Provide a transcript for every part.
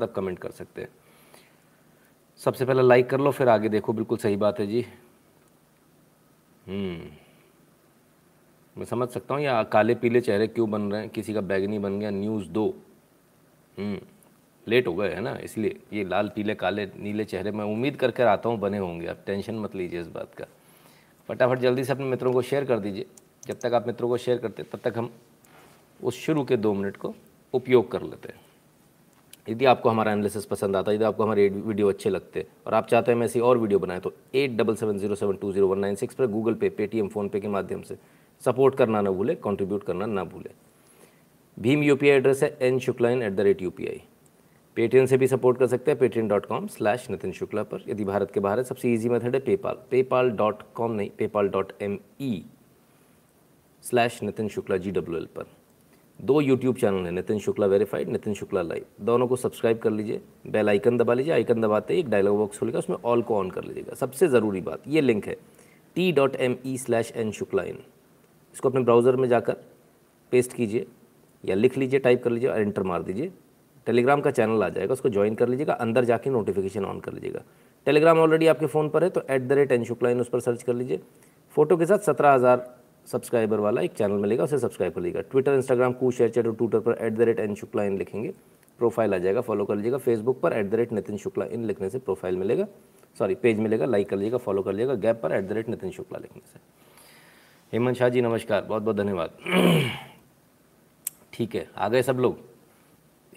तक कमेंट कर सकते हैं। सबसे पहले लाइक कर लो, फिर आगे देखो। बिल्कुल सही बात है जी। हम्म। मैं समझ सकता हूँ, या काले पीले चेहरे क्यों बन रहे हैं? किसी का बैगनी बन गया न्यूज़ दो। हम्म। लेट हो गए, है ना? इसलिए ये लाल, पीले, काले, नीले चेहरे, मैं उम्मीद करके आता हूँ बने होंगे। आप टेंशन मत लीजिए इस बात का। फटाफट जल्दी से अपने मित्रों को शेयर कर दीजिए। जब तक आप मित्रों को शेयर करते तब तक हम उस शुरू के दो मिनट को उपयोग कर लेते हैं। यदि आपको हमारा एनालिसिस पसंद आता है, यदि आपको हमारे वीडियो अच्छे लगते हैं, और आप चाहते हैं मैं ऐसी और वीडियो बनाए तो eight double seven zero seven two zero one nine six पर गूगल पे पेटीएम फ़ोनपे के माध्यम से सपोर्ट करना ना भूले कंट्रीब्यूट करना ना भूले। भीम यूपीआई एड्रेस है N Shukla in at the rate U Paytm से भी सपोर्ट कर सकते हैं Paytm dot com slash Nitin Shukla पर। यदि भारत के बाहर है, सबसे ईजी मेथड है पेपाल पेपाल डॉट कॉम नहीं PayPal dot M E slash Nitin Shukla G W L पर। दो यूट्यूब चैनल हैं, नितिन शुक्ला वेरीफाइड नितिन शुक्ला लाइव दोनों को सब्सक्राइब कर लीजिए बेल आइकन दबा लीजिए आइकन दबाते ही एक डायलॉग बॉक्स खुलेगा उसमें ऑल को ऑन कर लीजिएगा। सबसे ज़रूरी बात, ये लिंक है T dot M E slash N Shukla in इसको अपने ब्राउज़र में जाकर पेस्ट कीजिए या लिख लीजिए टाइप कर लीजिए और एंटर मार दीजिए। टेलीग्राम का चैनल आ जाएगा, उसको ज्वाइन कर लीजिएगा, अंदर जाके नोटिफिकेशन ऑन कर लीजिएगा। टेलीग्राम ऑलरेडी आपके फ़ोन पर है तो at the rate N Shukla in उस पर सर्च कर लीजिए। फ़ोटो के साथ सत्रह हज़ार सब्सक्राइबर वाला एक चैनल मिलेगा, उसे सब्सक्राइब कर लीजिएगा। Twitter Instagram Koo ShareChat और ट्विटर पर at the rate N Shukla in लिखेंगे। प्रोफ़ाइल आ जाएगा फॉलो कर लीजिएगा। फेसबुक पर at the rate Nitin Shukla in लिखने से प्रोफ़ाइल मिलेगा। सॉरी पेज मिलेगा लाइक कर लीजिएगा फॉलो कर लीजिएगा। गैप पर at the rate Nitin Shukla लिखने से। हेमंत शाह जी, नमस्कार, बहुत बहुत धन्यवाद। ठीक है, आ गए सब लोग?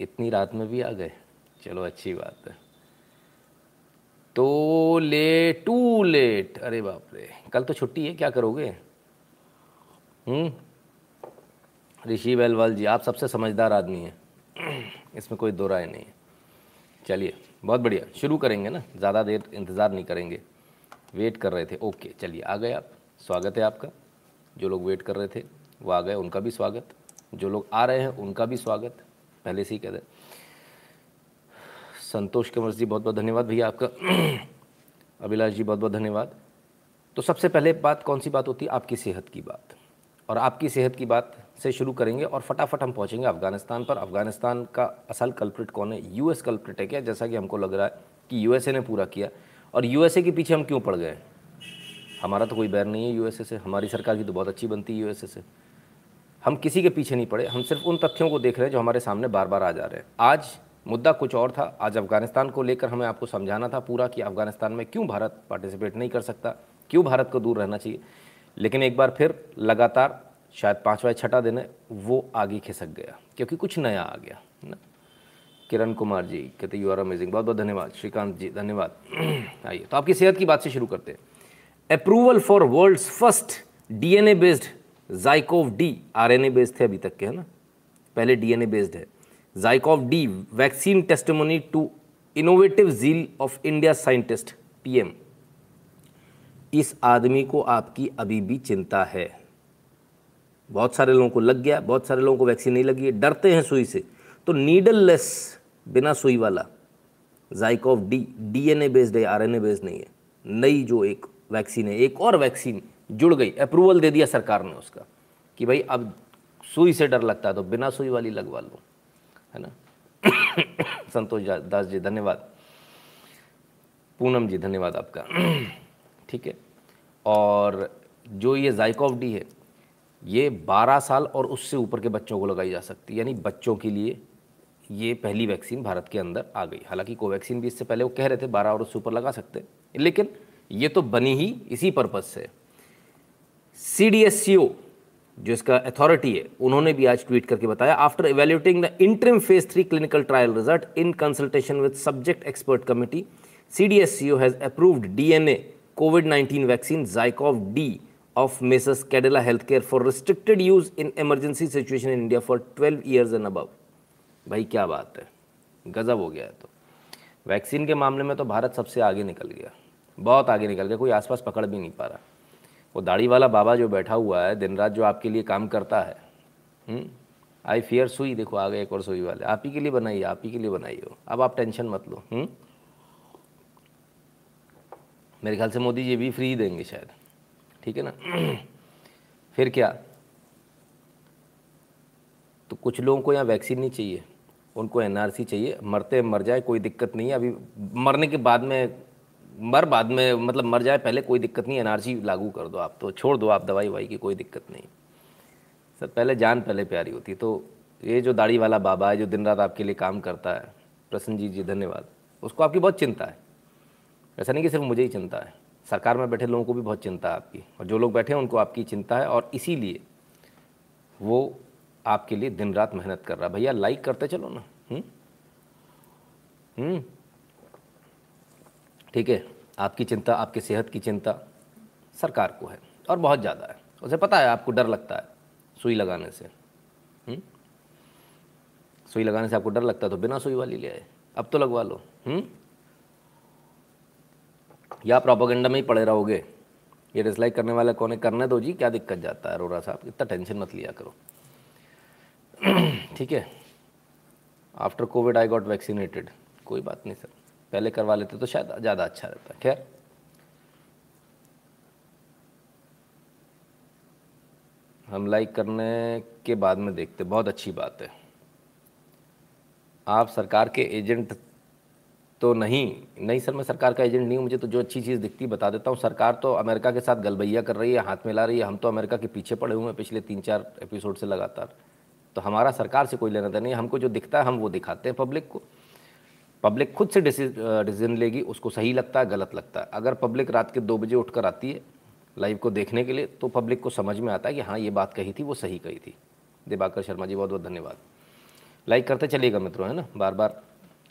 इतनी रात में भी आ गए? चलो, अच्छी बात है। तो ले टू लेट, अरे बाप रे, कल तो छुट्टी है, क्या करोगे? ऋषि बेलवाल जी, आप सबसे समझदार आदमी हैं। इसमें कोई दो राय नहीं है। चलिए, बहुत बढ़िया। शुरू करेंगे ना? ज़्यादा देर इंतज़ार नहीं करेंगे। वेट कर रहे थे। ओके चलिए, आ गए आप। स्वागत है आपका। जो लोग वेट कर रहे थे, वो आ गए। उनका भी स्वागत। जो लोग आ रहे हैं, उनका भी स्वागत। पहले से ही कह दें। संतोष कंवर जी बहुत बहुत धन्यवाद भैया आपका। अभिलाष जी बहुत बहुत धन्यवाद। तो सबसे पहले बात कौन सी बात होती है? आपकी सेहत की बात। और आपकी सेहत की बात से शुरू करेंगे और फटाफट हम पहुँचेंगे अफ़गानिस्तान पर। अफ़गानिस्तान का असल कल्प्रिट कौन है? यूएस कल्प्रिट है क्या? जैसा कि हमको लग रहा है कि यूएसए ने पूरा किया। और यूएसए के पीछे हम क्यों पड़ गए? हमारा तो कोई बैर नहीं है यूएसए से। हमारी सरकार की तो बहुत अच्छी बनती है यूएसए से। हम किसी के पीछे नहीं पड़े। हम सिर्फ़ उन तथ्यों को देख रहे हैं जो हमारे सामने बार बार आ जा रहे हैं। आज मुद्दा कुछ और था। आज अफ़गानिस्तान को लेकर हमें आपको समझाना था पूरा कि अफ़गानिस्तान में क्यों भारत पार्टिसिपेट नहीं कर सकता? क्यों भारत को दूर रहना चाहिए? लेकिन एक बार फिर लगातार शायद पाँचवा छठा दिन वो आगे खिसक गया, क्योंकि कुछ नया आ गया ना? किरण कुमार जी कहते यू आर अमेजिंग बहुत बहुत धन्यवाद, श्रीकांत जी, धन्यवाद। आइए तो आपकी सेहत की बात से शुरू करते हैं। Approval for world first DNA based ZyCoV D RNA based थे अभी तक के, है ना? पहले डीएनए बेस्ड है। ZyCoV D vaccine testimony to innovative zeal of India scientist PM इस आदमी को आपकी अभी भी चिंता है। बहुत सारे लोगों को लग गया, बहुत सारे लोगों को वैक्सीन नहीं लगी है, डरते हैं सुई से। तो नीडल लेस बिना सुई वाला जाइकोव डी डीएनए बेस्ड है आरएनए बेस्ड नहीं है। नई जो एक वैक्सीन है, एक और वैक्सीन जुड़ गई अप्रूवल दे दिया सरकार ने उसका, कि भाई अब सुई से डर लगता है तो बिना सुई वाली लगवा लो, है ना? संतोष दास जी, धन्यवाद। पूनम जी, धन्यवाद आपका। ठीक है? और जो ये जाइकोव डी है, ये 12 साल और उससे ऊपर के बच्चों को लगाई जा सकती है। यानी बच्चों के लिए ये पहली वैक्सीन भारत के अंदर आ गई। हालाँकि कोवैक्सीन भी इससे पहले वो कह रहे थे 12 और उससे ऊपर लगा सकते। लेकिन ये तो बनी ही इसी पर्पज़ से। सी डी एस सी ओ जो इसका अथॉरिटी है, उन्होंने भी आज ट्वीट करके बताया after evaluating the interim phase three clinical trial result in consultation with subject expert committee C D S C O has approved D N A COVID nineteen vaccine ZyCoV D of Mrs. Cadila Healthcare for restricted use in emergency situation in India for 12 years and above. भाई क्या बात है गज़ब हो गया है तो vaccine के मामले में तो भारत सबसे आगे निकल गया बहुत आगे निकल गया कोई आसपास पकड़ भी नहीं पा रहा वो दाढ़ी वाला बाबा जो बैठा हुआ है दिन रात जो आपके लिए काम करता है आई हम्म, फियर सुई देखो आ गए एक और सुई वाले आप ही के लिए बनाइए आप ही के लिए बनाइए हो अब आप टेंशन मत लो हुँ? मेरे ख्याल से मोदी जी भी फ्री देंगे शायद। ठीक है ना? फिर क्या? तो कुछ लोगों को यहाँ वैक्सीन नहीं चाहिए। उनको एनआरसी चाहिए। मरते मर जाए, कोई दिक्कत नहीं है। अभी मरने के बाद में, मर बाद में मतलब मर जाए पहले कोई दिक्कत नहीं। एनआरसी लागू कर दो आप तो। छोड़ दो आप दवाई वाई की, कोई दिक्कत नहीं। सर पहले जान पहले प्यारी होती। तो ये जो दाढ़ी वाला बाबा है, जो दिन रात आपके लिए काम करता है, प्रसन्न जी जी, धन्यवाद। उसको आपकी बहुत चिंता है। ऐसा नहीं कि सिर्फ़ मुझे ही चिंता है। सरकार में बैठे लोगों को भी बहुत चिंता है आपकी। और जो लोग बैठे हैं, उनको आपकी चिंता है और इसीलिए वो आपके लिए दिन रात मेहनत कर रहा है। भैया लाइक करते चलो ना। हम्म? हम्म? ठीक है। आपकी चिंता, आपकी सेहत की चिंता सरकार को है और बहुत ज़्यादा है। उसे पता है, आपको डर लगता है सुई लगाने से। हुँ? सुई लगाने से आपको डर लगता है तो बिना सुई वाली ले आए। अब तो लगवा लो। हुँ? या प्रोपोगंडा में ही पड़े रहोगे। ये डिसलाइक करने वाला कौन है? करने दो जी, क्या दिक्कत जाता है अरोरा साहब? इतना टेंशन मत लिया करो। ठीक है? After COVID I got vaccinated कोई बात नहीं सर। पहले करवा लेते तो शायद ज़्यादा अच्छा रहता। खैर। हम लाइक करने के बाद में देखते बहुत अच्छी बात है। आप सरकार के एजेंट तो नहीं नहीं सर, मैं सरकार का एजेंट नहीं हूँ, मुझे तो जो अच्छी चीज़ दिखती बता देता हूँ। सरकार तो अमेरिका के साथ गलबैया कर रही है, हाथ मिला रही है। हम तो अमेरिका के पीछे पड़े हुए हैं पिछले तीन चार एपिसोड से लगातार। तो हमारा सरकार से कोई लेना देना नहीं हमको जो दिखता है हम वो दिखाते हैं पब्लिक को। पब्लिक खुद से डिसीज़न लेगी, उसको सही लगता है, गलत लगता है। अगर पब्लिक रात के दो बजे उठकर आती है, लाइव को देखने के लिए तो पब्लिक को समझ में आता है कि हाँ ये बात कही थी, वो सही कही थी। दिबाकर शर्मा जी बहुत बहुत धन्यवाद। लाइक करते चलिएगा मित्रों, है ना? बार बार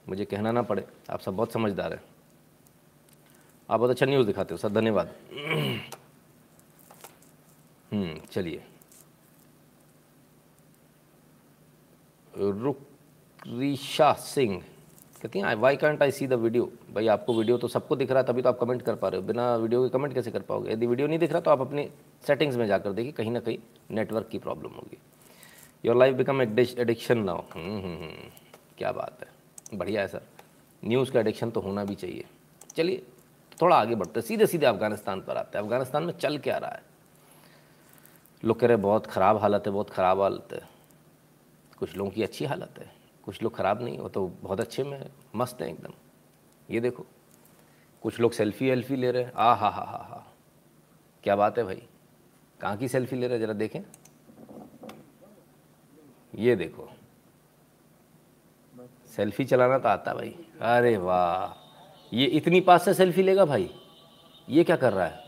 मुझे कहना ना पड़े। आप सब बहुत समझदार हैं। आप बहुत अच्छा न्यूज़ दिखाते हो सर धन्यवाद। हम्म, चलिए। रुक्रिशा सिंह। कहती हैं why can't I see the video भाई आपको वीडियो तो सबको दिख रहा है तभी तो आप कमेंट कर पा रहे हो। बिना वीडियो के कमेंट कैसे कर पाओगे? यदि वीडियो नहीं दिख रहा तो आप अपनी सेटिंग्स में जाकर देखिए कहीं ना कहीं नेटवर्क की प्रॉब्लम होगी। Your life become addiction now क्या बात है। बढ़िया है सर। न्यूज़ का एडिक्शन तो होना भी चाहिए। चलिए, थोड़ा आगे बढ़ते सीधे सीधे अफ़गानिस्तान पर आते हैं। अफ़गानिस्तान में चल क्या रहा है? लोग कह रहे बहुत ख़राब हालत है, बहुत ख़राब हालत है। कुछ लोगों की अच्छी हालत है, कुछ लोग ख़राब नहीं, वो तो बहुत अच्छे में मस्त हैं एकदम। ये देखो, कुछ लोग सेल्फी वेल्फी ले रहे हैं। आ हा हा हा हा। क्या बात है भाई? कहाँ की सेल्फी ले रहे हैं? ज़रा देखें। ये देखो। सेल्फी चलाना तो आता भाई। अरे वाह। ये इतनी पास से सेल्फी लेगा भाई? ये क्या कर रहा है?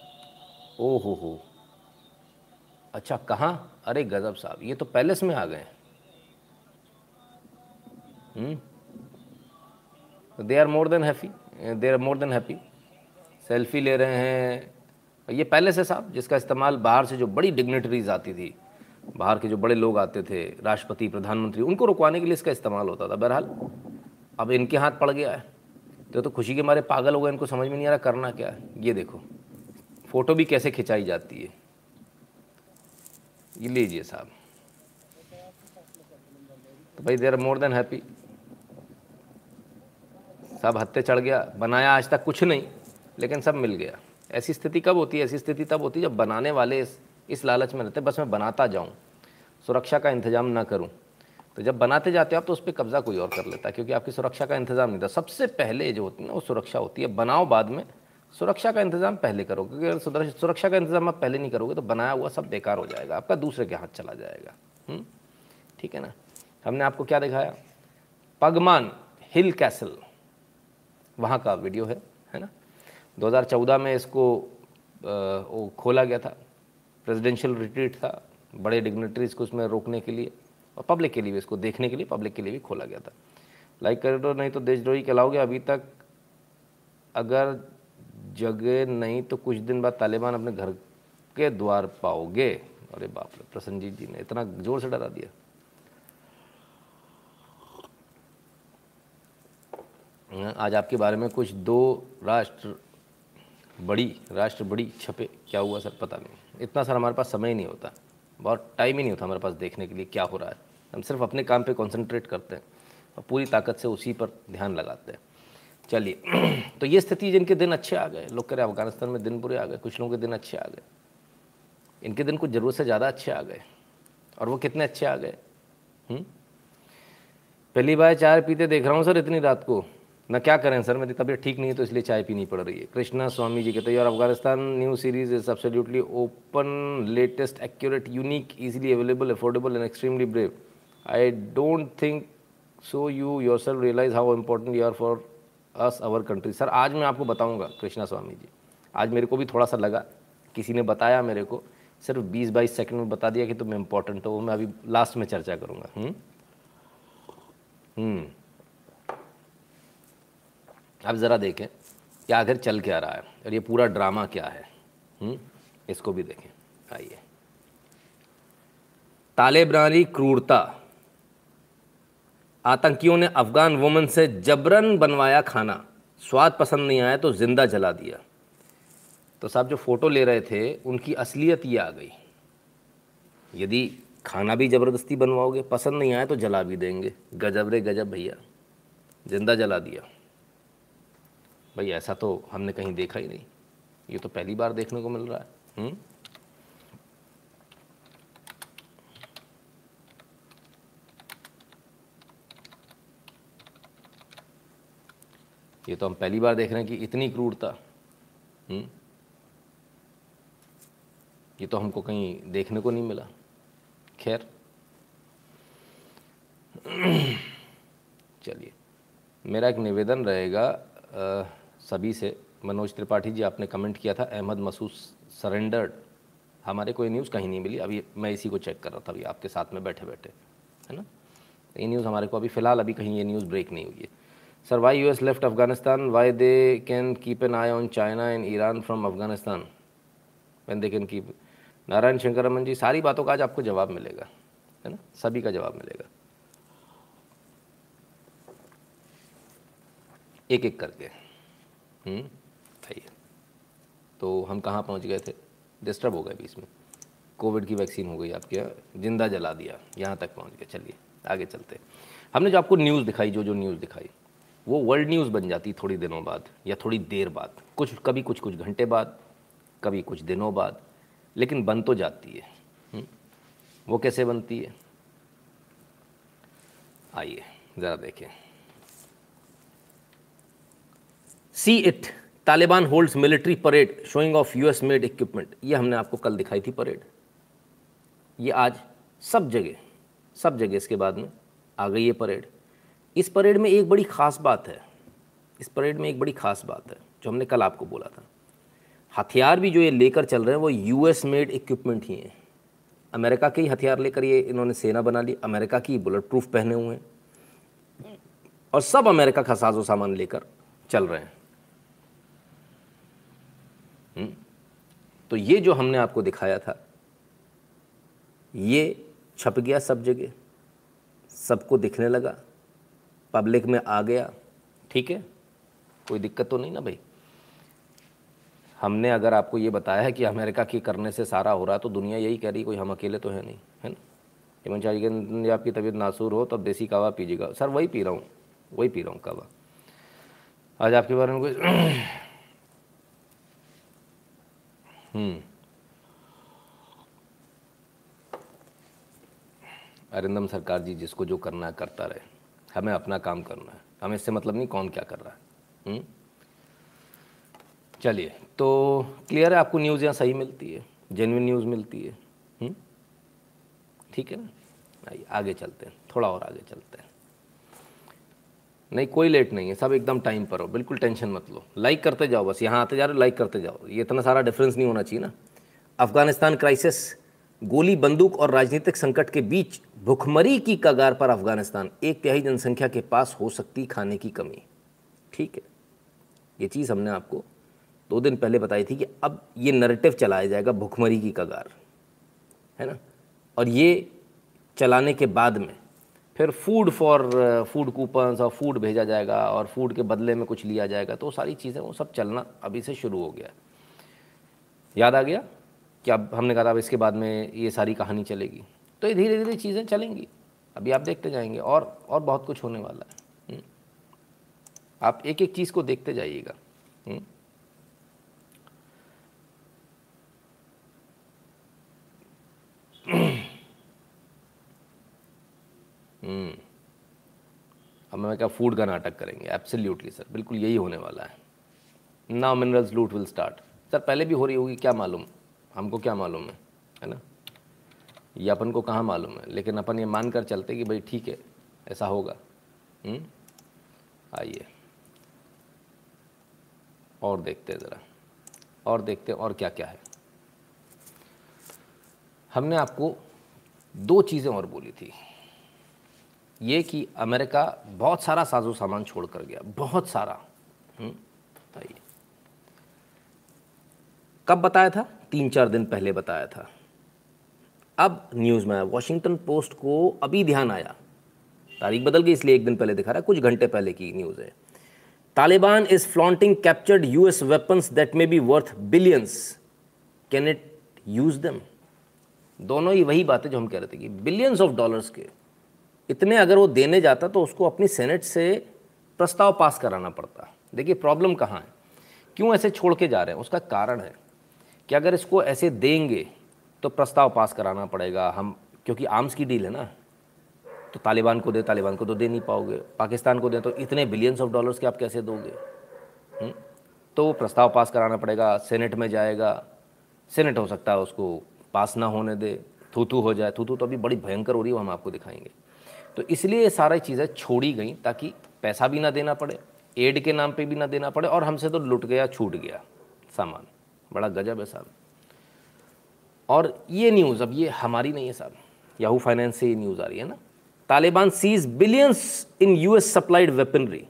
ओ हो। हो अच्छा कहाँ? अरे गज़ब साहब, ये तो पैलेस में आ गए they are more than happy they are more than happy selfie ले रहे हैं। ये पैलेस है साहब, जिसका इस्तेमाल बाहर से जो बड़ी डिग्नेटरीज आती थी बाहर के जो बड़े लोग आते थे, राष्ट्रपति, प्रधानमंत्री, उनको रुकवाने के लिए इसका इस्तेमाल होता था। बहरहाल, अब इनके हाथ पड़ गया है। तो तो खुशी के मारे पागल हो गए, इनको समझ में नहीं आ रहा करना क्या है। ये देखो, फ़ोटो भी कैसे खिंचाई जाती है। ये लीजिए साहब। तो भाई, देर मोर देन हैप्पी। सब हत्ते चढ़ गया। बनाया आज तक कुछ नहीं, लेकिन सब मिल गया। ऐसी स्थिति कब होती है? ऐसी स्थिति तब होती है जब बनाने वाले इस, लालच में रहते बस मैं बनाता जाऊँ सुरक्षा का इंतज़ाम ना करूँ। तो जब बनाते जाते हो आप तो उस पर कब्जा कोई और कर लेता है क्योंकि आपकी सुरक्षा का इंतज़ाम नहीं था। सबसे पहले जो होती है ना वो सुरक्षा होती है। बनाओ बाद में सुरक्षा का इंतज़ाम पहले करो क्योंकि अगर सुरक्षा का इंतज़ाम आप पहले नहीं करोगे तो बनाया हुआ सब बेकार हो जाएगा आपका दूसरे के हाथ चला जाएगा। हम्म? ठीक है ना? हमने आपको क्या दिखाया? पगमान हिल कैसल वहाँ का वीडियो है है ना? 2014 में इसको वो खोला गया था। प्रेसिडेंशियल रिट्रीट था, बड़े डिग्नेटरीज को उसमें रोकने के लिए और पब्लिक के लिए भी, इसको देखने के लिए, पब्लिक के लिए भी खोला गया था। लाइक कर दो नहीं तो देशद्रोही कहलाओगे, अभी तक अगर जगह नहीं तो कुछ दिन बाद तालिबान अपने घर के द्वार पाओगे। अरे बाप रे प्रसन्नजीत जी ने इतना ज़ोर से डरा दिया। आज आपके बारे में कुछ दो राष्ट्र बड़ी राष्ट्र बड़ी छपे, क्या हुआ सर पता नहीं। इतना सर हमारे पास समय ही नहीं होता। बहुत टाइम ही नहीं होता हमारे पास देखने के लिए क्या हो रहा है। हम सिर्फ़ अपने काम पे कंसंट्रेट करते हैं और पूरी ताकत से उसी पर ध्यान लगाते हैं। चलिए तो ये स्थिति जिनके दिन अच्छे आ गए, लोग कह रहे अफ़गानिस्तान में दिन बुरे आ गए, कुछ लोगों के दिन अच्छे आ गए। इनके दिन कुछ ज़रूरत से ज़्यादा अच्छे आ गए और वो कितने अच्छे आ गए? हम्म? पहली बार चाय पीते देख रहा हूँ सर इतनी रात को। ना क्या करें सर? मेरी तबीयत ठीक नहीं है तो इसलिए चाय पीनी पड़ रही है। कृष्णा स्वामी जी कहते हैं और Afghanistan new series is absolutely open latest accurate unique easily available affordable and extremely brave I don't think so you your self realize how important you are for us our country sir आज मैं आपको बताऊँगा, कृष्णा स्वामी जी। आज मेरे को भी थोड़ा सा लगा। किसी ने बताया मेरे को, सिर्फ़ बीस बाईस सेकंड में बता दिया कि तुम्हें इम्पोर्टेंट हो। मैं अभी लास्ट में चर्चा करूँगा। हम्म? हम्म। अब ज़रा देखें कि आखिर चल क्या रहा है और ये पूरा ड्रामा क्या है। हुँ? इसको भी देखें। आइए। तालेबानी क्रूरता। आतंकियों ने अफगान वुमन से जबरन बनवाया खाना। स्वाद पसंद नहीं आया तो ज़िंदा जला दिया। तो साहब, जो फ़ोटो ले रहे थे, उनकी असलियत ये आ गई। यदि खाना भी ज़बरदस्ती बनवाओगे, पसंद नहीं आया तो जला भी देंगे। गजब रे गजब भैया। ज़िंदा जला दिया। भाई, ऐसा तो हमने कहीं देखा ही नहीं। ये तो पहली बार देखने को मिल रहा है। हुँ? हम्म? ये तो हम पहली बार देख रहे हैं कि इतनी क्रूरता। हम्म? ये तो हमको कहीं देखने को नहीं मिला। खैर। चलिए। मेरा एक निवेदन रहेगा सभी से, मनोज त्रिपाठी जी, आपने कमेंट किया था, अहमद मसूद सरेंडर्ड हमारे कोई न्यूज़ कहीं नहीं मिली। अभी मैं इसी को चेक कर रहा था, अभी आपके साथ में बैठे बैठे, है ना? ये न्यूज़ हमारे को अभी फ़िलहाल अभी कहीं ये न्यूज़ ब्रेक नहीं हुई है। Sir why U S left Afghanistan why they can keep an eye on China and Iran from Afghanistan when they can keep Narayan Shankar Raman ji, सारी बातों का आज आपको जवाब मिलेगा, है ना? सभी का जवाब मिलेगा। एक एक करके। हम्म, आइए तो हम कहाँ पहुँच गए थे? डिस्टर्ब हो गए बीच में। कोविड की वैक्सीन हो गई आपके ज़िंदा जला दिया। यहाँ तक पहुँच गए। चलिए आगे चलते हमने जो आपको न्यूज़ दिखाई जो जो न्यूज़ दिखाई वो वर्ल्ड न्यूज़ बन जाती थोड़ी दिनों बाद या थोड़ी देर बाद। कुछ कभी कुछ कुछ घंटे बाद कभी कुछ दिनों बाद। लेकिन बन तो जाती है। हम्म, वो कैसे बनती है? आइए ज़रा देखें। See it Taliban holds military parade showing off US made equipment ये हमने आपको कल दिखाई थी परेड ये आज सब जगह सब जगह इसके बाद में आ गई ये परेड इस परेड में एक बड़ी ख़ास बात है. इस परेड में एक बड़ी ख़ास बात है, जो हमने कल आपको बोला था. हथियार भी जो ये लेकर चल रहे हैं, वो यूएस मेड इक्विपमेंट ही हैं. अमेरिका के ही हथियार लेकर ये इन्होंने सेना बना ली. अमेरिका की बुलेट प्रूफ पहने हुए हैं. और सब अमेरिका का साजो सामान लेकर चल रहे हैं? तो ये जो हमने आपको दिखाया था, ये छप गया सब जगह, सबको दिखने लगा, पब्लिक में आ गया, ठीक है? कोई दिक्कत तो नहीं ना भाई? हमने अगर आपको ये बताया है कि अमेरिका की करने से सारा हो रहा तो दुनिया यही कह रही कोई हम अकेले तो है नहीं, है ना? हेमंत शाह आपकी तबीयत नासूर हो, तब देसी कावा पीजिएगा। सर, वही पी रहा हूँ, वही पी रहा हूँ कावा। आज आपके बारे में हम्म। अरिंदम सरकार जी जिसको जो करना है, करता रहे। हमें अपना काम करना है। हमें इससे मतलब नहीं कौन क्या कर रहा है। हम्म। चलिए तो क्लियर है? आपको न्यूज़ यहाँ सही मिलती है जेनविन न्यूज़ मिलती है। हम्म। ठीक है ना? आइए, आगे चलते हैं। थोड़ा और आगे चलते हैं। नहीं, कोई लेट नहीं है, सब एकदम टाइम पर हो, बिल्कुल टेंशन मत लो। लाइक करते जाओ, बस यहाँ आते जा रहे लाइक करते जाओ। ये इतना सारा डिफरेंस नहीं होना चाहिए ना। अफ़गानिस्तान क्राइसिस गोली, बंदूक और राजनीतिक संकट के बीच भुखमरी की कगार पर अफ़गानिस्तान, एक तिहाई जनसंख्या के पास हो सकती खाने की कमी। ठीक है। ये चीज़ हमने आपको दो दिन पहले बताई थी कि अब ये नरेटिव चलाया जाएगा भुखमरी की कगार। है ना? और ये चलाने के बाद में फिर फ़ूड फॉर फ़ूड कूपन्स और फ़ूड भेजा जाएगा और फ़ूड के बदले में कुछ लिया जाएगा तो सारी चीज़ें, वो सब चलना अभी से शुरू हो गया। याद आ गया कि अब हमने कहा था अब इसके बाद में ये सारी कहानी चलेगी। तो ये धीरे धीरे चीज़ें चलेंगी। अभी आप देखते जाएँगे और और बहुत कुछ होने वाला है। हम्म। आप एक एक चीज़ को देखते जाइएगा। हम्म। हम्म। क्या फ़ूड का नाटक करेंगे? एब्सोल्युटली सर बिल्कुल यही होने वाला है। Now minerals loot will start sir पहले भी हो रही होगी, क्या मालूम? हमको क्या मालूम है? है ना? ये अपन को कहाँ मालूम है? लेकिन अपन ये मान कर चलते कि भाई ठीक है, ऐसा होगा। हम्म? आइए। और देखते हैं ज़रा। और देखते हैं और क्या क्या है। हमने आपको दो चीज़ें और बोली थी। ये कि अमेरिका बहुत सारा साजो सामान छोड़ कर गया, बहुत सारा। हम्म? आइए कब बताया था? तीन चार दिन पहले बताया था। अब न्यूज़ में वॉशिंगटन पोस्ट को अभी ध्यान आया। तारीख बदल गई, इसलिए एक दिन पहले दिखा रहा है, कुछ घंटे पहले की न्यूज़ है। Taliban is flaunting captured US weapons that may be worth billions can it use them दोनों ही वही बातें जो हम कह रहे थे कि बिलियंस ऑफ़ डॉलर्स के। इतने अगर वो देने जाता तो उसको अपनी सेनेट से प्रस्ताव पास कराना पड़ता। देखिए, प्रॉब्लम कहाँ है? क्यों ऐसे छोड़ के जा रहे हैं? उसका कारण है कि अगर इसको ऐसे देंगे तो प्रस्ताव पास कराना पड़ेगा। हम, क्योंकि आर्म्स की डील है ना तो तालिबान को दे, तालिबान को तो दे नहीं पाओगे। पाकिस्तान को दे तो इतने बिलियंस ऑफ़ डॉलर्स के आप कैसे दोगे? हुँ? तो वो प्रस्ताव पास कराना पड़ेगा, सेनेट में जाएगा। सेनेट हो सकता है उसको पास ना होने दे थू थू हो जाए। थू थू तो अभी बड़ी भयंकर हो रही है, वो हम आपको दिखाएँगे। तो इसलिए ये सारी चीज़ें छोड़ी गई ताकि पैसा भी ना देना पड़े, एड के नाम पे भी ना देना पड़े और हमसे तो लुट गया, छूट गया सामान। बड़ा गजब है साहब। और ये न्यूज़, अब ये हमारी नहीं है साहब। याहू फाइनेंस से ये न्यूज़ आ रही है ना। Taliban seize billions in US supplied weaponry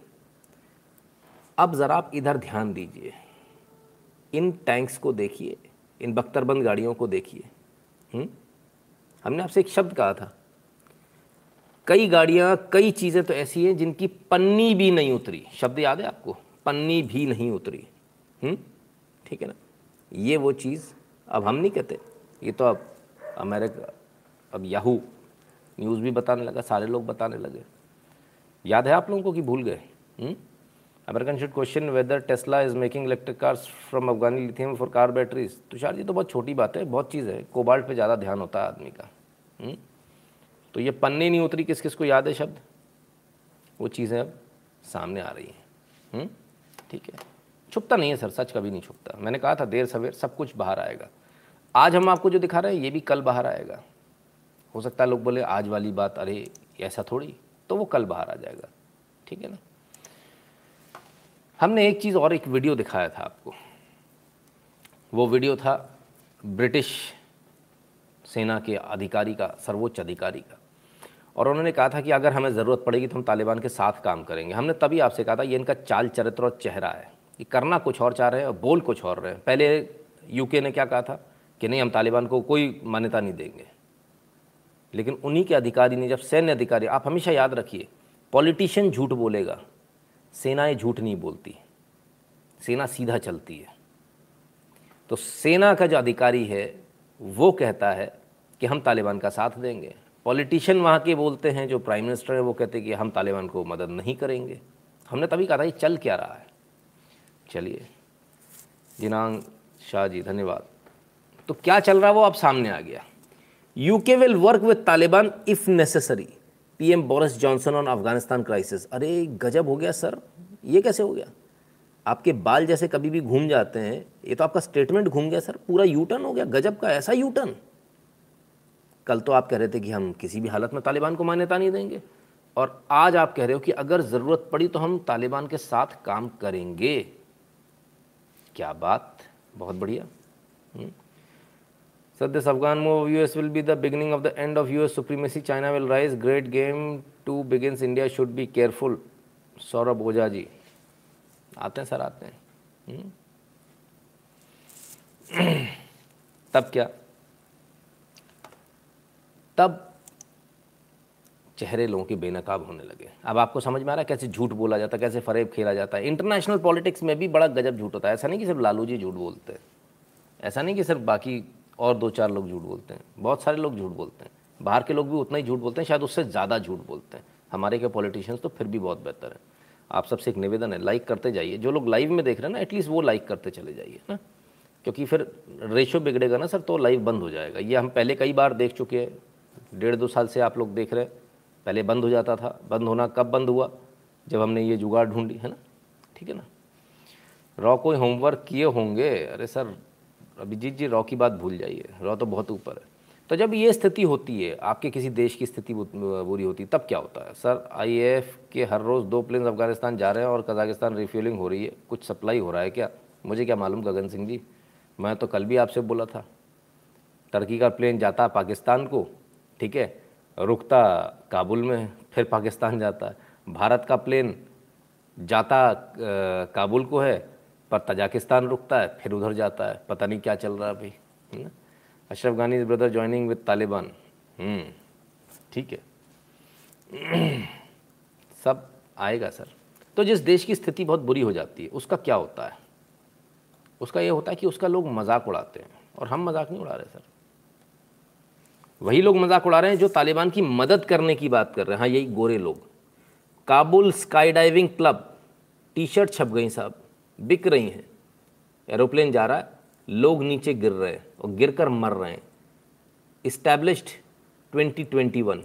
अब ज़रा आप इधर ध्यान दीजिए। इन टैंक्स को देखिए, इन बख्तरबंद गाड़ियों को देखिए। हम्म? हमने आपसे एक शब्द कहा था। कई गाड़ियाँ, कई चीज़ें तो ऐसी हैं जिनकी पन्नी भी नहीं उतरी। शब्द याद है आपको? पन्नी भी नहीं उतरी। हम्म? ठीक है ना? ये वो चीज़ अब हम नहीं कहते। ये तो अब अमेरिका, अब याहू न्यूज़ भी बताने लगा, सारे लोग बताने लगे। याद है आप लोगों को कि भूल गए? American should question whether Tesla is making electric cars from Afghani lithium for car batteries Tushar ji तो बहुत छोटी बात है, बहुत चीज़ है। कोबाल्ट पे ज़्यादा ध्यान होता है आदमी का। हुँ? तो ये पन्ने नहीं उतरी किस किस को याद है शब्द? वो चीज़ें अब सामने आ रही हैं। हम्म? ठीक है। छुपता नहीं है सर, सच कभी नहीं छुपता। मैंने कहा था देर सवेर सब कुछ बाहर आएगा। आज हम आपको जो दिखा रहे हैं, ये भी कल बाहर आएगा। हो सकता है लोग बोले, आज वाली बात, अरे, ऐसा थोड़ी तो वो कल बाहर आ जाएगा। ठीक है ना? हमने एक चीज़ और एक वीडियो दिखाया था आपको। वो वीडियो था ब्रिटिश सेना के अधिकारी का, सर्वोच्च अधिकारी का। और उन्होंने कहा था कि अगर हमें ज़रूरत पड़ेगी तो हम तालिबान के साथ काम करेंगे। हमने तभी आपसे कहा था, ये इनका चाल चरित्र और चेहरा है। ये करना कुछ और चाह रहे हैं और बोल कुछ और रहे हैं। पहले यूके ने क्या कहा था कि नहीं, हम तालिबान को कोई मान्यता नहीं देंगे। लेकिन उन्हीं के अधिकारी ने, जब सैन्य अधिकारी, आप हमेशा याद रखिए, पॉलिटिशियन झूठ बोलेगा, सेनाएँ झूठ नहीं बोलती। सेना सीधा चलती है। तो सेना का जो अधिकारी है, वो कहता है कि हम तालिबान का साथ देंगे। पॉलिटिशियन वहाँ के बोलते हैं, जो प्राइम मिनिस्टर है, वो कहते हैं कि हम तालिबान को मदद नहीं करेंगे। हमने तभी कहा था ये चल क्या रहा है। चलिए दिनांग शाह जी, धन्यवाद। तो क्या चल रहा है वो अब सामने आ गया। UK will work with Taliban if necessary PM Boris Johnson on Afghanistan crisis अरे, गजब हो गया सर। ये कैसे हो गया? आपके बाल जैसे कभी भी घूम जाते हैं। ये तो आपका स्टेटमेंट घूम गया सर। पूरा यू टर्न हो गया। गजब का, ऐसा यू टर्न कल तो आप कह रहे थे कि हम किसी भी हालत में तालिबान को मान्यता नहीं देंगे। और आज आप कह रहे हो कि अगर ज़रूरत पड़ी तो हम तालिबान के साथ काम करेंगे। क्या बात? बहुत बढ़िया। हम्म। Sir this Afghan move U S will be the beginning of the end of U S supremacy China will rise great game to begin India should be careful Saurabh Ojha ji. आते हैं sir, आते हैं। हम्म। तब क्या? तब चेहरे लोगों के बेनकाब होने लगे। अब आपको समझ में आ रहा है कैसे झूठ बोला जाता है, कैसे फरेब खेला जाता है। इंटरनेशनल पॉलिटिक्स में भी बड़ा गजब झूठ होता है। ऐसा नहीं कि सिर्फ़ लालू जी झूठ बोलते हैं। ऐसा नहीं कि सिर्फ़ बाकी और दो चार लोग झूठ बोलते हैं। बहुत सारे लोग झूठ बोलते हैं। बाहर के लोग भी उतना ही झूठ बोलते हैं, शायद उससे ज़्यादा झूठ बोलते हैं। हमारे के पॉलिटिशियंस तो फिर भी बहुत बेहतर है। आप सबसे एक निवेदन है लाइक करते जाइए। जो लोग लाइव में देख रहे हैं ना एटलीस्ट वो लाइक करते चले जाइए ना? क्योंकि फिर रेशो बिगड़ेगा ना सर तो लाइव बंद हो जाएगा। ये हम पहले कई बार देख चुके हैं। डेढ़ दो साल से आप लोग देख रहे हैं। पहले बंद हो जाता था। बंद होना कब बंद हुआ? जब हमने ये जुगाड़ ढूंढी, है ना? ठीक है ना? रॉ, कोई होमवर्क किए होंगे? अरे सर, अभिजीत जी, रॉ की बात भूल जाइए। रॉ तो बहुत ऊपर है। तो जब ये स्थिति होती है, आपके किसी देश की स्थिति बुरी होती है, तब क्या होता है? सर, आईएएफ के हर रोज़ दो प्लेन अफ़गानिस्तान जा रहे हैं और कजाकिस्तान रिफ्यूलिंग हो रही है। कुछ सप्लाई हो रहा है क्या? मुझे क्या मालूम, गगन सिंह जी? मैं तो कल भी आपसे बोला था। टर्की का प्लेन जाता पाकिस्तान को ठीक है, रुकता काबुल में, फिर पाकिस्तान जाता। भारत का प्लेन जाता काबुल को है, पर तजाकिस्तान रुकता है, फिर उधर जाता है। पता नहीं क्या चल रहा अभी अशरफ गानी ब्रदर ज्वाइनिंग विद तालिबान ठीक है। सब आएगा सर। तो जिस देश की स्थिति बहुत बुरी हो जाती है, उसका क्या होता है? उसका ये होता है कि उसका लोग मज़ाक उड़ाते हैं, और हम मज़ाक नहीं उड़ा रहे सर। वही लोग मज़ाक उड़ा रहे हैं जो तालिबान की मदद करने की बात कर रहे हैं। हाँ यही गोरे लोग। Kabul sky diving club T shirt छप गई साहब, बिक रही हैं। एरोप्लेन जा रहा है, लोग नीचे गिर रहे हैं और गिर कर मर रहे हैं। इस्टेब्लिश्ड 2021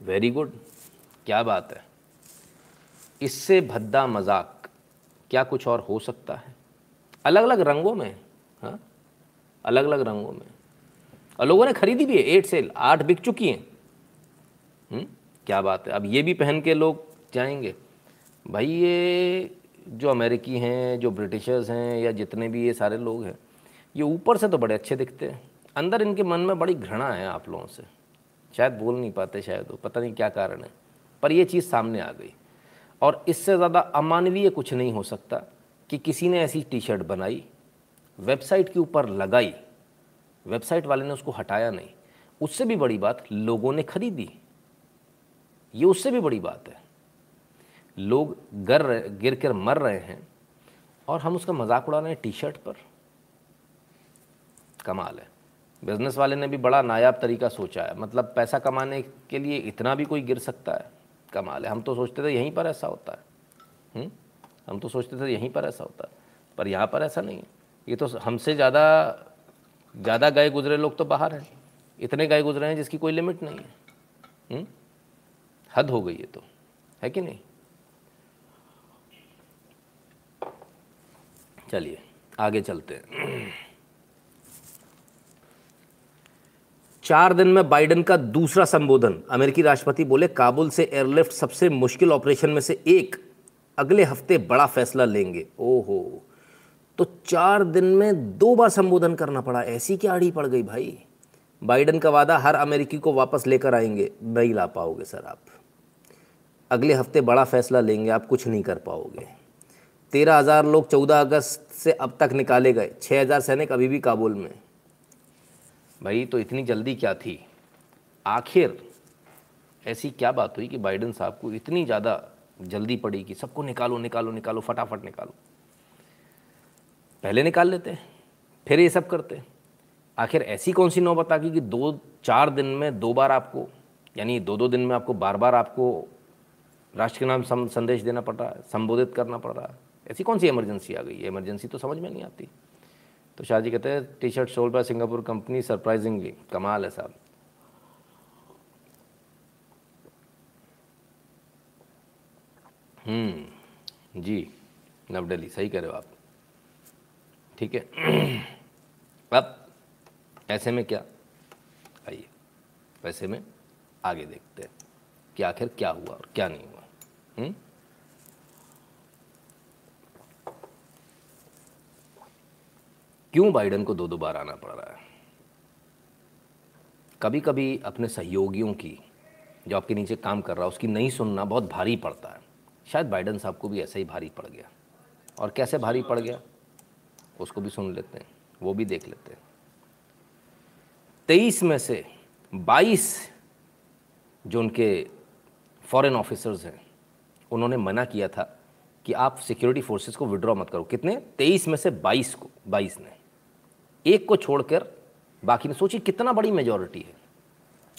वेरी गुड क्या बात है। इससे भद्दा मज़ाक क्या कुछ और हो सकता है? अलग अलग रंगों में हाँ? अलग अलग रंगों में। और लोगों ने खरीदी भी है एट सेल आठ बिक चुकी हैं। हम्म? क्या बात है? अब ये भी पहन के लोग जाएँगे। भाई, ये जो अमेरिकी हैं, जो ब्रिटिशर्स हैं, या जितने भी ये सारे लोग हैं, ये ऊपर से तो बड़े अच्छे दिखते हैं। अंदर इनके मन में बड़ी घृणा है आप लोगों से। शायद बोल नहीं पाते, शायद वो, पता नहीं क्या कारण है। पर ये चीज़ सामने आ गई। और इससे ज़्यादा अमानवीय कुछ नहीं हो सकता कि किसी ने ऐसी टी शर्ट बनाई, वेबसाइट के ऊपर लगाई। वेबसाइट वाले ने उसको हटाया नहीं। उससे भी बड़ी बात, लोगों ने खरीदी। ये उससे भी बड़ी बात है। लोग गर गिर कर मर रहे हैं और हम उसका मज़ाक उड़ा रहे हैं टी शर्ट पर। कमाल है। बिज़नेस वाले ने भी बड़ा नायाब तरीका सोचा है। मतलब पैसा कमाने के लिए इतना भी कोई गिर सकता है। कमाल है। हम तो सोचते थे यहीं पर ऐसा होता है हुँ? हम्म? हम तो सोचते थे यहीं पर ऐसा होता है। पर यहाँ पर ऐसा नहीं है। ये तो हमसे ज़्यादा ज़्यादा गए गुजरे लोग तो बाहर हैं। इतने गए गुजरे हैं जिसकी कोई लिमिट नहीं है हुँ? हम्म? हद हो गई है तो। है कि नहीं? चलिए, आगे चलते हैं। चार दिन में बाइडेन का दूसरा संबोधन। अमेरिकी राष्ट्रपति बोले, काबुल से एयरलिफ्ट सबसे मुश्किल ऑपरेशन में से एक अगले हफ़्ते बड़ा फैसला लेंगे। ओहो। तो चार दिन में दो बार संबोधन करना पड़ा। ऐसी क्या आड़ी पड़ गई भाई? बाइडन का वादा, हर अमेरिकी को वापस लेकर आएँगे। नहीं ला पाओगे सर आप। अगले हफ़्ते बड़ा फैसला लेंगे, आप कुछ नहीं कर पाओगे। तेरह हज़ार लोग चौदह अगस्त से अब तक निकाले गए। छः हज़ार सैनिक अभी भी काबुल में। भाई तो इतनी जल्दी क्या थी? आखिर ऐसी क्या बात हुई कि बाइडन साहब को इतनी ज़्यादा जल्दी पड़ी कि सबको निकालो निकालो निकालो, फटाफट निकालो? पहले निकाल लेते हैं, फिर ये सब करते आखिर ऐसी कौन सी नौबत आ गई कि दो, चार दिन में दो बार आपको, यानी दो दो दिन में आपको बार बार आपको राष्ट्र के नाम संदेश देना पड़ रहा है, संबोधित करना पड़ रहा है। ऐसी कौन सी इमरजेंसी आ गई? है इमरजेंसी तो समझ में नहीं आती। तो शाह जी कहते हैं T shirt sold by Singapore company surprisingly कमाल है साहब। हम्म जी, नव दिल्ली, सही कह रहे हो आप। ठीक है। अब ऐसे में क्या? आइए, वैसे में आगे देखते हैं कि आखिर क्या हुआ और क्या नहीं हुआ। हुँ? क्यों बाइडन को दो दो बार आना पड़ रहा है? कभी कभी अपने सहयोगियों की, जो आपके नीचे काम कर रहा है, उसकी नहीं सुनना बहुत भारी पड़ता है। शायद बाइडन साहब को भी ऐसा ही भारी पड़ गया। और कैसे भारी पड़ गया? उसको भी सुन लेते हैं, वो भी देख लेते हैं। तेईस में से बाईस जो उनके फॉरेन ऑफिसर्स हैं, उन्होंने मना किया था कि आप सिक्योरिटी फोर्सेस को विड्रॉ मत करो। कितने? तेईस में से बाईस को, बाईस ने। एक को छोड़कर बाकी ने सोचिए कितना बड़ी मेजोरिटी है।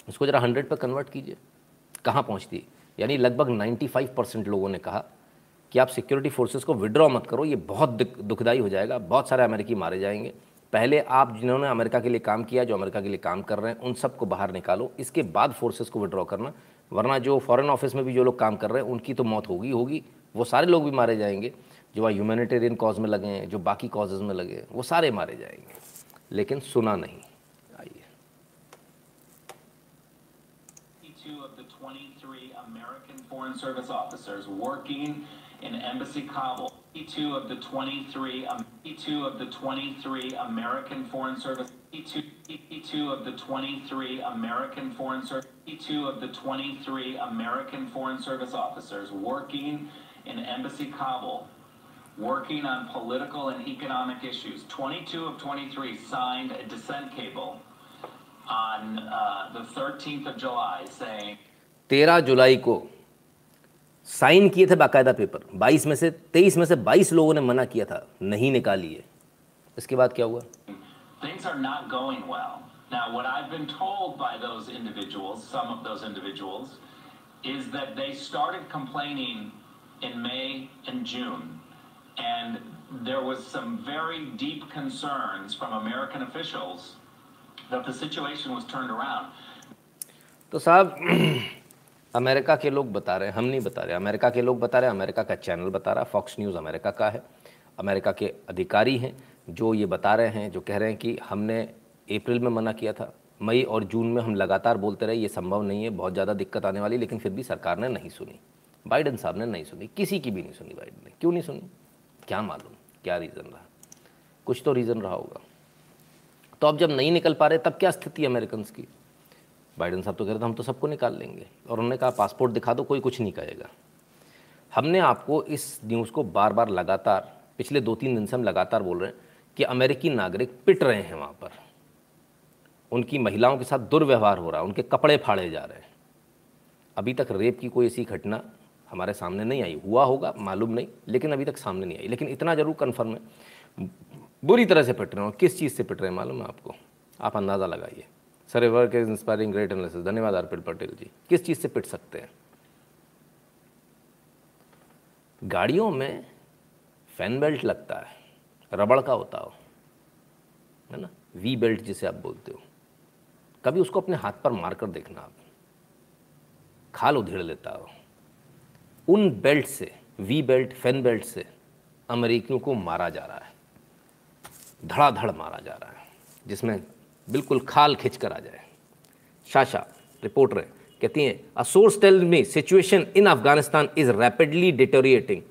इसको ज़रा हंड्रेड पर कन्वर्ट कीजिए। कहाँ पहुँचती यानी लगभग 95 परसेंट लोगों ने कहा कि आप सिक्योरिटी फोर्सेस को विड्रॉ मत करो, ये बहुत दुखदाई हो जाएगा। बहुत सारे अमेरिकी मारे जाएँगे। पहले आप जिन्होंने अमेरिका के लिए काम किया, जो अमेरिका के लिए काम कर रहे हैं, उन सबको बाहर निकालो। इसके बाद फोर्सेस को विड्रॉ करना, वरना जो फॉरेन ऑफ़िस में भी जो लोग काम कर रहे हैं, उनकी तो मौत होगी होगी। वो सारे लोग भी मारे जाएँगे। जो वहाँ ह्यूमैनिटेरियन कॉज में लगे हैं, जो बाकी कॉजेज़ में लगे हैं, वो सारे मारे जाएँगे। लेकिन सुना नहीं। आइए। Of the 23 American Foreign Service officers working in Embassy Kabul. 22 of the 23, um, 22 of the 23 American Foreign Service. 22 of the 23 American Foreign Service. 22 of the 23 American Foreign Service officers working in Embassy Kabul working on political and economic issues. 22 of 23 signed a dissent cable on uh, the 13th of July saying 13 जुलाई को sign किए थे बाकायदा paper 22 में से 23 में से 22 लोगों ने मना किया था नहीं निकालिए इसके बाद क्या हुआ Things are not going well. Now, what I've been told by those individuals, some of those individuals, is that they started complaining in May and June and there was some very deep concerns from American officials that the situation was turned around. तो साहब America के लोग बता रहे हैं, हम नहीं बता रहे। अमेरिका के लोग बता रहे हैं, अमेरिका का चैनल बता रहा है फॉक्स न्यूज़ अमेरिका का है। अमेरिका के अधिकारी हैं जो ये बता रहे हैं, जो कह रहे हैं कि हमने अप्रैल में मना किया था, मई और जून में हम लगातार बोलते रहे, ये संभव नहीं है, बहुत ज़्यादा दिक्कत आने वाली, लेकिन फिर भी सरकार ने नहीं सुनी। बाइडन साहब ने नहीं सुनी, किसी की भी नहीं सुनी बाइडन ने। क्यों नहीं सुनी? क्या मालूम, क्या रीज़न रहा? कुछ तो रीज़न रहा होगा। तो अब जब नहीं निकल पा रहे, तब क्या स्थिति अमेरिकन की? बाइडन साहब तो कह रहे थे, हम तो सबको निकाल लेंगे। और उन्होंने कहा, पासपोर्ट दिखा दो, कोई कुछ नहीं कहेगा। हमने आपको इस न्यूज़ को बार बार लगातार, पिछले दो तीन दिन से हम लगातार बोल रहे हैं कि अमेरिकी नागरिक पिट रहे हैं वहाँ पर। उनकी महिलाओं के साथ दुर्व्यवहार हो रहा है, उनके कपड़े फाड़े जा रहे हैं। अभी तक रेप की कोई ऐसी घटना हमारे सामने नहीं आई। हुआ होगा, मालूम नहीं, लेकिन अभी तक सामने नहीं आई। लेकिन इतना ज़रूर कन्फर्म है। बुरी तरह से पिट रहे हो किस चीज़ से पिट रहे हैं, मालूम है आपको? आप अंदाज़ा लगाइए। Sir work is inspiring great analysis धन्यवाद अर्पित पटेल जी। किस चीज़ से पिट सकते हैं? गाड़ियों में फ़ैन बेल्ट लगता है, रबड़ का होता हो है ना? वी बेल्ट जिसे आप बोलते हो। कभी उसको अपने हाथ पर मारकर देखना आप। खाल उधेड़ लेता हो। उन बेल्ट से वी बेल्ट फ़ैन बेल्ट से अमेरिकियों को मारा जा रहा है। धड़ाधड़ मारा जा रहा है, जिसमें बिल्कुल खाल खिंच कर आ जाए। शाशा, रिपोर्टर है कहती हैं a source tell me situation in Afghanistan is rapidly deteriorating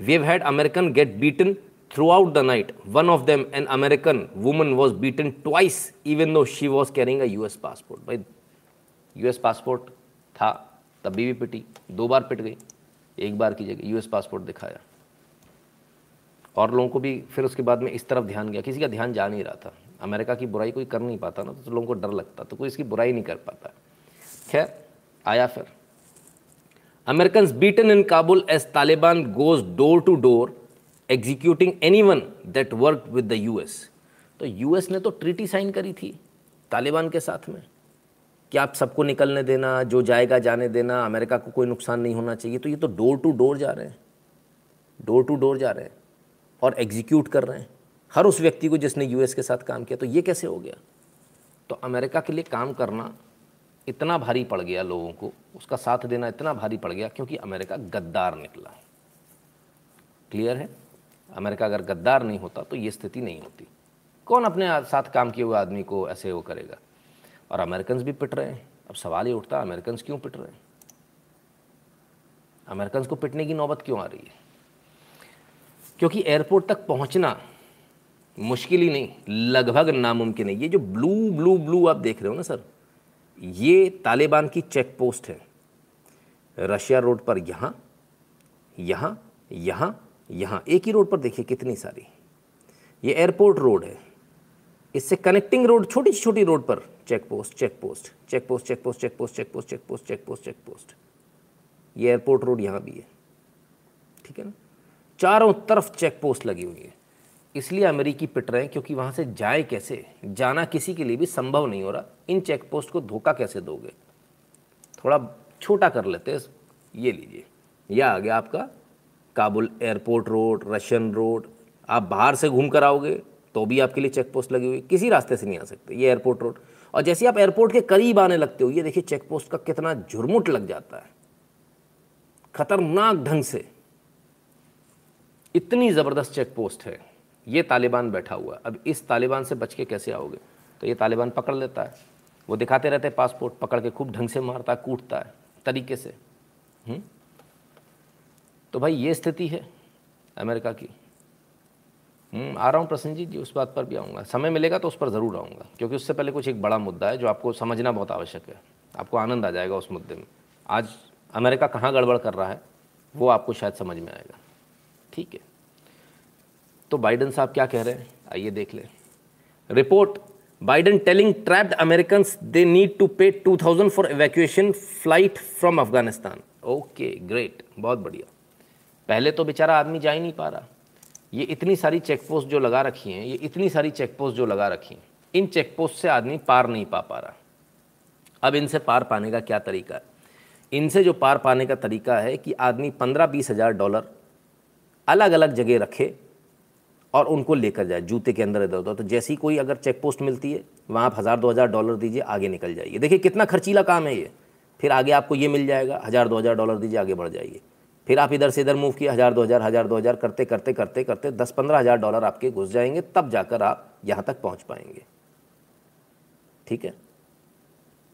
we have had American get beaten throughout the night one of them an American woman was beaten twice even though she was carrying a US passport भाई US passport था तभी भी पिटी, दो बार पिट गई, एक बार की जगह US passport दिखाया। और लोगों को भी फिर उसके बाद में इस तरफ़ ध्यान गया, किसी का ध्यान जा नहीं रहा था। अमेरिका की बुराई कोई कर नहीं पाता ना तो लोगों को डर लगता तो कोई इसकी बुराई नहीं कर पाता। खैर, आया फिर। American beaten in Kabul as Taliban goes door to door executing anyone that work with the US तो यूएस ने तो ट्रीटी साइन करी थी तालिबान के साथ में। कि आप सबको निकलने देना, जो जाएगा जाने देना, अमेरिका को कोई नुकसान नहीं होना चाहिए तो ये तो डोर टू डोर जा रहे हैं। डोर टू डोर जा रहे हैं और एग्जीक्यूट कर रहे हैं। हर उस व्यक्ति को जिसने यूएस के साथ काम किया तो ये कैसे हो गया? तो अमेरिका के लिए काम करना इतना भारी पड़ गया लोगों को, उसका साथ देना इतना भारी पड़ गया, क्योंकि अमेरिका गद्दार निकला है। क्लियर है? अमेरिका अगर गद्दार नहीं होता तो ये स्थिति नहीं होती। कौन अपने साथ काम किए हुए आदमी को ऐसे वो करेगा? और अमेरिकन भी पिट रहे हैं। अब सवाल ये उठता है अमेरिकन क्यों पिट रहे हैं? अमेरिकन को पिटने की नौबत क्यों आ रही है? क्योंकि एयरपोर्ट तक पहुँचना मुश्किल ही नहीं, लगभग नामुमकिन है। ये जो ब्लू ब्लू ब्लू आप देख रहे हो ना सर ये तालिबान की चेक पोस्ट है। रशिया रोड पर यहाँ यहाँ यहाँ यहाँ, एक ही रोड पर देखिए कितनी सारी। ये एयरपोर्ट रोड है। इससे कनेक्टिंग रोड छोटी छोटी रोड पर check post check post check post check post check post check post check post check post check post ये एयरपोर्ट रोड यहाँ भी है। ठीक है ना? चारों तरफ़ चेक पोस्ट लगी हुई है। इसलिए अमेरिकी पिट रहे हैं क्योंकि वहाँ से जाए कैसे? जाना किसी के लिए भी संभव नहीं हो रहा। इन चेक पोस्ट को धोखा कैसे दोगे? थोड़ा छोटा कर लेते हैं। ये लीजिए। यह आ गया आपका Kabul airport road, Russian road. आप बाहर से घूम कर आओगे तो भी आपके लिए चेक पोस्ट लगी हुई किसी रास्ते से नहीं आ सकते। ये एयरपोर्ट रोड। और जैसे आप एयरपोर्ट के करीब आने लगते हो, ये देखिए चेक पोस्ट का कितना झुरमुट लग जाता है। खतरनाक ढंग से। इतनी ज़बरदस्त चेक पोस्ट है। ये तालिबान बैठा हुआ अब इस तालिबान से बच के कैसे आओगे? तो ये तालिबान पकड़ लेता है। वो दिखाते रहते हैं पासपोर्ट पकड़ के खूब ढंग से मारता है कूटता है तरीके से। हुँ? हम्म? तो भाई ये स्थिति है अमेरिका की। हम्म, आ रहा हूँ प्रसन्न जी जी उस बात पर भी आऊँगा। समय मिलेगा तो उस पर ज़रूर आऊँगा क्योंकि उससे पहले कुछ एक बड़ा मुद्दा है जो आपको समझना बहुत आवश्यक है। आपको आनंद आ जाएगा उस मुद्दे में। आज अमेरिका कहाँ गड़बड़ कर रहा है वो आपको शायद समझ में आएगा। ठीक है। तो बाइडन साहब क्या कह रहे हैं? आइए देख लें। Report, Biden telling trapped American they need to pay 2000 for evacuation flight from Afghanistan. Okay great बहुत बढ़िया। पहले तो बेचारा आदमी जा ही नहीं पा रहा। ये इतनी सारी चेक पोस्ट जो लगा रखी हैं, ये इतनी सारी चेक पोस्ट जो लगा रखी हैं, इन चेक पोस्ट से आदमी पार नहीं पा पा रहा। अब इनसे पार पाने का क्या तरीका है? इनसे जो पार पाने का तरीका है कि आदमी पंद्रह बीस हज़ार डॉलर अलग अलग जगह रखे और उनको लेकर जाए, जूते के अंदर इधर उधर तो जैसी कोई अगर चेक पोस्ट मिलती है, वहाँ आप हज़ार दो हज़ार डॉलर दीजिए, आगे निकल जाइए। देखिए, कितना खर्चीला काम है ये। फिर आगे आपको ये मिल जाएगा हज़ार दो हज़ार डॉलर दीजिए, आगे बढ़ जाइए। फिर आप इधर से इधर मूव किए हज़ार दो हज़ार हज़ार दो हज़ार, करते करते करते करते दस पंद्रह हज़ार डॉलर आपके घुस जाएँगे, तब जाकर आप यहाँ तक पहुँच पाएँगे। ठीक है?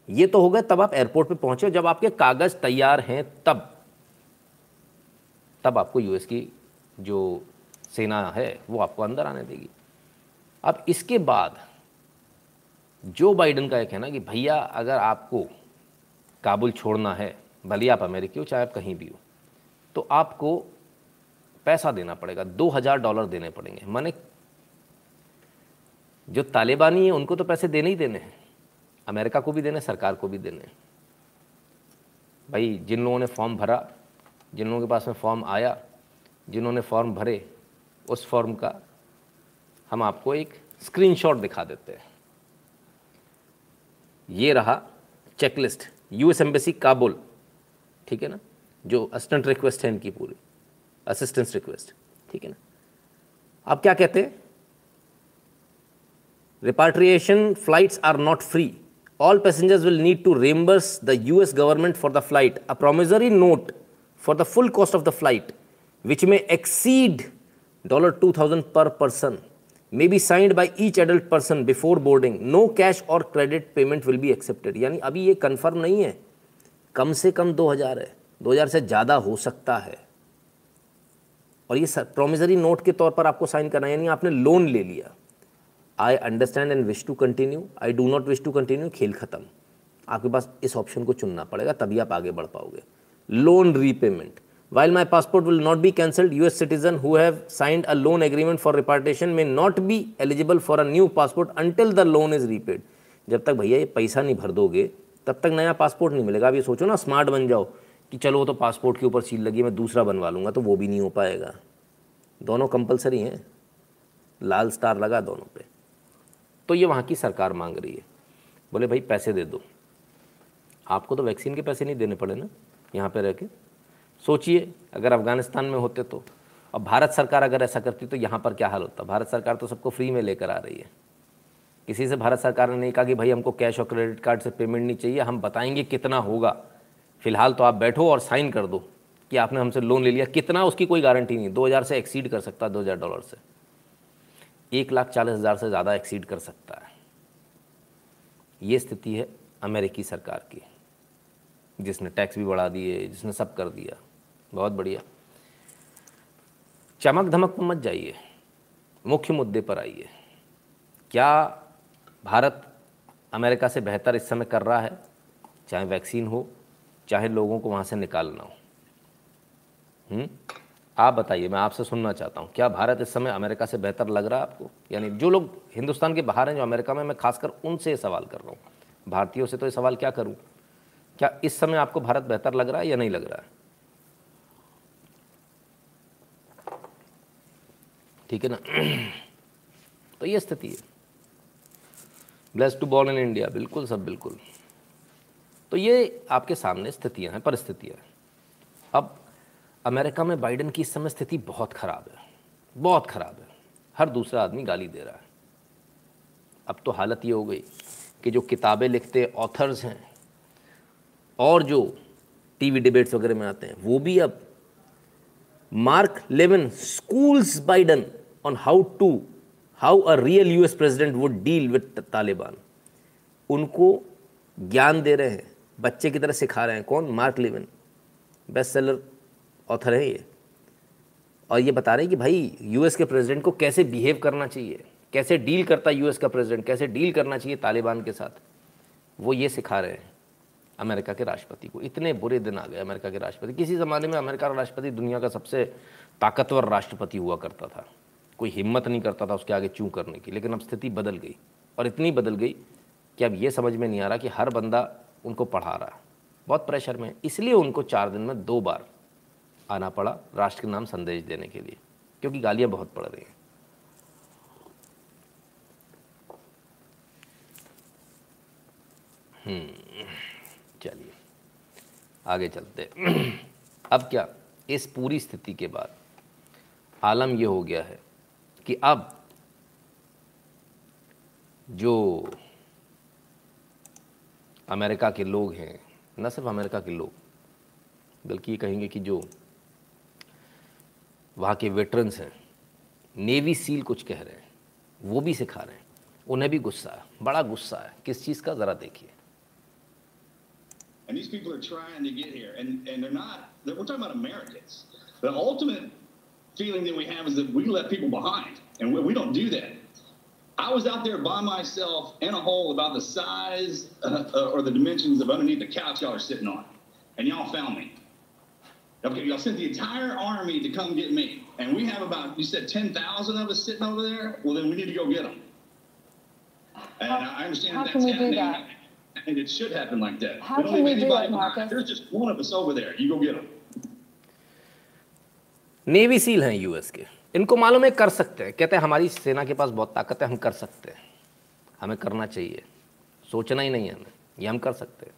ये तो हो गए, तब आप एयरपोर्ट पे पहुँचे जब आपके कागज़ तैयार हैं, तब तब आपको यूएस की जो सेना है, वो आपको अंदर आने देगी। अब इसके बाद जो बाइडन का एक है ना कि भैया, अगर आपको काबुल छोड़ना है, भले आप अमेरिकी हो, चाहे आप कहीं भी हो तो आपको पैसा देना पड़ेगा, दो हज़ार डॉलर देने पड़ेंगे। माने जो तालिबानी है, उनको तो पैसे देने ही देने हैं। अमेरिका को भी देने, सरकार को भी देने भाई, जिन लोगों ने फॉर्म भरा, जिन लोगों के पास में फॉर्म आया, जिन्होंने फॉर्म भरे उस फॉर्म का हम आपको एक स्क्रीनशॉट दिखा देते हैं। ये रहा चेकलिस्ट यूएस एम्बेसी काबुल ठीक है ना? जो असिस्टेंट रिक्वेस्ट है इनकी पूरी असिस्टेंस रिक्वेस्ट ठीक है ना? आप क्या कहते हैं? Repatriation flights are not free all passengers will need to reimburse the US government for the flight a promissory note for the full cost of the flight which may exceed dollar two thousand per person may be signed by each adult person before boarding no cash or credit payment will be accepted यानी अभी ये confirm नहीं है। कम से कम 2000 है। 2000 से ज़्यादा हो सकता है। और ये प्रोमिजरी नोट के तौर पर आपको साइन करना है। यानी आपने लोन ले लिया। I understand and wish to continue I do not wish to continue खेल ख़त्म। आपके पास इस ऑप्शन को चुनना पड़ेगा, तभी आप आगे बढ़ पाओगे। Loan repayment While my passport will not be cancelled, US citizen who have signed a loan agreement for repatriation may not be eligible for a new passport until the loan is repaid. जब तक भैया ये पैसा नहीं भर दोगे तब तक नया पासपोर्ट नहीं मिलेगा। अब ये सोचो ना स्मार्ट बन जाओ कि चलो तो पासपोर्ट के ऊपर सील लगी मैं दूसरा बनवा लूँगा तो वो भी नहीं हो पाएगा। दोनों कंपलसरी हैं। लाल स्टार लगा दोनों पे। तो ये वहाँ की सरकार मांग रही है। बोले भाई पैसे दे दो। आपको तो वैक्सीन के पैसे नहीं देने पड़े ना यहाँ पे रह के? सोचिए, अगर अफ़गानिस्तान में होते तो। अब भारत सरकार अगर ऐसा करती तो यहाँ पर क्या हाल होता? भारत सरकार तो सबको फ्री में लेकर आ रही है। किसी से भारत सरकार ने नहीं कहा कि भाई हमको कैश और क्रेडिट कार्ड से पेमेंट नहीं चाहिए, हम बताएँगे कितना होगा। फ़िलहाल तो आप बैठो और साइन कर दो कि आपने हमसे लोन ले लिया। कितना उसकी कोई गारंटी नहीं। दो हज़ार से एक्सीड कर सकता है दो हज़ार डॉलर से। एक लाख चालीस हज़ार से ज़्यादा एक्सीड कर सकता है। ये स्थिति है अमेरिकी सरकार की, जिसने टैक्स भी बढ़ा दिए, जिसने सब कर दिया। बहुत बढ़िया। चमक धमक पर मत जाइए, मुख्य मुद्दे पर आइए। क्या भारत अमेरिका से बेहतर इस समय कर रहा है? चाहे वैक्सीन हो, चाहे लोगों को वहाँ से निकालना हो। हुँ? हम्म? आप बताइए, मैं आपसे सुनना चाहता हूँ। क्या भारत इस समय अमेरिका से बेहतर लग रहा है आपको? यानी जो लोग हिंदुस्तान के बाहर हैं, जो अमेरिका में, मैं खासकर उनसे सवाल कर रहा हूँ। भारतीयों से तो ये सवाल क्या करूँ? क्या इस समय आपको भारत बेहतर लग रहा है या नहीं लग रहा है? ठीक है ना? तो ये स्थिति है। Bless to born in India बिल्कुल, सब बिल्कुल। तो ये आपके सामने स्थितियाँ हैं, परिस्थितियाँ हैं। अब अमेरिका में बाइडन की इस समय स्थिति बहुत ख़राब है। बहुत ख़राब है। हर दूसरा आदमी गाली दे रहा है। अब तो हालत ये हो गई कि जो किताबें लिखते ऑथर्स हैं, और जो टीवी डिबेट्स वगैरह में आते हैं, वो भी अब Mark Levin schools Biden on how to how a real US president would deal with Taliban उनको ज्ञान दे रहे हैं, बच्चे की तरह सिखा रहे हैं, कौन? Mark Levin best seller author है ये। और ये बता रहे हैं कि भाई यूएस के प्रेसिडेंट को कैसे बिहेव करना चाहिए, कैसे डील करता है यूएस का प्रेसिडेंट कैसे डील करना चाहिए तालिबान के साथ, वो ये सिखा रहे हैं अमेरिका के राष्ट्रपति को। इतने बुरे दिन आ गए अमेरिका के राष्ट्रपति। किसी ज़माने में अमेरिका का राष्ट्रपति दुनिया का सबसे ताकतवर राष्ट्रपति हुआ करता था। कोई हिम्मत नहीं करता था उसके आगे चूँ करने की लेकिन अब स्थिति बदल गई। और इतनी बदल गई कि अब ये समझ में नहीं आ रहा कि हर बंदा उनको पढ़ा रहा है। बहुत प्रेशर में इसलिए उनको चार दिन में दो बार आना पड़ा राष्ट्र के नाम संदेश देने के लिए क्योंकि गालियाँ बहुत पड़ रही हैं। हम्म, चलिए आगे चलते अब क्या इस पूरी स्थिति के बाद आलम यह हो गया है कि अब जो अमेरिका के लोग हैं न सिर्फ़ अमेरिका के लोग बल्कि ये कहेंगे कि जो वहाँ के वेटरन्स हैं नेवी सील कुछ कह रहे हैं वो भी सिखा रहे हैं उन्हें भी गुस्सा है बड़ा गुस्सा है किस चीज़ का ज़रा देखिए And these people are trying to get here, and, and they're not, they're, we're talking about Americans. The ultimate feeling that we have is that we let people behind, and we, we don't do that. I was out there by myself in a hole about the size uh, or the dimensions of underneath the couch y'all are sitting on, and y'all found me. Okay, y'all sent the entire army to come get me, and we have about you said ten thousand of us sitting over there. Well, then we need to go get them. And I understand how that's can we do happening, that? and it should happen like that. How we don't can leave we do it, behind. Marcus? There's just one of us over there. You go get them. Navy seal हैं US के। इनको मालूम है कर सकते हैं। कहते हैं हमारी सेना के पास बहुत ताकत है हम कर सकते हैं। हमें करना चाहिए। सोचना ही नहीं है हमें। ये हम कर सकते हैं।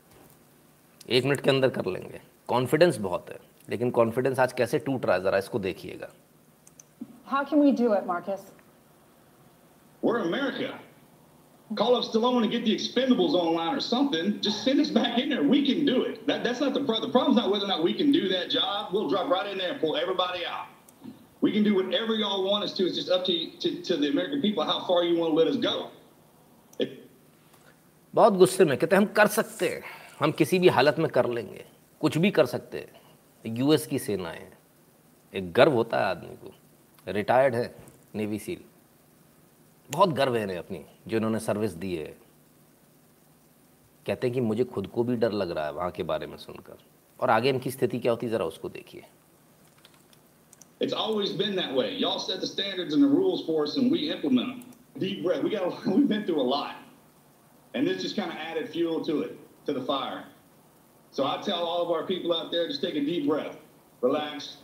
एक मिनट के अंदर कर लेंगे। कॉन्फिडेंस बहुत है। लेकिन कॉन्फिडेंस आज कैसे टूट रहा है ज़रा इसको देखिएगा। How can we do it, Marcus? We're America. Call up Stallone and get the expendables online or something. Just send us back in there. We can do it. That, that's not the problem. The problem's not whether or not we can do that job. We'll drop right in there and pull everybody out. We can do whatever y'all want us to. It's just up to, to, to the American people how far you want to let us go. If, बहुत गुस्से में कहते हैं हम कर सकते हैं हम किसी भी हालत में कर लेंगे कुछ भी कर सकते हैं यूएस की सेनाएं हैं एक गर्व होता है आदमी को रिटायर्ड है नेवी सील बहुत गर्व है अपनी जो इन्होंने सर्विस दी है कहते हैं कि मुझे खुद को भी डर लग रहा है वहाँ के बारे में सुनकर और आगे इनकी स्थिति क्या होती है ज़रा उसको देखिए it's always been that way. Y'all set the standards and the rules for us, and we implement them. Deep breath. We got. We've been through a lot, and this just kind of added fuel to it, to the fire. So I tell all of our people out there, just take a deep breath, relax,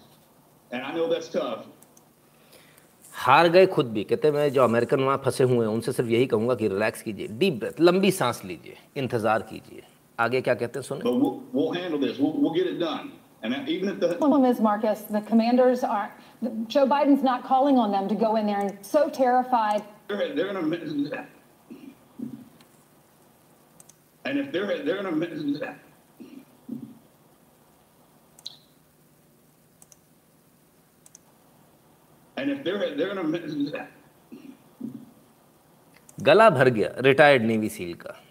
and I know that's tough. हार गए खुद भी कहते मैं जो American वहाँ फंसे हुए हैं उनसे सिर्फ़ यही कहूँगा कि रिलैक्स कीजिए डीप ब्रेथ लंबी सांस लीजिए इंतज़ार कीजिए आगे क्या कहते हैं सुने we'll, we'll handle this. We'll, we'll get it done. And that- even if the problem is, Marcus, the commanders are, Joe Biden's not calling on them to go in there and so terrified. they're, they're in gonna, and if they're they're in gonna. and if they're they're gonna गला भर गया retired navy seal का।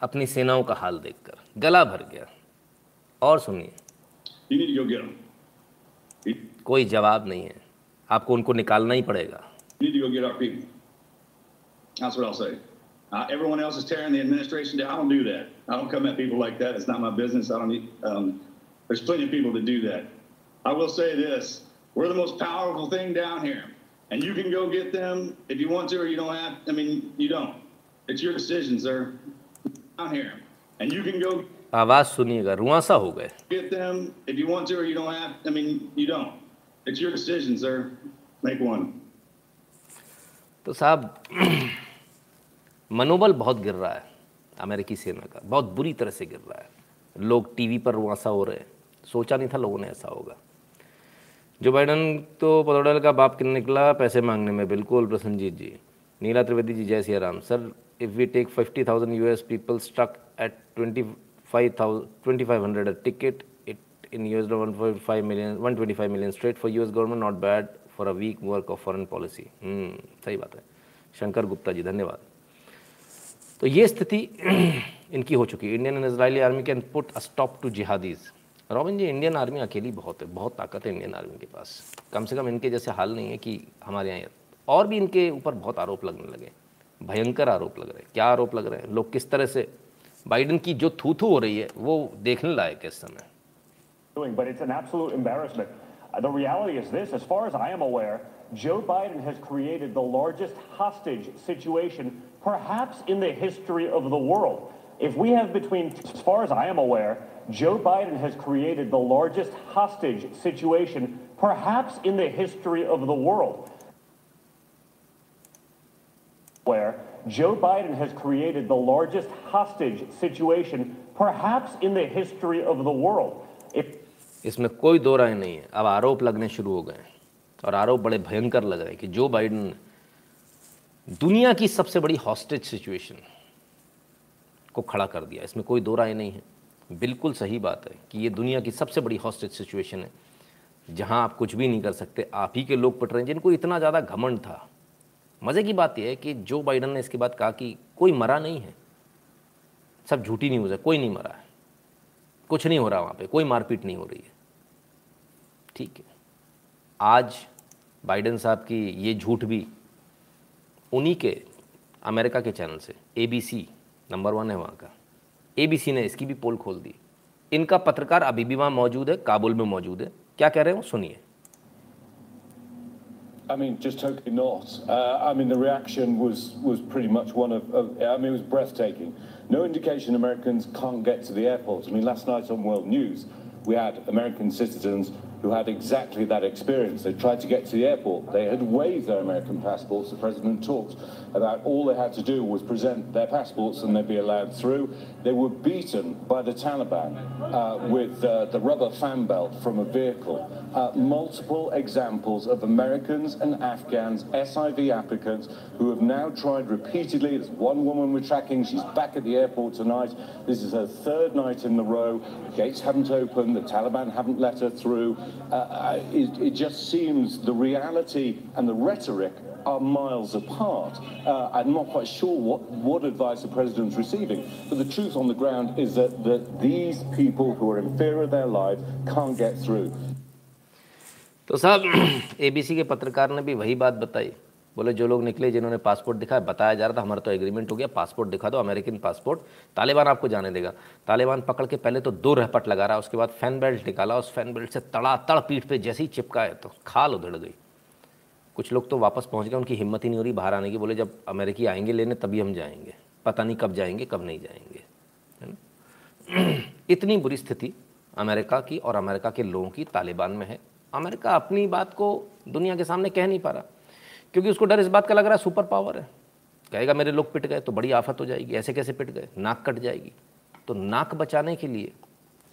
अपनी सेनाओं का हाल देखकर। गला भर गया। और सुनिए। कोई जवाब नहीं है। आपको उनको निकालना ही पड़ेगा। I will we're the most powerful thing down here, and you can go get them if you want to, or you don't have. I mean, you don't. It's your decision, sir. Down here, and you can go आवाज़ सुनिएगा रुआसा हो गए get them if you want to, or you don't have. I mean, you don't. It's your decision, sir. Make one. तो साहब मनोबल बहुत गिर रहा है अमेरिकी सेना का बहुत बुरी तरह से गिर रहा है लोग टीवी पर रुआसा हो रहे हैं सोचा नहीं था लोगों ने ऐसा होगा जो बाइडन तो पदोडल का बाप किन निकला पैसे मांगने में? बिल्कुल, प्रसन्नजीत जी। नीला त्रिवेदी जी, जय सी आराम sir if we take fifty thousand U S people stuck at twenty five thousand twenty five hundred ticket it in U S five million one twenty five million straight for U S government not bad for a week work of foreign policy सही बात है। शंकर गुप्ता जी, धन्यवाद। तो ये स्थिति इनकी हो चुकी है। Indian and Israeli army can put a stop to jihadis. Robin ji Indian army अकेली बहुत है बहुत ताकत है इंडियन आर्मी के पास कम से कम इनके जैसे हाल नहीं है कि हमारे यहाँ और भी इनके ऊपर बहुत आरोप लगने लगे भयंकर आरोप लग रहे हैं क्या आरोप लग रहे हैं लोग किस तरह से बाइडन की जो थू थू हो रही है वो देखने लायक है इस समय but it's an absolute embarrassment. Uh, the reality is this, as far as I am aware, Joe Biden has created the largest hostage situation perhaps in the history of the world. If we have between, as far as I am aware, Joe Biden has created the largest hostage situation perhaps in the history of the world. Where Joe Biden has created the largest hostage situation perhaps in the history of the world. If इसमें कोई दो राय नहीं है अब आरोप लगने शुरू हो गए हैं और आरोप बड़े भयंकर लग रहे हैं कि जो बाइडन दुनिया की सबसे बड़ी हॉस्टेज सिचुएशन को खड़ा कर दिया इसमें कोई दो राय नहीं है बिल्कुल सही बात है कि ये दुनिया की सबसे बड़ी हॉस्टेज सिचुएशन है। जहाँ आप कुछ भी नहीं कर सकते, आप ही के लोग पट रहे हैं, जिनको इतना ज़्यादा घमंड था। मज़े की बात यह है कि जो बाइडन ने इसके बाद कहा कि कोई मरा नहीं है। सब झूठी न्यूज़ है, कोई नहीं मरा है। कुछ नहीं हो रहा वहाँ पे, कोई मारपीट नहीं हो रही है। ठीक है। आज बाइडन साहब की ये झूठ भी उन्हीं के, अमेरिका के चैनल से एबीसी नंबर वन है वहाँ का। एबीसी ने इसकी भी पोल खोल दी इनका पत्रकार अभी भी वहाँ मौजूद है काबुल में मौजूद है क्या कह रहे हो सुनिए I mean, just totally not. Uh, I mean, the reaction was was pretty much one of, of. I mean, it was breathtaking. No indication Americans can't get to the airports. I mean, last night on World News, we had American citizens who had exactly that experience. They tried to get to the airport. They had waived their American passports. The president talked about all they had to do was present their passports and they'd be allowed through. They were beaten by the Taliban uh, with uh, the rubber fan belt from a vehicle. Uh, multiple examples of Americans and Afghans, SIV applicants, who have now tried repeatedly. There's one woman we're tracking. She's back at the airport tonight. This is her third night in the row. Gates haven't opened. The Taliban haven't let her through Uh, it, it, just seems the reality and the rhetoric are miles apart. Uh, I'm not quite sure what, what advice the president's receiving, but the truth on the ground is that, that these people who are in fear of their lives can't get through. तो साहब ABC के पत्रकार ने भी वही बात बताई बोले, जो लोग निकले जिन्होंने पासपोर्ट दिखाया, बताया जा रहा था, हमारा तो एग्रीमेंट हो गया पासपोर्ट दिखा दो अमेरिकन पासपोर्ट तालिबान आपको जाने देगा। तालिबान पकड़ के पहले तो दो रहपट लगा रहा, उसके बाद फ़ैन बेल्ट निकाला, उस फ़ैन बेल्ट से तड़ा तड़ पीठ पे जैसे ही चिपकाए तो खाल उधड़ गई। कुछ लोग तो वापस पहुँच गए, उनकी हिम्मत ही नहीं हो रही बाहर आने की, बोले, जब अमेरिकी आएँगे लेने, तभी हम जाएँगे। पता नहीं कब जाएँगे, कब नहीं जाएँगे। है ना? इतनी बुरी स्थिति अमेरिका की और अमेरिका के लोगों की तालिबान में है। अमेरिका अपनी बात को दुनिया के सामने कह नहीं पा रहा। क्योंकि उसको डर इस बात का लग रहा है सुपर पावर है। कहेगा, मेरे लोग पिट गए तो बड़ी आफत हो जाएगी। ऐसे कैसे पिट गए? नाक कट जाएगी। तो नाक बचाने के लिए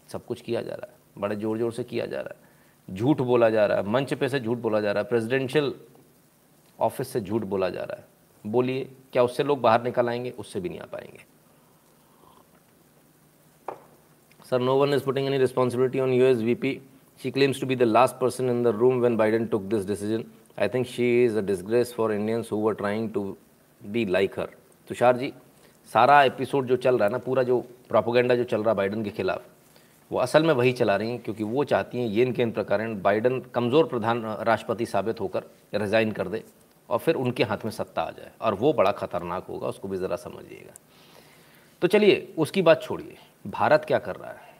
सब कुछ किया जा रहा है। बड़े ज़ोर ज़ोर से किया जा रहा है। झूठ बोला जा रहा है। मंच पे से झूठ बोला जा रहा है। प्रेसिडेंशियल ऑफ़िस से झूठ बोला जा रहा है। बोलिए, क्या उससे लोग बाहर निकल आएँगे? उससे भी नहीं आ पाएँगे। Sir no one is putting any responsibility on US VP she claims to be the last person in the room when Biden took this decision I think she is a disgrace for Indians who were trying to be like her Tushar ji सारा episode जो चल रहा है ना, पूरा जो propaganda जो चल रहा है बाइडन के खिलाफ, वो असल में वही चला रही हैं क्योंकि वो चाहती हैं येन केन प्रकार बाइडन कमज़ोर प्रधान राष्ट्रपति साबित होकर रिज़ाइन कर दे और फिर उनके हाथ में सत्ता आ जाए। और वो बड़ा खतरनाक होगा, उसको भी ज़रा समझिएगा। तो चलिए, उसकी बात छोड़िए। भारत क्या कर रहा है?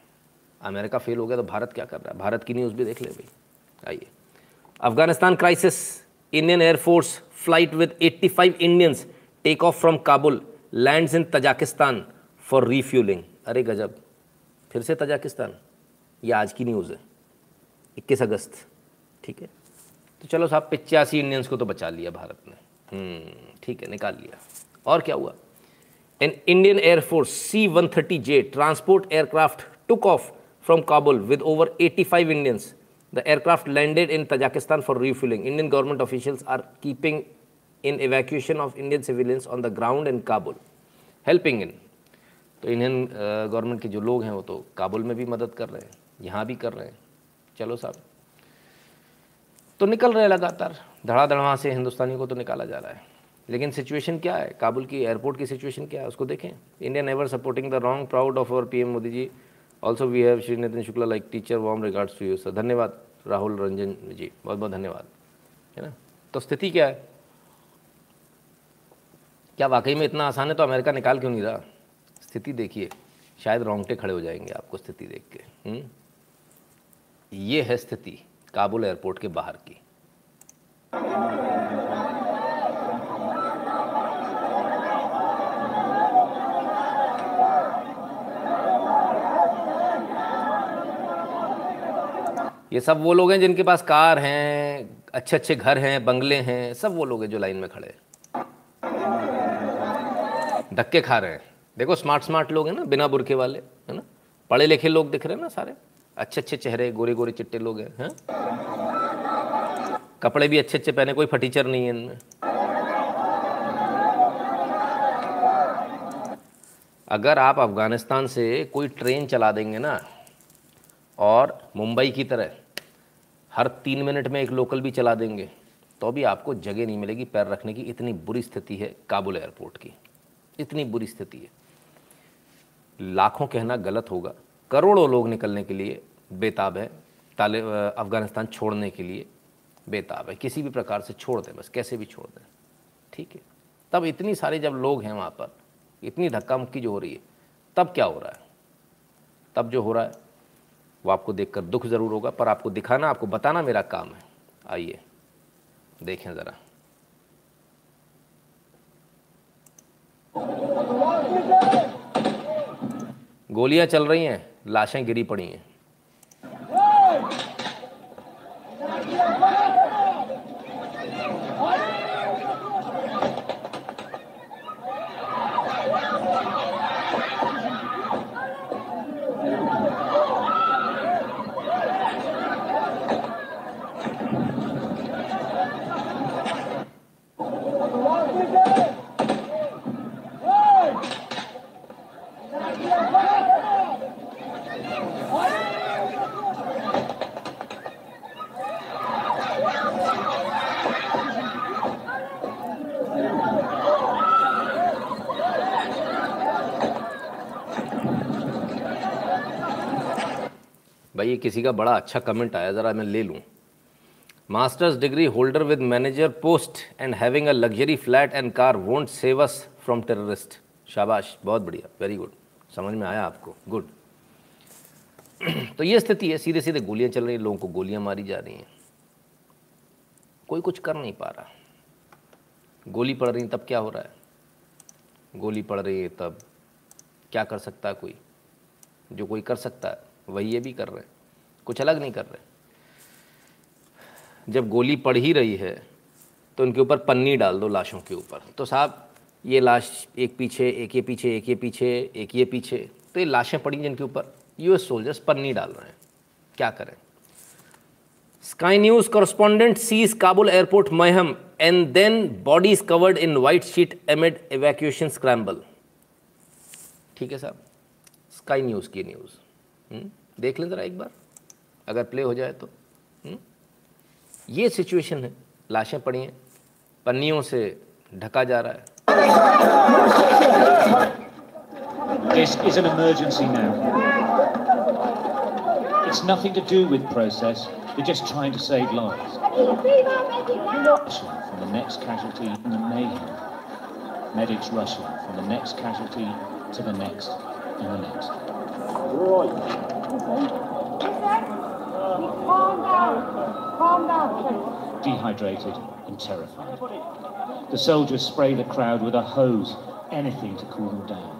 अमेरिका फेल हो गया तो भारत क्या कर रहा है? भारत की न्यूज़ भी देख ले भाई। आइए। Crisis, Indian Air Force flight with 85 Indians take off from Kabul, lands in Tajikistan for refueling. अरे गजब फिर से तजाकिस्तान ये आज की न्यूज़ है 21 अगस्त ठीक है? तो चलो साहब पिचासी इंडियंस को तो बचा लिया भारत ने। ठीक है निकाल लिया। और क्या हुआ? An Indian air force C one thirty J transport aircraft took off from Kabul with over 85 Indians The aircraft landed in Tajikistan for refueling. Indian government officials are keeping in evacuation of Indian civilians on the ground in Kabul. Helping in to Indian government के जो लोग हैं वो तो काबुल में भी मदद कर रहे हैं, यहाँ भी कर रहे हैं। चलो साहब। तो निकल रहे लगातार। धड़ाधड़ से हिंदुस्तानियों को तो निकाला जा रहा है। लेकिन सिचुएशन क्या है? काबुल की एयरपोर्ट की सिचुएशन क्या है? उसको देखें। India never supporting the wrong proud of our PM Modi ji also we have Shri Nitin Shukla like teacher warm regards to you sir धन्यवाद राहुल रंजन जी बहुत बहुत धन्यवाद है ना तो स्थिति क्या है क्या वाकई में इतना आसान है तो अमेरिका निकाल क्यों नहीं रहा स्थिति देखिए शायद रोंगटे खड़े हो जाएँगे आपको स्थिति देख के? ये है स्थिति काबुल एयरपोर्ट के बाहर की ये सब वो लोग हैं जिनके पास कार हैं अच्छे अच्छे घर हैं, बंगले हैं, सब वो लोग हैं जो लाइन में खड़े हैं। धक्के खा रहे हैं। देखो स्मार्ट स्मार्ट लोग हैं ना, बिना बुरके वाले, है ना? पढ़े लिखे लोग दिख रहे हैं ना सारे। अच्छे अच्छे चेहरे गोरे गोरे चिट्टे लोग हैं, है? कपड़े भी अच्छे अच्छे पहने, कोई फटीचर नहीं है इनमें। अगर आप अफ़गानिस्तान से कोई ट्रेन चला देंगे ना और मुंबई की तरह हर तीन मिनट में एक लोकल भी चला देंगे तो भी आपको जगह नहीं मिलेगी पैर रखने की। इतनी बुरी स्थिति है काबुल एयरपोर्ट की। इतनी बुरी स्थिति है। लाखों कहना गलत होगा। करोड़ों लोग निकलने के लिए बेताब है। ताले अफ़गानिस्तान छोड़ने के लिए बेताब है। किसी भी प्रकार से छोड़ दें बस, कैसे भी छोड़ दें। ठीक है। तब इतनी सारे जब लोग हैं वहाँ पर, इतनी धक्का मुक्की जो हो रही है, तब क्या हो रहा है? तब जो हो रहा है वो आपको देखकर दुख ज़रूर होगा, पर आपको दिखाना, आपको बताना मेरा काम है। आइए, देखें ज़रा। गोलियाँ चल रही हैं, लाशें गिरी पड़ी हैं। किसी का बड़ा अच्छा कमेंट आया, ज़रा मैं ले लूँ। Masters degree holder with manager post and having a luxury flat and car won't save us from terrorist शाबाश, बहुत बढ़िया वेरी गुड समझ में आया आपको? गुड तो ये स्थिति है सीधे सीधे गोलियाँ चल रही हैं, लोगों को गोलियाँ मारी जा रही हैं। कोई कुछ कर नहीं पा रहा। गोली पड़ रही तब क्या हो रहा है? गोली पड़ रही है, तब क्या कर सकता है कोई? जो कोई कर सकता है, वही ये भी कर रहे हैं। कुछ अलग नहीं कर रहे। जब गोली पड़ ही रही है तो उनके ऊपर पन्नी डाल दो लाशों के ऊपर। तो साहब, ये लाश एक पीछे, एक ये पीछे, एक ये पीछे, एक ये पीछे तो ये लाशें पड़ी जिनके ऊपर यूएस सोल्जर्स पन्नी डाल रहे हैं। क्या करें? Sky News correspondent sees Kabul airport mayhem and then bodies covered in white sheet amid evacuation scramble ठीक है साहब स्काई न्यूज़ की न्यूज़ हम्म? देख लें ज़रा एक बार। अगर प्ले हो जाए तो हुँ? ये सिचुएशन है लाशें पड़ी हैं पन्नियों से ढका जा रहा है This is an emergency now. It's nothing to do with process. They're just trying to save lives. Rushing from the next casualty in the mayhem. Medics rushing from the next casualty to the next and the next. Calm down. Calm down. dehydrated and terrified. The soldiers spray the crowd with a hose, anything to cool them down.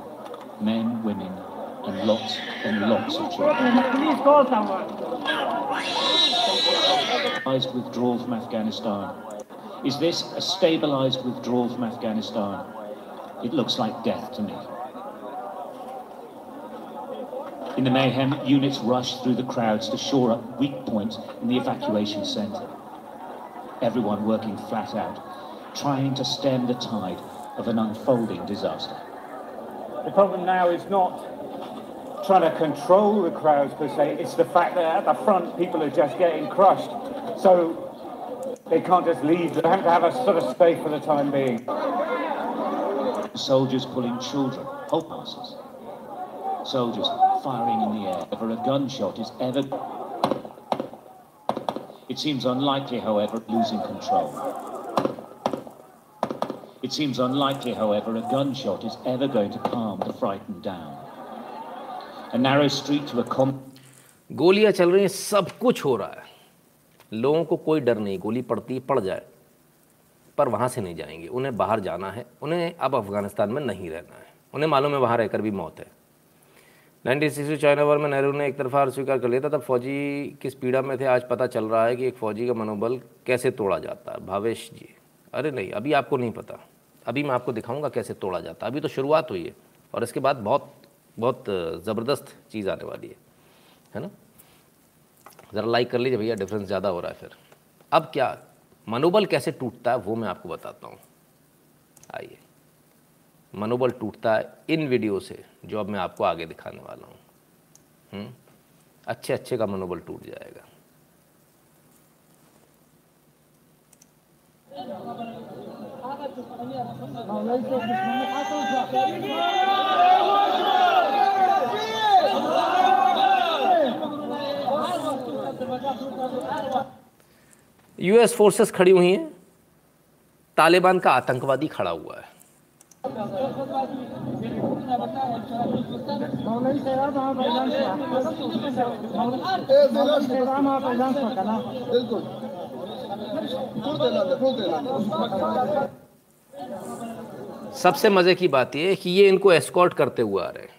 Men, women, and lots and lots of children. Please call Stabilized withdrawal from Afghanistan. Is this a stabilized withdrawal from Afghanistan? It looks like death to me. In the mayhem, units rushed through the crowds to shore up weak points in the evacuation centre. Everyone working flat out, trying to stem the tide of an unfolding disaster. The problem now is not trying to control the crowds per se, it's the fact that at the front people are just getting crushed. So they can't just leave, they have to have a sort of stay for the time being. Soldiers pulling children, whole passes. Soldiers firing in the air. Ever a gunshot is ever. It seems unlikely, however, losing control. It seems unlikely, however, a gunshot is ever going to calm the frightened down. A narrow street to a com. गोलियाँ चल रही हैं सब कुछ हो रहा है लोगों को कोई डर नहीं गोली पड़ती पड़ जाए पर वहाँ से नहीं जाएँगे उन्हें बाहर जाना है उन्हें अब अफ़गानिस्तान में नहीं रहना है उन्हें मालूम है वहाँ रहकर भी मौत है नाइनटीन सिक्सटी चाइना वॉर में नेहरू ने एक तरफा स्वीकार कर लिया था, तब फौजी किस पीड़ा में थे। आज पता चल रहा है कि एक फौजी का मनोबल कैसे तोड़ा जाता है। भावेश जी, अरे नहीं, अभी आपको नहीं पता। अभी मैं आपको दिखाऊँगा कैसे तोड़ा जाता है। अभी तो शुरुआत हुई है, और इसके बाद बहुत बहुत ज़बरदस्त चीज़ आने वाली है। है ना? ज़रा लाइक कर लीजिए भैया डिफरेंस ज़्यादा हो रहा है फिर। अब क्या, मनोबल कैसे टूटता है वो मैं आपको बताता हूँ। आइए। मनोबल टूटता है इन वीडियो से। जो अब मैं आपको आगे दिखाने वाला हूँ। हम्म? अच्छे अच्छे का मनोबल टूट जाएगा। यूएस फोर्सेस खड़ी हुई हैं। तालिबान का आतंकवादी खड़ा हुआ है। सबसे मज़े की बात यह कि ये इनको एस्कॉर्ट करते हुए आ रहे हैं।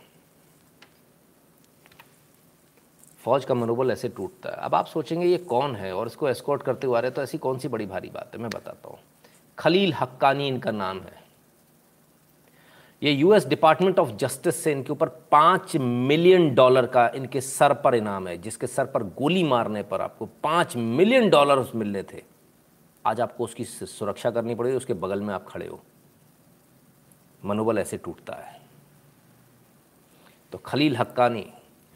फौज का मनोबल ऐसे टूटता है। अब आप सोचेंगे ये कौन है और इसको एस्कॉर्ट करते हुए आ रहे हैं तो ऐसी कौन सी बड़ी भारी बात है? मैं बताता हूँ। खलील हक्कानी इनका नाम है। ये यूएस डिपार्टमेंट ऑफ़ जस्टिस से इनके ऊपर पाँच मिलियन डॉलर का इनके सर पर इनाम है, जिसके सर पर गोली मारने पर आपको पाँच मिलियन डॉलर मिलने थे। आज आपको उसकी सुरक्षा करनी पड़ेगी, उसके बगल में आप खड़े हो। मनोबल ऐसे टूटता है। तो खलील हक्कानी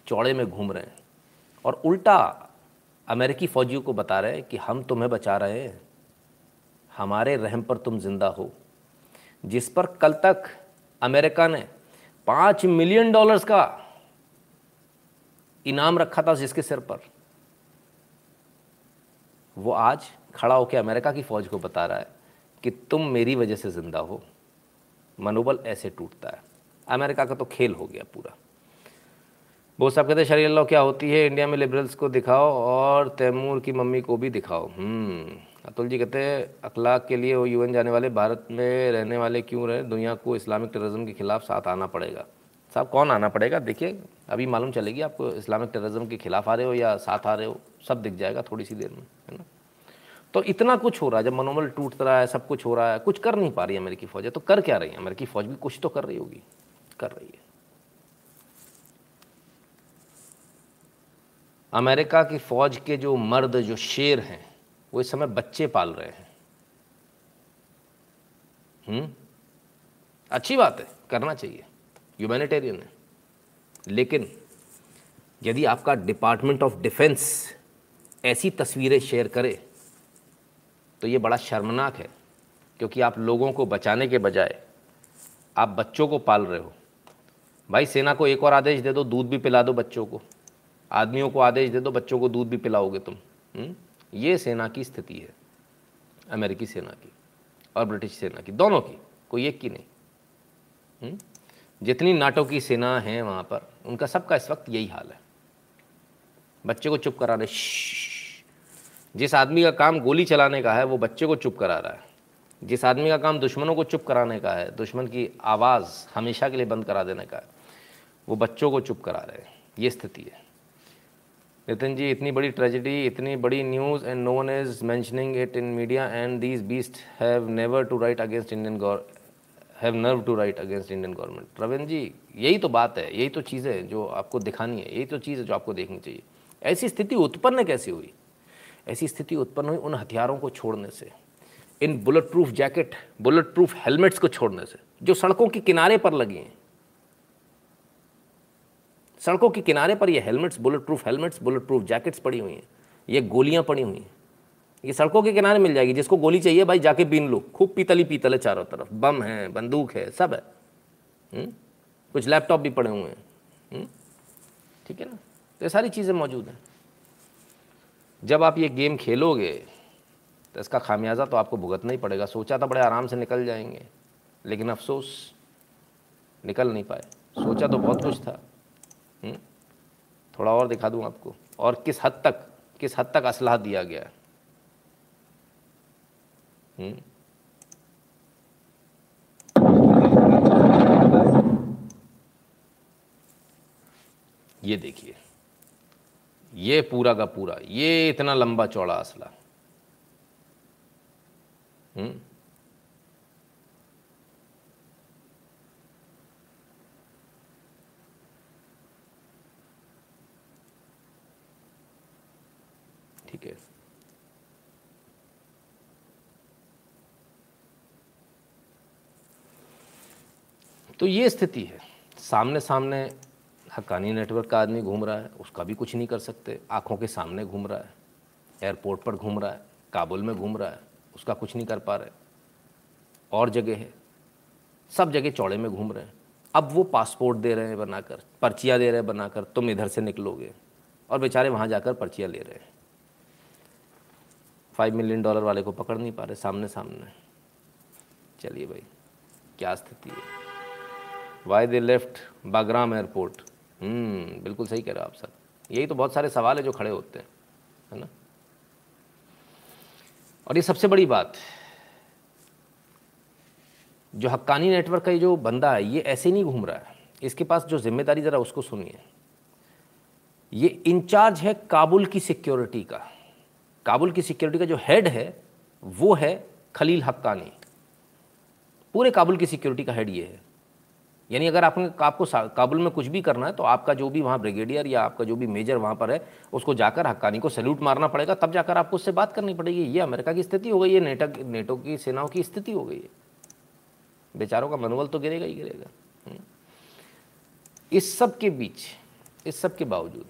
चौड़े में घूम रहे हैं और उल्टा अमेरिकी फ़ौजियों को बता रहे हैं कि हम तुम्हें बचा रहे हैं, हमारे रहम पर तुम ज़िंदा हो। जिस पर कल तक अमेरिका ने पाँच मिलियन डॉलर्स का इनाम रखा था जिसके सिर पर। वो आज खड़ा होकर अमेरिका की फ़ौज को बता रहा है कि तुम मेरी वजह से ज़िंदा हो। मनोबल ऐसे टूटता है। अमेरिका का तो खेल हो गया पूरा। वो सब कहते शरीर लॉ क्या होती है? इंडिया में लिबरल्स को दिखाओ और तैमूर की मम्मी को भी दिखाओ। हम्म, अतुल जी कहते हैं, अखलाक के लिए वो यूएन जाने वाले भारत में रहने वाले क्यों रहे? दुनिया को इस्लामिक टेररिज्म के खिलाफ साथ आना पड़ेगा। साहब, कौन आना पड़ेगा? देखिए, अभी मालूम चलेगी आपको, इस्लामिक टेररिज्म के खिलाफ आ रहे हो या साथ आ रहे हो, सब दिख जाएगा थोड़ी सी देर में, है ना? तो इतना कुछ हो रहा है, जब मनोबल टूट रहा है, सब कुछ हो रहा है, कुछ कर नहीं पा रही अमेरिकी फ़ौज है तो कर क्या रही है? अमेरिकी फ़ौज भी कुछ तो कर रही होगी, कर रही है। अमेरिका की फ़ौज के जो मर्द, जो शेर हैं वो इस समय बच्चे पाल रहे हैं। हुँ? अच्छी बात है, करना चाहिए। ह्यूमैनिटेरियन है। लेकिन यदि आपका डिपार्टमेंट ऑफ़ डिफेंस ऐसी तस्वीरें शेयर करे तो ये बड़ा शर्मनाक है, क्योंकि आप लोगों को बचाने के बजाय आप बच्चों को पाल रहे हो। भाई, सेना को एक और आदेश दे दो, दूध भी पिला दो बच्चों को। आदमियों को आदेश दे दो, बच्चों को दूध भी पिलाओगे तुम। हुँ? ये सेना की स्थिति है, अमेरिकी सेना की और ब्रिटिश सेना की, दोनों की, कोई एक की नहीं? हम्म? जितनी नाटो की सेना है वहाँ पर, उनका सबका इस वक्त यही हाल है बच्चे को चुप करा रहे जिस आदमी का काम गोली चलाने का है, वो बच्चे को चुप करा रहा है जिस आदमी का काम दुश्मनों को चुप कराने का है, दुश्मन की आवाज़ हमेशा के लिए बंद करा देने का है, वो बच्चों को चुप करा रहे हैं ये स्थिति है नितिन जी, इतनी बड़ी ट्रेजिडी इतनी बड़ी news and no one is mentioning it in media and these beast have never to write against Indian gore have nerve to write against Indian government Ravindra ji यही तो बात है, यही तो चीज़ है जो आपको दिखानी है, यही तो चीज़ है जो आपको देखनी चाहिए। ऐसी स्थिति उत्पन्न कैसे हुई? ऐसी स्थिति उत्पन्न हुई उन हथियारों को छोड़ने से, इन bullet proof jacket bullet proof helmets को छोड़ने से, जो सड़कों के किनारे पर लगी हैं। सड़कों के किनारे पर ये helmets bullet proof helmets bullet proof jackets पड़ी हुई हैं। ये गोलियाँ पड़ी हुई हैं। ये सड़कों के किनारे मिल जाएगी। जिसको गोली चाहिए, भाई, जाके बीन लो। खूब पीतली, पीतल है चारों तरफ़। बम है, बंदूक है, सब है। हुँ? कुछ लैपटॉप भी पड़े हुए हैं। ठीक है ना? तो ये सारी चीज़ें मौजूद हैं। जब आप ये गेम खेलोगे तो इसका खामियाजा तो आपको भुगतना ही पड़ेगा। सोचा था बड़े आराम से निकल जाएँगे। लेकिन अफसोस, निकल नहीं पाए। सोचा तो बहुत कुछ था। हुँ? थोड़ा और दिखा दूँ आपको। और किस हद तक, किस हद तक असलाह दिया गया है? हम्म। ये देखिए, ये पूरा का पूरा, ये इतना लंबा चौड़ा असला हम्म ठीक है तो ये स्थिति है। सामने सामने हक्कानी नेटवर्क का आदमी घूम रहा है, उसका भी कुछ नहीं कर सकते। आँखों के सामने घूम रहा है, एयरपोर्ट पर घूम रहा है, काबुल में घूम रहा है, उसका कुछ नहीं कर पा रहे और जगह है। सब जगह चौड़े में घूम रहे हैं। अब वो पासपोर्ट दे रहे हैं बनाकर, पर्चियाँ दे रहे हैं बनाकर, तुम इधर से निकलोगे। और बेचारे वहाँ जाकर पर्चियाँ ले रहे हैं। फाइव मिलियन डॉलर वाले को पकड़ नहीं पा रहे सामने सामने चलिए भाई, क्या स्थिति है? Why they left Bagram airport बिल्कुल सही कह रहे हो आप सर। यही तो बहुत सारे सवाल है जो खड़े होते हैं, है ना? और ये सबसे बड़ी बात, जो हक्कानी नेटवर्क का ये जो बंदा है, ये ऐसे नहीं घूम रहा है। इसके पास जो ज़िम्मेदारी ज़रा उसको सुनिए। ये इंचार्ज है काबुल की सिक्योरिटी का। काबुल की सिक्योरिटी का जो हेड है, वो है खलील हक्कानी। पूरे काबुल की सिक्योरिटी का हेड ये है। यानी अगर आपने, आपको काबुल में कुछ भी करना है तो आपका जो भी वहाँ ब्रिगेडियर या आपका जो भी मेजर वहाँ पर है, उसको जाकर हक्कानी को सैल्यूट मारना पड़ेगा, तब जाकर आपको उससे बात करनी पड़ेगी, ये अमेरिका की स्थिति हो गई है नेटो नेटो की सेनाओं की स्थिति हो गई है। बेचारों का मनोबल तो गिरेगा ही गिरेगा। हम्म। इस सब के बीच, इस सब के बावजूद,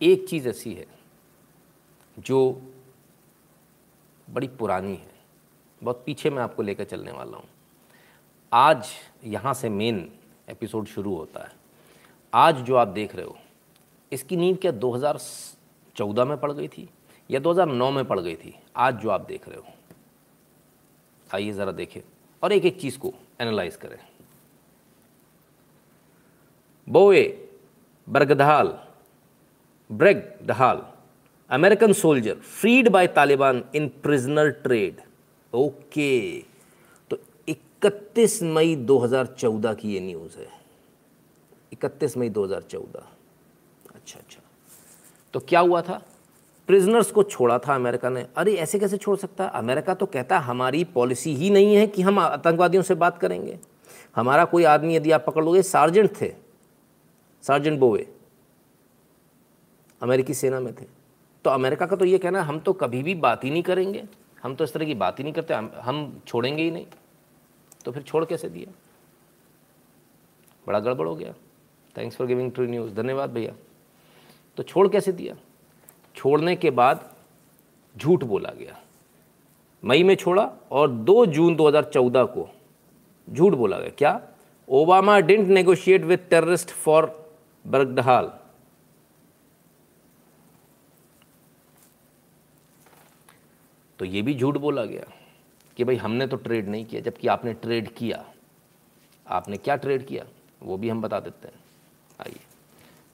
एक चीज़ ऐसी है, जो बड़ी पुरानी है, बहुत पीछे मैं आपको लेकर चलने वाला हूँ। आज यहाँ से मेन एपिसोड शुरू होता है। आज जो आप देख रहे हो, इसकी नींव क्या 2014 में पड़ गई थी या 2009 में पड़ गई थी? आज जो आप देख रहे हो, आइए ज़रा देखें और एक एक चीज़ को एनालाइज करें। Bowe Bergdahl Bergdahl, American soldier, freed by Taliban in prisoner trade. Okay. 31 मई 2014 की ये न्यूज़ है। 31 मई 2014 अच्छा अच्छा। तो क्या हुआ था? प्रिजनर्स को छोड़ा था अमेरिका ने। अरे, ऐसे कैसे छोड़ सकता? है अमेरिका तो कहता हमारी पॉलिसी ही नहीं है कि हम आतंकवादियों से बात करेंगे। हमारा कोई आदमी यदि आप पकड़ लोगे सार्जेंट थे। सार्जेंट बोवे अमेरिकी सेना में थे। तो अमेरिका का तो ये कहना हम तो कभी भी बात ही नहीं करेंगे। हम तो इस तरह की बात ही नहीं करते, हम छोड़ेंगे ही नहीं। तो फिर छोड़ कैसे दिया? बड़ा गड़बड़ हो गया। Thanks for giving true news धन्यवाद भैया। तो छोड़ कैसे दिया? छोड़ने के बाद झूठ बोला गया। मई में छोड़ा और 2 जून 2014 को झूठ बोला गया। क्या? Obama didn't negotiate with terrorist for Bergdahl तो ये भी झूठ बोला गया। कि भाई हमने तो ट्रेड नहीं किया, जबकि आपने ट्रेड किया। आपने क्या ट्रेड किया? वो भी हम बता देते हैं। आइए।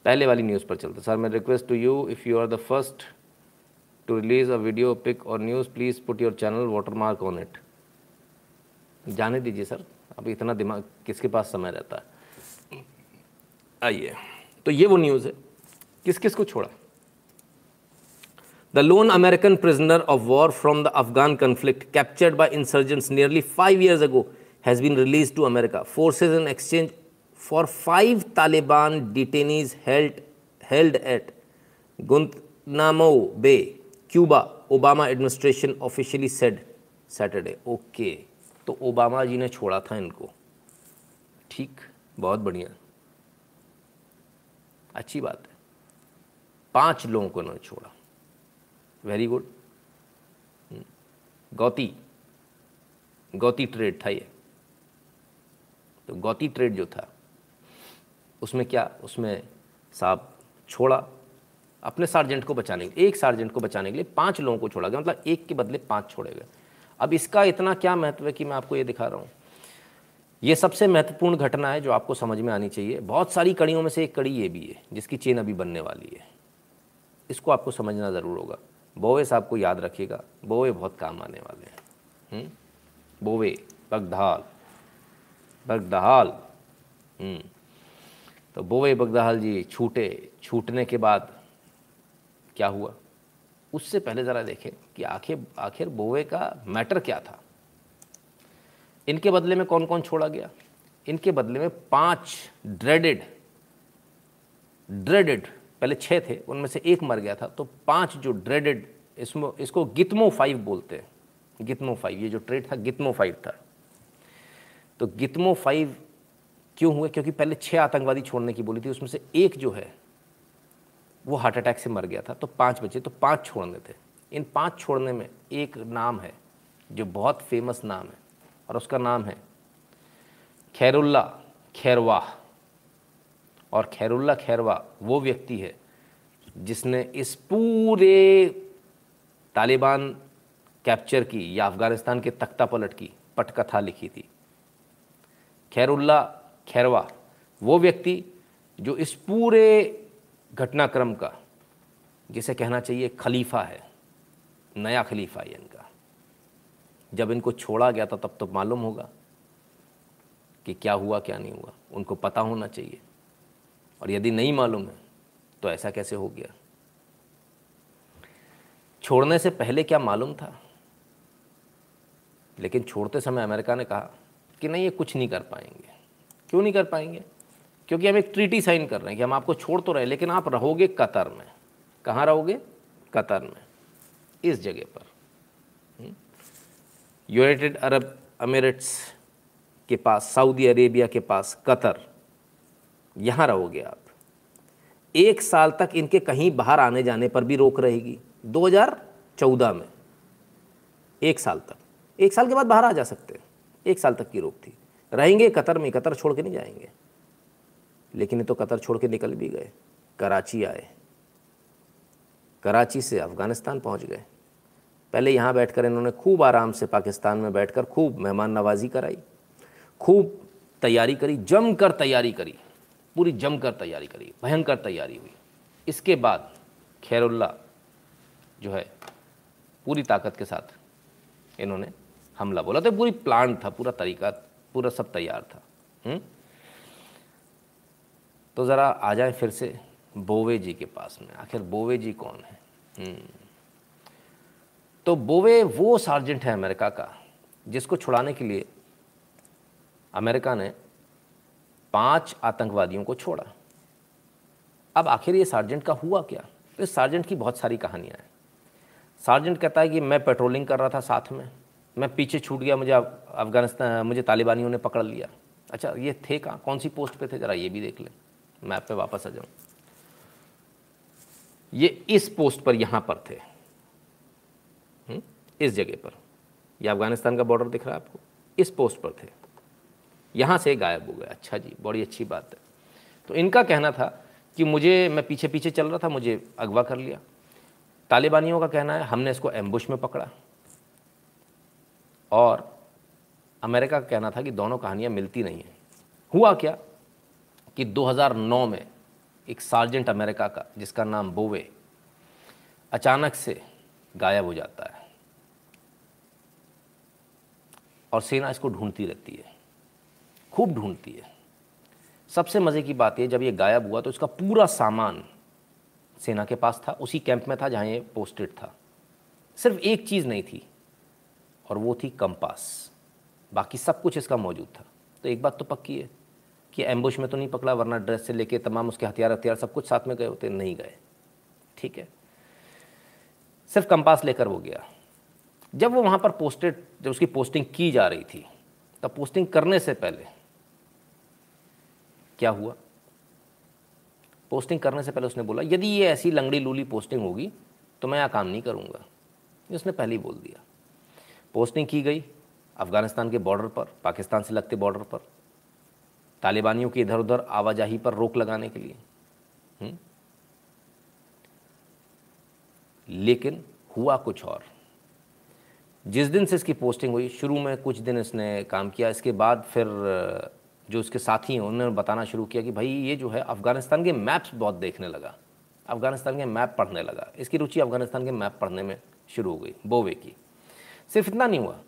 पहले वाली न्यूज़ पर चलते सर मैं request to you if you are the first to release a video pic और news please put your channel watermark on it जाने दीजिए सर अभी इतना दिमाग किसके पास समय रहता है? आइए। तो ये वो न्यूज़ है। किस किस को छोड़ा? The lone American prisoner of war from the Afghan conflict captured by insurgents nearly five years ago has been release to America forces in exchange for five Taliban detainees held at Guantanamo Bay Cuba Obama administration officially said Saturday okay तो Obama ji ने छोड़ा था इनको। ठीक, बहुत बढ़िया। अच्छी बात है। पाँच लोगों को उन्होंने छोड़ा। Very good. गौती गौती ट्रेड था ये। तो गौती ट्रेड जो था, उसमें क्या, उसमें साहब छोड़ा। अपने सार्जेंट को बचाने के एक सार्जेंट को बचाने के लिए पाँच लोगों को छोड़ा गया। मतलब एक के बदले पाँच छोड़े गए। अब इसका इतना क्या महत्व है कि मैं आपको ये दिखा रहा हूँ। ये सबसे महत्वपूर्ण घटना है जो आपको समझ में आनी चाहिए। बहुत सारी कड़ियों में से एक कड़ी ये भी है, जिसकी चेन अभी बनने वाली है। इसको आपको समझना ज़रूर होगा। बोवे साहब को याद रखिएगा, बोवे बहुत काम आने वाले हैं। हम्म? बोवे, बगदाल बगदहाल हम्म। तो बोवे बगदहाल जी छूटे, छूटने के बाद क्या हुआ? उससे पहले ज़रा देखें कि आखिर आखिर बोवे का मैटर क्या था। इनके बदले में कौन कौन छोड़ा गया? इनके बदले में पाँच ड्रेडेड ड्रेडेड पहले छः थे, उनमें से एक मर गया था। तो पाँच जो ड्रेडेड इसमें, इसको गितमो फाइव बोलते हैं। गितमो फाइव ये जो ट्रेड था गितमो फाइव था। तो गितमो फाइव क्यों हुए? क्योंकि पहले छः आतंकवादी छोड़ने की बोली थी, उसमें से एक जो है, वो हार्ट अटैक से मर गया था। तो पाँच बचे तो पाँच छोड़ने थे। इन पाँच छोड़ने में एक नाम है, जो बहुत फ़ेमस नाम है, और उसका नाम है खैरुल्ला, खैरवाह। और खैरुल्ला खैरवा वो व्यक्ति है जिसने इस पूरे तालिबान कैप्चर की या अफ़गानिस्तान के तख्ता पलट की, पटकथा लिखी थी। खैरुल्ला खैरवा वो व्यक्ति जो इस पूरे घटनाक्रम का, जिसे कहना चाहिए खलीफा है, नया खलीफा है इनका। जब इनको छोड़ा गया था तब तो मालूम होगा कि क्या हुआ, क्या नहीं हुआ, उनको पता होना चाहिए। और यदि नहीं मालूम है तो ऐसा कैसे हो गया? छोड़ने से पहले क्या मालूम था? लेकिन छोड़ते समय अमेरिका ने कहा कि नहीं, ये कुछ नहीं कर पाएँगे। क्यों नहीं कर पाएँगे? क्योंकि हम एक ट्रीटी साइन कर रहे हैं कि हम आपको छोड़ तो रहे लेकिन आप रहोगे कतर में। कहाँ रहोगे? कतर में, इस जगह पर। यूनाइटेड अरब अमीरेट्स के पास, सऊदी अरेबिया के पास कतर। यहाँ रहोगे आप। एक साल तक इनके कहीं बाहर आने जाने पर भी रोक रहेगी। 2014 में। एक साल तक। एक साल के बाद बाहर आ जा सकते हैं। एक साल तक की रोक थी। रहेंगे कतर में, कतर छोड़ के नहीं जाएँगे। लेकिन ये तो कतर छोड़ के निकल भी गए। कराची आए। कराची से अफ़गानिस्तान पहुँच गए। पहले यहाँ बैठकर इन्होंने खूब आराम से पाकिस्तान में बैठकर खूब मेहमान नवाजी कराई। खूब तैयारी करी, जमकर तैयारी करी। पूरी जमकर तैयारी करी, भयंकर तैयारी हुई इसके बाद खैरुल्ला जो है, पूरी ताकत के साथ इन्होंने हमला बोला तो पूरी प्लान था, पूरा तरीका, पूरा सब तैयार था हुँ? हम्म? तो ज़रा आ जाए फिर से बोवे जी के पास में आखिर बोवे जी कौन है हम्म। तो बोवे वो सार्जेंट है अमेरिका का, जिसको छुड़ाने के लिए अमेरिका ने पाँच आतंकवादियों को छोड़ा। अब आखिर ये सार्जेंट का हुआ क्या? तो इस सार्जेंट की बहुत सारी कहानियाँ हैं। सार्जेंट कहता है कि मैं पेट्रोलिंग कर रहा था साथ में। मैं पीछे छूट गया, मुझे अफ़गानिस्तान, मुझे तालिबानियों ने पकड़ लिया। अच्छा ये थे कहाँ? कौन सी पोस्ट पे थे? ज़रा ये भी देख लें। मैप पे वापस आ जाऊँ। ये इस पोस्ट पर यहाँ पर थे। हुँ? इस जगह पर। यह अफ़गानिस्तान का बॉर्डर दिख रहा है आपको? इस पोस्ट पर थे। यहाँ से गायब हो गए। अच्छा जी, बड़ी अच्छी बात है। तो इनका कहना था कि मुझे, मैं पीछे पीछे चल रहा था, मुझे अगवा कर लिया। तालिबानियों का कहना है, हमने इसको एम्बुश में पकड़ा। और अमेरिका का कहना था कि दोनों कहानियाँ मिलती नहीं हैं। हुआ क्या कि 2009 में एक सार्जेंट अमेरिका का, जिसका नाम बोवे, अचानक से गायब हो जाता है। और सेना इसको ढूंढती रहती है। खूब ढूंढती है। सबसे मज़े की बात यह जब ये गायब हुआ तो इसका पूरा सामान सेना के पास था, उसी कैंप में था जहाँ ये पोस्टेड था। सिर्फ़ एक चीज़ नहीं थी, और वो थी कंपास। बाकी सब कुछ इसका मौजूद था। तो एक बात तो पक्की है कि एम्बुश में तो नहीं पकड़ा, वरना ड्रेस से लेके तमाम उसके हथियार हथियार सब कुछ साथ में गए होते, नहीं गए। ठीक है? सिर्फ़ कंपास लेकर वो गया। जब वो वहाँ पर पोस्टेड जब उसकी पोस्टिंग की जा रही थी, तब पोस्टिंग करने से पहले क्या हुआ? पोस्टिंग करने से पहले उसने बोला, यदि ये ऐसी लंगड़ी लूली पोस्टिंग होगी तो मैं यहाँ काम नहीं करूँगा। उसने पहले ही बोल दिया। पोस्टिंग की गई अफ़गानिस्तान के बॉर्डर पर, पाकिस्तान से लगते बॉर्डर पर, तालिबानियों की इधर उधर आवाजाही पर रोक लगाने के लिए। हुँ? लेकिन हुआ कुछ और। जिस दिन से इसकी पोस्टिंग हुई, शुरू में कुछ दिन इसने काम किया, इसके बाद फिर जो उसके साथी हैं, उन्होंने बताना शुरू किया कि भाई, ये जो है अफ़गानिस्तान के मैप्स बहुत देखने लगा। अफ़गानिस्तान के मैप पढ़ने लगा। इसकी रुचि अफ़गानिस्तान के मैप पढ़ने में शुरू हो गई, बोवे की। सिर्फ़ इतना नहीं हुआ।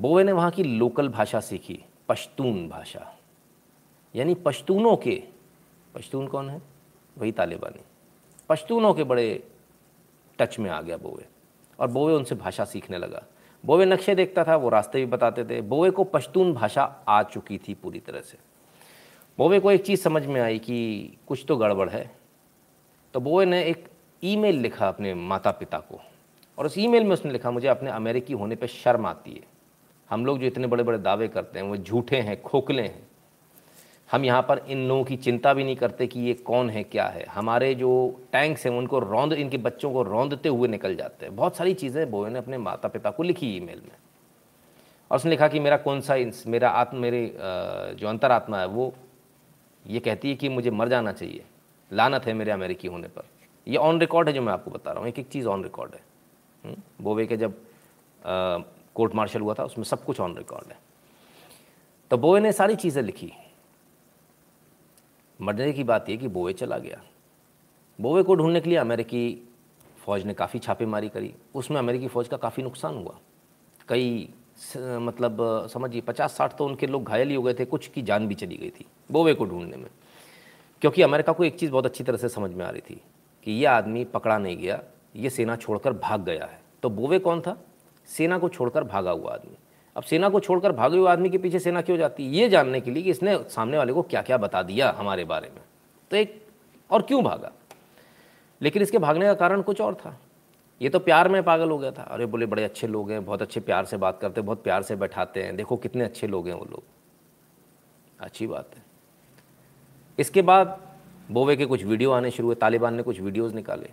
बोवे ने वहाँ की लोकल भाषा सीखी, पश्तून भाषा। यानी पश्तूनों के, पश्तून कौन है? वही तालिबानी। पश्तूनों के बड़े टच में आ गया बोवे। और बोवे उनसे भाषा सीखने लगा। बोवे नक्शे देखता था, वो रास्ते भी बताते थे। बोवे को पश्तून भाषा आ चुकी थी पूरी तरह से। बोवे को एक चीज़ समझ में आई कि कुछ तो गड़बड़ है। तो बोवे ने एक ईमेल लिखा अपने माता पिता को। और उस ईमेल में उसने लिखा, मुझे अपने अमेरिकी होने पर शर्म आती है। हम लोग जो इतने बड़े बड़े दावे करते हैं, वो झूठे हैं, खोखले हैं। हम यहाँ पर इन लोगों की चिंता भी नहीं करते कि ये कौन है, क्या है। हमारे जो टैंक्स हैं, उनको रौंद, इनके बच्चों को रौंदते हुए निकल जाते हैं। बहुत सारी चीज़ें बोए ने अपने माता पिता को लिखी ईमेल में। और उसने लिखा कि मेरा कौन सा मेरा आत्म, मेरे जो अंतरात्मा है, वो ये कहती है कि मुझे मर जाना चाहिए। लानत है मेरे अमेरिकी होने पर। ये ऑन रिकॉर्ड है जो मैं आपको बता रहा हूँ। एक एक चीज़ ऑन रिकॉर्ड है। हम्म? बोवे के जब कोर्ट मार्शल हुआ था, उसमें सब कुछ ऑन रिकॉर्ड है। तो बोवे ने सारी चीज़ें लिखी। मरने की बात यह कि बोवे चला गया। बोवे को ढूँढने के लिए अमेरिकी फ़ौज ने काफ़ी छापेमारी करी। उसमें अमेरिकी फ़ौज का काफ़ी नुकसान हुआ। कई मतलब समझिए पचास साठ तो उनके लोग घायल ही हो गए थे, कुछ की जान भी चली गई थी बोवे को ढूँढने में। क्योंकि अमेरिका को एक चीज़ बहुत अच्छी तरह से समझ में आ रही थी कि ये आदमी पकड़ा नहीं गया, ये सेना छोड़कर भाग गया है। तो बोवे कौन था? सेना को छोड़कर भागा हुआ आदमी। अब सेना को छोड़कर भागे हुए आदमी के पीछे सेना क्यों जाती है? ये जानने के लिए कि इसने सामने वाले को क्या क्या बता दिया हमारे बारे में। तो एक और क्यों भागा? लेकिन इसके भागने का कारण कुछ और था। ये तो प्यार में पागल हो गया था। अरे बोले, बड़े अच्छे लोग हैं, बहुत अच्छे प्यार से बात करते हैं, बहुत प्यार से बैठाते हैं। देखो कितने अच्छे लोग हैं वो लोग। अच्छी बात है। इसके बाद बोवे के कुछ वीडियो आने शुरू हुए, तालिबान ने कुछ वीडियोज़ निकाले।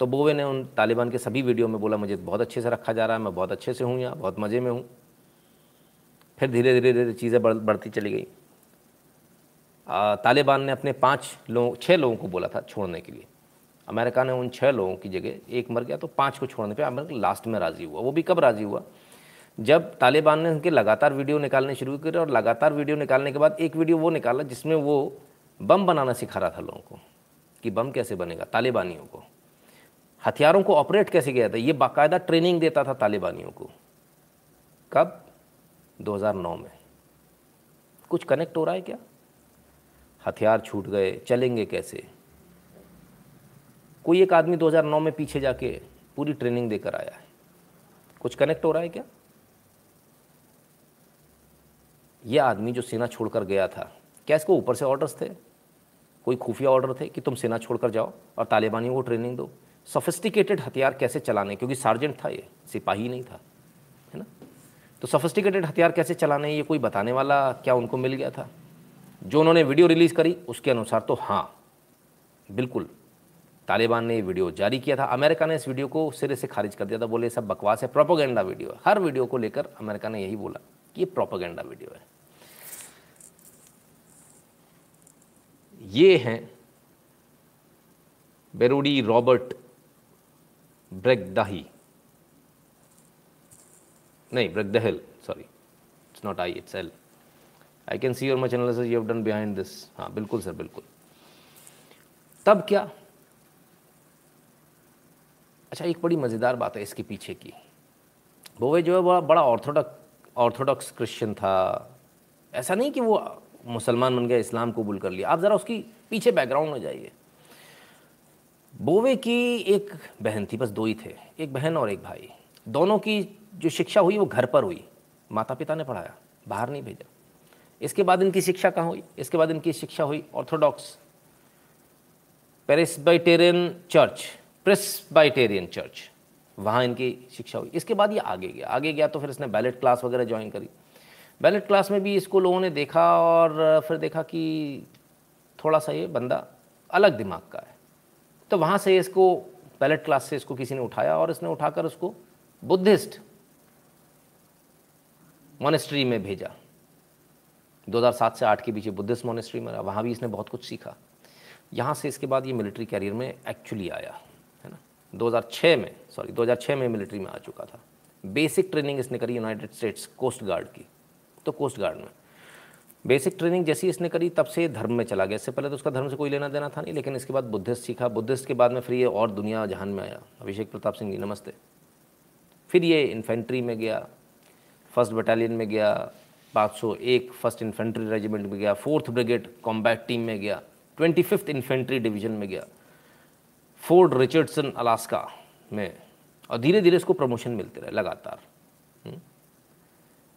तो बोवे ने उन तालिबान के सभी वीडियो में बोला, मुझे बहुत अच्छे से रखा जा रहा है, मैं बहुत अच्छे से हूँ यहाँ, बहुत मज़े में हूँ। फिर धीरे धीरे धीरे चीज़ें बढ़, बढ़ती चली गई। तालिबान ने अपने पाँच लोगों छः लोगों को बोला था छोड़ने के लिए। अमेरिका ने उन छः लोगों की जगह एक मर गया तो पाँच को छोड़ने पे अमेरिका लास्ट में राज़ी हुआ। वो भी कब राज़ी हुआ? जब तालिबान ने उनके लगातार वीडियो निकालने शुरू करे और लगातार वीडियो निकालने के बाद एक वीडियो वो निकाला जिसमें वो बम बनाना सिखा रहा था लोगों को कि बम कैसे बनेगा, तालिबानियों को। हथियारों को ऑपरेट कैसे किया था? ये बाकायदा ट्रेनिंग देता था तालिबानियों को। कब? 2009 में। कुछ कनेक्ट हो रहा है क्या? हथियार छूट गए, चलेंगे कैसे? कोई एक आदमी 2009 में पीछे जाके पूरी ट्रेनिंग देकर आया है। कुछ कनेक्ट हो रहा है क्या? यह आदमी जो सेना छोड़कर गया था, क्या इसको ऊपर से ऑर्डर्स थे? कोई खुफिया ऑर्डर थे कि तुम सेना छोड़कर जाओ और तालिबानियों को ट्रेनिंग दो? सोफिस्टिकेटेड हथियार कैसे चलाने? क्योंकि सार्जेंट था ये, सिपाही नहीं था। तो सोफिस्टिकेटेड हथियार कैसे चलाने ये कोई बताने वाला क्या उनको मिल गया था? जो उन्होंने वीडियो रिलीज़ करी, उसके अनुसार तो हाँ बिल्कुल, तालिबान ने ये वीडियो जारी किया था। अमेरिका ने इस वीडियो को सिरे से खारिज कर दिया था, बोले सब बकवास है प्रोपोगेंडा वीडियो है। हर वीडियो को लेकर अमेरिका ने यही बोला कि ये प्रोपोगेंडा वीडियो है। ये हैं बेरोडी रॉबर्ट ब्रेकदाही नहीं Bergdahl sorry it's not I it's L I can see your my channel you have done behind this हाँ बिल्कुल सर बिल्कुल. तब क्या? अच्छा एक बड़ी मज़ेदार बात है इसके पीछे की। बोवे जो है बड़ा बड़ा ऑर्थोडॉक्स ऑर्थोडॉक्स क्रिश्चियन था। ऐसा नहीं कि वो मुसलमान बन गया, इस्लाम कबूल कर लिया। आप ज़रा उसकी पीछे बैकग्राउंड में जाइए। बोवे की एक बहन थी, बस दो ही थे। एक बहन और एक भाई। दोनों की जो शिक्षा हुई वो घर पर हुई। माता पिता ने पढ़ाया, बाहर नहीं भेजा। इसके बाद इनकी शिक्षा कहाँ हुई? इसके बाद इनकी शिक्षा हुई orthodox, Presbyterian church, Presbyterian church. वहाँ इनकी शिक्षा हुई। इसके बाद ये आगे गया। आगे गया तो फिर इसने बैलेट क्लास वगैरह ज्वाइन करी। बैलेट क्लास में भी इसको लोगों ने देखा और फिर देखा कि थोड़ा सा ये बंदा अलग दिमाग का है। तो वहाँ से इसको, बैलेट क्लास से इसको किसी ने उठाया और इसने उठाकर उसको बुद्धिस्ट मोनेस्ट्री में भेजा। 2007 से 8 के बीच बुद्धिस्ट मोनेस्ट्री में रहा। वहाँ भी इसने बहुत कुछ सीखा। यहाँ से इसके बाद ये मिलिट्री कैरियर में एक्चुअली आया, है ना? 2006 में सॉरी 2006 में मिलिट्री में आ चुका था। बेसिक ट्रेनिंग इसने करी यूनाइटेड स्टेट्स कोस्ट गार्ड की तो कोस्ट गार्ड में। बेसिक ट्रेनिंग जैसी इसने करी, तब से धर्म में चला गया। इससे पहले तो उसका धर्म से कोई लेना देना था नहीं, लेकिन इसके बाद बुद्धिस्ट सीखा। बुद्धिस्ट के बाद में फिर ये और दुनिया जहान में आया। अभिषेक प्रताप सिंह जी, नमस्ते। फिर ये इन्फेंट्री में गया। फ़र्स्ट बटालियन में गया, पाँच सौ एक फ़र्स्ट इन्फेंट्री रेजिमेंट में गया, फोर्थ ब्रिगेड कॉम्बैट टीम में गया, ट्वेंटी फिफ्थ इन्फेंट्री डिवीज़न में गया। फोर्ड रिचर्डसन, अलास्का में, और धीरे धीरे इसको प्रमोशन मिलते रहे, लगातार। हम्म।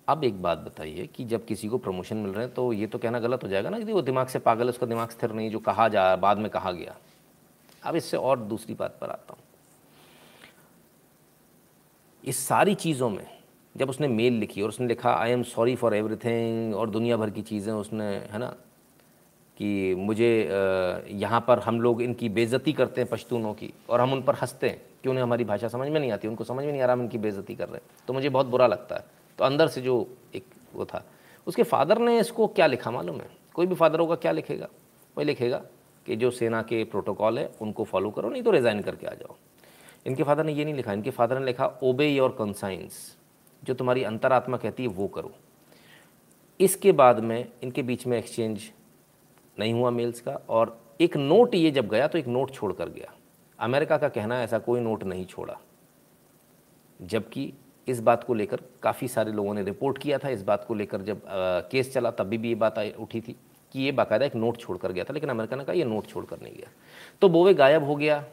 अब एक बात बताइए कि जब किसी को प्रमोशन मिल रहे हैं तो ये तो कहना गलत हो जाएगा ना कि वो दिमाग से पागल है, उसका दिमाग स्थिर नहीं, जो कहा जा, बाद में कहा गया। अब इससे और दूसरी बात पर आता हूँ। इस सारी चीज़ों में जब उसने मेल लिखी और उसने लिखा I am sorry for everything और दुनिया भर की चीज़ें उसने, है ना, कि मुझे यहाँ पर हम लोग इनकी बेज़ती करते हैं पश्तूनों की और हम उन पर हँसते हैं। कि उन्हें हमारी भाषा समझ में नहीं आती? उनको समझ में नहीं आ रहा हम इनकी बेज़ती कर रहे हैं। तो मुझे बहुत बुरा लगता है। तो अंदर से जो एक वो था, उसके फादर ने इसको क्या लिखा मालूम है? कोई भी फादर होगा क्या लिखेगा? वही लिखेगा कि जो सेना के प्रोटोकॉल है, उनको फॉलो करो, नहीं तो रिज़ाइन करके आ जाओ। इनके फादर ने ये नहीं लिखा। इनके फादर ने लिखा ओबे योर कंसाइंस जो तुम्हारी अंतरात्मा कहती है वो करो। इसके बाद में इनके बीच में एक्सचेंज नहीं हुआ मेल्स का और एक नोट ये जब गया तो एक नोट छोड़ कर गया। अमेरिका का कहना ऐसा कोई नोट नहीं छोड़ा। जबकि इस बात को लेकर काफ़ी सारे लोगों ने रिपोर्ट किया था। इस बात को लेकर जब आ, केस चला तभी भी ये बात उठी थी कि ये बाकायदा एक नोट छोड़ कर गया था लेकिन अमेरिका ने कहा ये नोट छोड़ कर नहीं गया। तो बोवे गायब हो गया।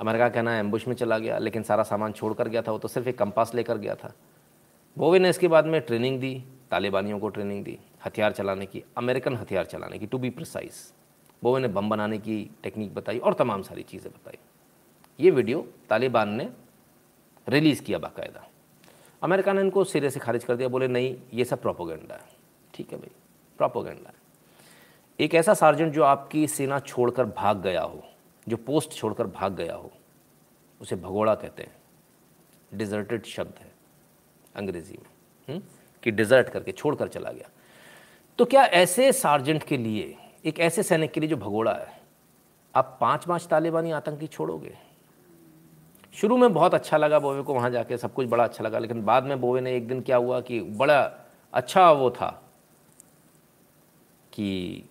अमेरिका कहना है एम्बुश में चला गया, लेकिन सारा सामान छोड़ कर गया था, वो तो सिर्फ़ एक कंपास लेकर गया था। बोवे ने इसके बाद में ट्रेनिंग दी, तालिबानियों को ट्रेनिंग दी, हथियार चलाने की अमेरिकन हथियार चलाने की टू बी प्रिसाइज बोवे ने बम बनाने की टेक्निक बताई और तमाम सारी चीज़ें बताई। ये वीडियो तालिबान ने रिलीज़ किया बाकायदा। अमेरिका ने इनको सिरे से खारिज कर दिया, बोले, नहीं, ये सब प्रोपोगेंडा है। ठीक है भाई प्रोपोगेंडा है। एक ऐसा सार्जेंट जो आपकी सेना छोड़कर भाग गया हो जो पोस्ट छोड़कर भाग गया हो, उसे भगोड़ा कहते हैं। डिजर्टेड शब्द है, अंग्रेज़ी में? कि डिजर्ट करके, छोड़कर चला गया। तो क्या ऐसे सार्जेंट के लिए, एक ऐसे सैनिक के लिए जो भगोड़ा है, आप पाँच पाँच तालिबानी आतंकी छोड़ोगे? शुरू में बहुत अच्छा लगा बोवे को वहाँ जाके, सब कुछ बड़ा अच्छा लगा, लेकिन बाद में बोवे ने एक दिन क्या हुआ कि बड़ा अच्छा वो था कि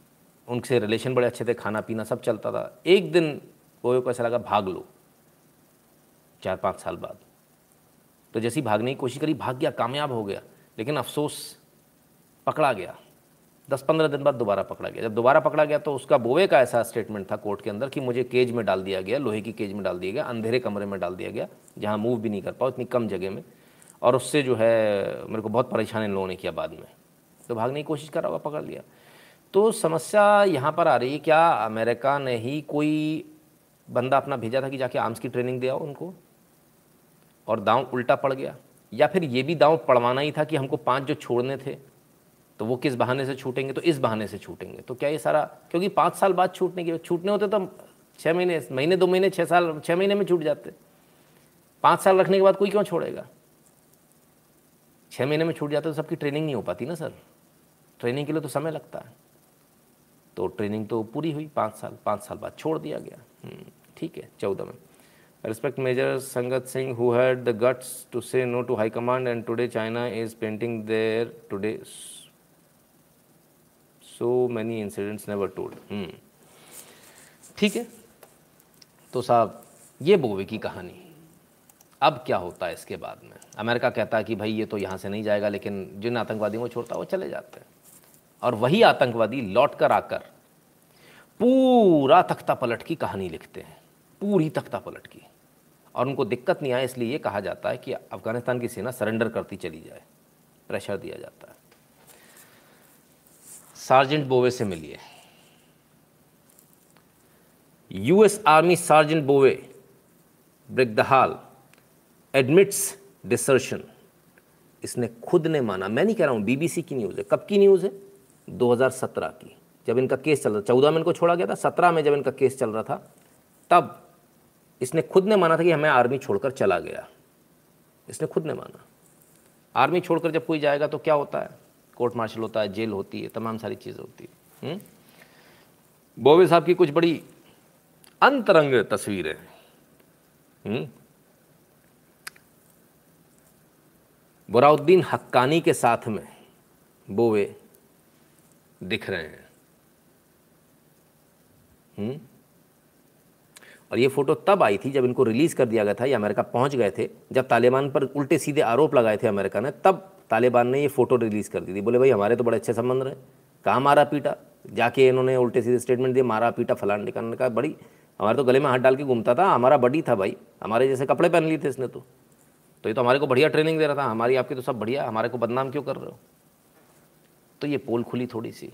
उनसे रिलेशन बड़े अच्छे थे खाना पीना सब चलता था। एक दिन बोवे को ऐसा लगा, भाग लो। चार पाँच साल बाद। तो जैसी भागने की कोशिश करी, भाग गया, कामयाब हो गया, लेकिन अफसोस पकड़ा गया। दस पंद्रह दिन बाद दोबारा पकड़ा गया। जब दोबारा पकड़ा गया तो उसका बोवे का ऐसा स्टेटमेंट था कोर्ट के अंदर कि मुझे केज में डाल दिया गया, लोहे की केज में डाल दिया गया, अंधेरे कमरे में डाल दिया गया, जहाँ मूव भी नहीं कर पाओ, इतनी कम जगह में। और उससे जो है, मेरे को बहुत परेशान इन लोगों ने किया बाद में। तो भागने की कोशिश करा, हुआ पकड़ लिया। तो समस्या यहाँ पर आ रही है, क्या अमेरिका ने ही कोई बंदा अपना भेजा था कि जाके आर्म्स की ट्रेनिंग दिया उनको? और दांव उल्टा पड़ गया। या फिर ये भी दांव पड़वाना ही था कि हमको पाँच जो छोड़ने थे तो वो किस बहाने से छूटेंगे? तो इस बहाने से छूटेंगे। तो क्या ये सारा, क्योंकि पाँच साल बाद छूटने के, छूटने होते तो छः महीने महीने, दो महीने छः साल छः महीने में छूट जाते। पाँच साल रखने के बाद कोई क्यों छोड़ेगा? छः महीने में छूट जाते तो सबकी ट्रेनिंग नहीं हो पाती ना, सर। ट्रेनिंग के लिए तो समय लगता है। तो ट्रेनिंग तो पूरी हुई, पाँच साल पाँच साल बाद छोड़ दिया गया। हम्म, ठीक है, चौदह में। Respect major Sangat Singh who had the guts to say no to high command and today China is painting there today so many incidents never told ठीक है। तो साहब, ये बोवे की कहानी, अब क्या होता है इसके बाद में? अमेरिका कहता है कि भाई ये तो यहाँ से नहीं जाएगा, लेकिन जिन आतंकवादियों को छोड़ता है, वो चले जाते हैं। और वही आतंकवादी लौट कर आकर पूरा तख्ता पलट की कहानी लिखते हैं, पूरी तख्ता पलट की। और उनको दिक्कत नहीं आए, इसलिए ये कहा जाता है कि अफ़गानिस्तान की सेना सरेंडर करती चली जाए, प्रेशर दिया जाता है। सार्जेंट बोवे से मिलिए। यूएस आर्मी सार्जेंट बोवे ब्रिगदहाल एडमिट्स डिसर्शन, इसने खुद ने माना। मैं नहीं कह रहा हूँ, बीबीसी की न्यूज़ है। कब की न्यूज़ है? 2017 की, जब इनका केस चल रहा चौदह में इनको छोड़ा गया था, सत्रह में जब इनका केस चल रहा था, तब इसने खुद ने माना था कि हमें आर्मी छोड़कर चला गया। इसने खुद ने माना। आर्मी छोड़कर जब कोई जाएगा तो क्या होता है? कोर्ट मार्शल होता है, जेल होती है, तमाम सारी चीज़ें होती है। हम्म? बोवे साहब की कुछ बड़ी अंतरंग तस्वीरें। हम्म? बुराउद्दीन हक्कानी के साथ में बोवे दिख रहे हैं। हम्म? और ये फ़ोटो तब आई थी जब इनको रिलीज़ कर दिया गया था, ये अमेरिका पहुँच गए थे। जब तालिबान पर उल्टे सीधे आरोप लगाए थे अमेरिका ने, तब तालिबान ने ये फ़ोटो रिलीज़ कर दी थी। बोले, भाई, हमारे तो बड़े अच्छे संबंध रहे। कहाँ मारा पीटा? जाके इन्होंने उल्टे सीधे स्टेटमेंट दिए, मारा पीटा फलान टिकाने का बड़ी, हमारे तो गले में हाथ डाल के घूमता था, हमारा बडी था भाई। हमारे जैसे कपड़े पहन लिए थे इसने तो। तो ये तो हमारे को बढ़िया ट्रेनिंग दे रहा था। हमारी, आपकी तो सब बढ़िया, हमारे को बदनाम क्यों कर रहे हो? तो ये पोल खुली थोड़ी सी।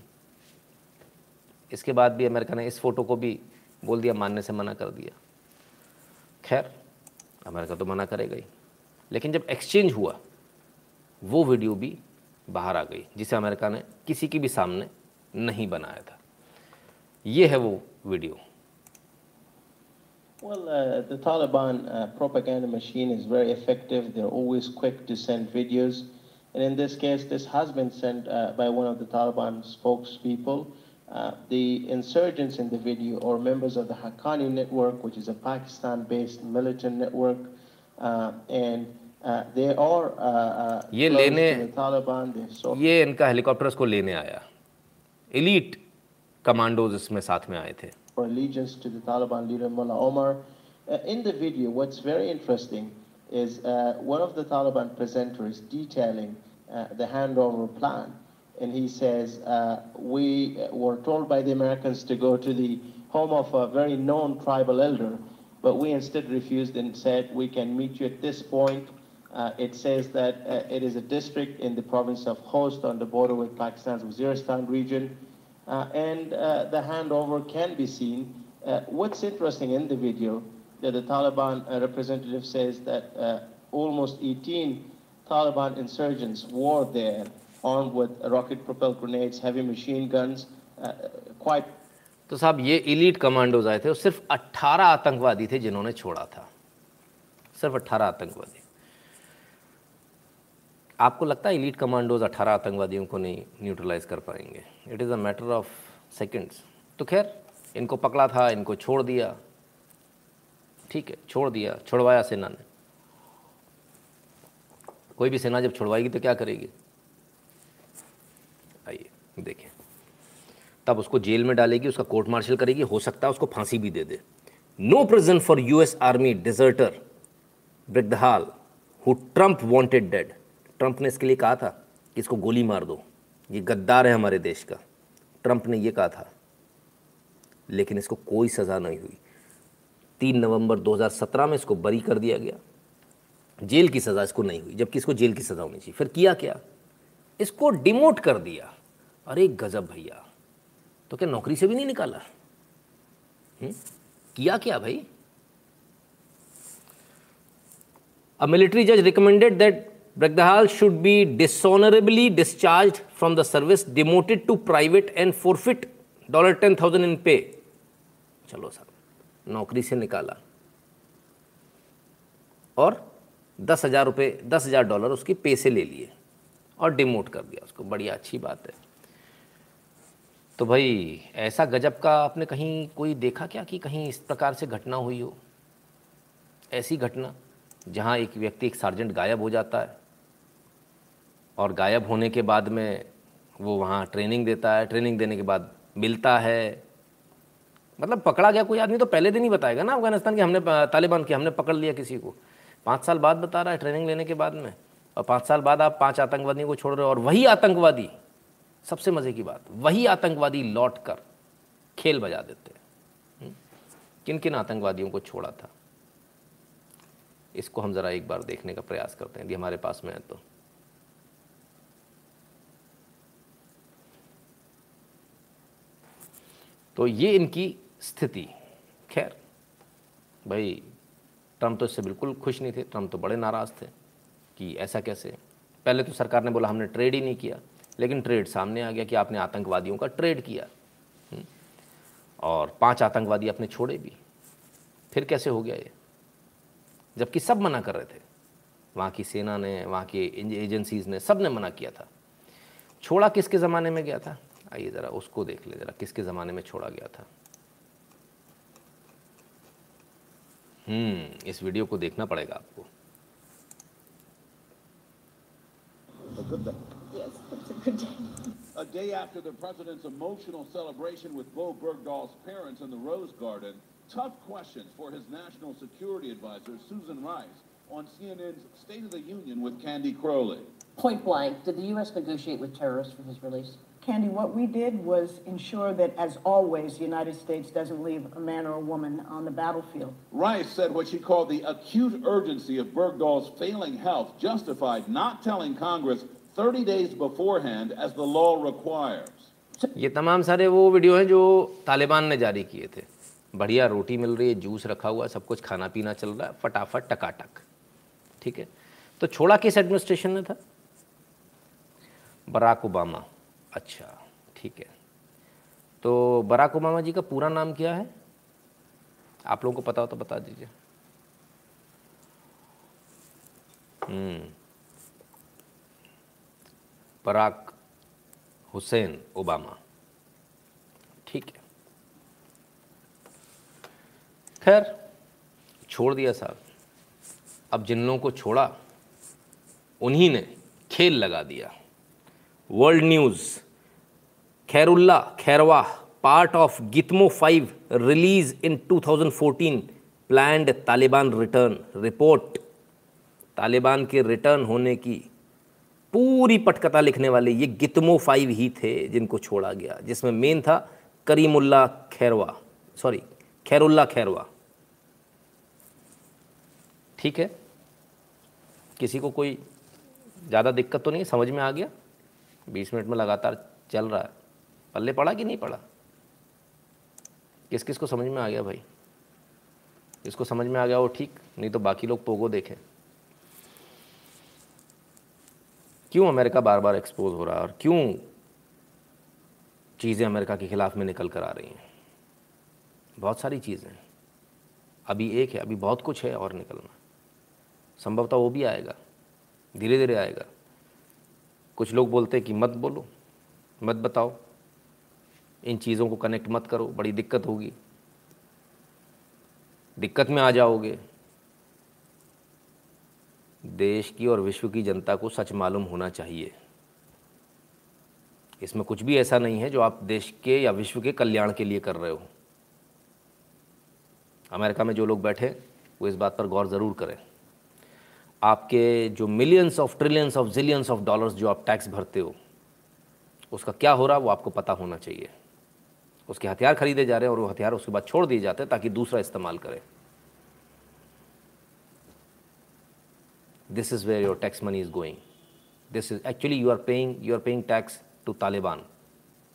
इसके बाद भी अमेरिका ने इस फ़ोटो को भी बोल दिया मानने से मना कर दिया। खैर अमेरिका तो मना करेगा ही। लेकिन जब एक्सचेंज हुआ वो वीडियो भी बाहर आ गई जिसे अमेरिका ने किसी की भी सामने नहीं बनाया था। ये है वो video Well, uh, the Taliban uh, propaganda machine is very effective. They're always quick to send videos. And in this case, this has been sent uh, by one of the Taliban spokespeople. Uh, the insurgents in the video are members of the Haqqani network, which is a Pakistan-based militant network. Uh, and uh, they are uh, uh, ये close लेने to the Taliban. They're so ये इनका helicopter इसको लेने आया elite commandos इसमें साथ में आए थे for allegiance to the Taliban leader Mullah Omar. Uh, in the video, what's very interesting is uh, one of the Taliban presenters detailing uh, the handover plan. And he says, uh, We were told by the Americans to go to the home of a very known tribal elder, but we instead refused and said, We can meet you at this point. Uh, it says that uh, it is a district in the province of Khost on the border with Pakistan's Waziristan region. And the handover can be seen. What's interesting in the video that the Taliban uh, representative says that uh, almost 18 Taliban insurgents were there, armed with rocket-propelled grenades, heavy machine guns, uh, quite तो साहब ये elite commandos आए थे और सिर्फ़ 18 आतंकवादी थे जिन्होंने छोड़ा था सिर्फ़ 18 आतंकवादी आपको लगता है इलीट कमांडोज 18 आतंकवादियों को नहीं न्यूट्रलाइज कर पाएँगे it is a matter of seconds तो खैर इनको पकड़ा था इनको छोड़ दिया ठीक है, छोड़ दिया, छुड़वाया सेना ने। कोई भी सेना जब छुड़वाएगी तो क्या करेगी? आइए, देखें। तब उसको जेल में डालेगी, उसका कोर्ट मार्शल करेगी, हो सकता है उसको फांसी भी दे दे। No present for US army deserter Bergdahl who Trump wanted dead Trump ने इसके लिए कहा था कि इसको गोली मार दो। ये गद्दार है हमारे देश का। ट्रंप ने ये कहा था। लेकिन इसको कोई सज़ा नहीं हुई। तीन नवंबर 2017 में इसको बरी कर दिया गया। जेल की सज़ा इसको नहीं हुई, जबकि इसको जेल की सज़ा होनी चाहिए। फिर किया क्या? इसको डिमोट कर दिया। अरे गजब भैया। तो क्या नौकरी से भी नहीं निकाला? हुँ? किया क्या भाई? अ मिलिट्री जज recommended that Bergdahl should be dishonourably discharge from the service demoted to private and forfeit dollar ten thousand in pay चलो सर। नौकरी से निकाला। और दस हज़ार रुपये दस हज़ार डॉलर उसकी पे से ले लिए और डिमोट कर दिया उसको। बढ़िया, अच्छी बात है। तो भाई, ऐसा गजब का आपने कहीं कोई देखा क्या कि कहीं इस प्रकार से घटना हुई हो? ऐसी घटना जहाँ एक व्यक्ति, एक सार्जेंट गायब हो जाता है और गायब होने के बाद में वो वहाँ ट्रेनिंग देता है। ट्रेनिंग देने के बाद मिलता है मतलब पकड़ा गया कोई आदमी तो पहले दिन ही बताएगा ना अफ़गानिस्तान की हमने, तालिबान की हमने पकड़ लिया किसी को। पाँच साल बाद बता रहा है ट्रेनिंग लेने के बाद में। और पाँच साल बाद आप पाँच आतंकवादियों को छोड़ रहे हो और वही आतंकवादी, सबसे मज़े की बात, वही आतंकवादी लौट कर खेल बजा देते हैं। किन किन आतंकवादियों को छोड़ा था? इसको हम ज़रा एक बार देखने का प्रयास करते हैं। यदि हमारे पास में है तो। तो ये इनकी स्थिति। खैर, भाई ट्रंप तो इससे बिल्कुल खुश नहीं थे। ट्रंप तो बड़े नाराज़ थे कि ऐसा कैसे? पहले तो सरकार ने बोला, हमने ट्रेड ही नहीं किया। लेकिन ट्रेड सामने आ गया कि आपने आतंकवादियों का ट्रेड किया। और पाँच आतंकवादी अपने छोड़े भी। फिर कैसे हो गया ये? जबकि सब मना कर रहे थे। वहाँ की सेना ने, वहाँ की एजेंसीज ने, सबने मना किया था। छोड़ा किसके ज़माने में गया था? आइए ज़रा उसको देख ले, ज़रा किसके ज़माने में छोड़ा गया था। हम्म इस वीडियो को देखना पड़ेगा आपको A day after the president's emotional celebration with Bo Bergdahl's parents in the Rose Garden, tough questions for his national security advisor, Susan Rice, on CNN's State of the Union with Candy Crowley. Point blank, did the U.S. negotiate with terrorists for his release? Candy, what we did was ensure that, as always, the United States doesn't leave a man or a woman on the battlefield. Rice said what she called the acute urgency of Bergdahl's failing health justified not telling Congress 30 days beforehand as the law requires. ये तमाम सारे वो video हैं जो तालिबान ने जारी किए थे बढ़िया रोटी मिल रही है जूस रखा हुआ सब कुछ खाना पीना चल रहा है फटाफट टकाटक ठीक है तो छोड़ा किस एडमिनिस्ट्रेशन ने था बराक ओबामा अच्छा ठीक है। तो बराक ओबामा जी का पूरा नाम क्या है? आप लोगों को पता हो तो बता दीजिए। हम्म। Barack Hussein Obama. ठीक है। खैर, छोड़ दिया साहब। अब जिन लोगों को छोड़ा, उन्हीं ने खेल लगा दिया। World news. Khairullah Khairkhwa part of Gitmo five release in 2014 planned Taliban return report Taliban के रिटर्न होने की पूरी पटकथा लिखने वाले ये गितमो फाइव ही थे जिनको छोड़ा गया, जिसमें मेन था करीमुल्ला खैरवा सॉरी खैरुल्ला खैरवा ठीक है? किसी को कोई ज़्यादा दिक्कत तो नहीं समझ में आ गया? बीस मिनट में लगातार चल रहा है। पल्ले पड़ा कि नहीं पड़ा? किस किस को समझ में आ गया भाई? इसको समझ में आ गया वो ठीक? नहीं तो बाकी लोग पोगो देखें। क्यों अमेरिका बार बार एक्सपोज हो रहा है और क्यों चीज़ें अमेरिका के ख़िलाफ़ में निकल कर आ रही हैं? बहुत सारी चीज़ें अभी एक है, अभी बहुत कुछ है और निकलना। संभवतः वो भी आएगा। धीरे धीरे आएगा। कुछ लोग बोलते हैं कि मत बोलो, मत बताओ। इन चीज़ों को कनेक्ट मत करो, बड़ी दिक्कत होगी। दिक्कत में आ जाओगे। देश की और विश्व की जनता को सच मालूम होना चाहिए। इसमें कुछ भी ऐसा नहीं है जो आप देश के या विश्व के कल्याण के लिए कर रहे हो। अमेरिका में जो लोग बैठे, वो इस बात पर गौर ज़रूर करें। आपके जो millions of trillions of zillions of dollars जो आप टैक्स भरते हो, उसका क्या हो रहा वो आपको पता होना चाहिए। उसके हथियार खरीदे जा रहे हैं और वो हथियार उसके बाद छोड़ दिए जाते हैं ताकि दूसरा इस्तेमाल करे। This is where your tax money is going this is actually you are paying you are paying tax to Taliban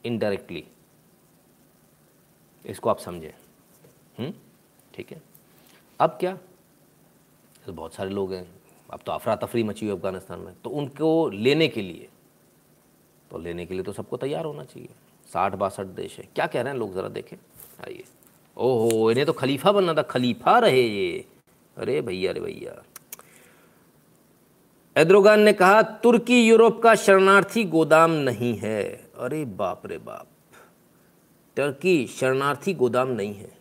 indirectly इसको आप समझें। हम्म? ठीक है? अब क्या? तो बहुत सारे लोग हैं। अब तो अफरा तफरी मची हुई अफ़गानिस्तान में। तो उनको लेने के लिए तो लेने के लिए तो सबको तैयार होना चाहिए। साठ बासठ देश है। क्या कह रहे हैं लोग? ज़रा देखें। आइए। ओहो, इन्हें तो खलीफा बनना था। खलीफा रहे ये। अरे भैया अरे भैया। एद्रोगान ने कहा, तुर्की यूरोप का शरणार्थी गोदाम नहीं है। अरे बाप रे बाप। टर्की शरणार्थी गोदाम नहीं है।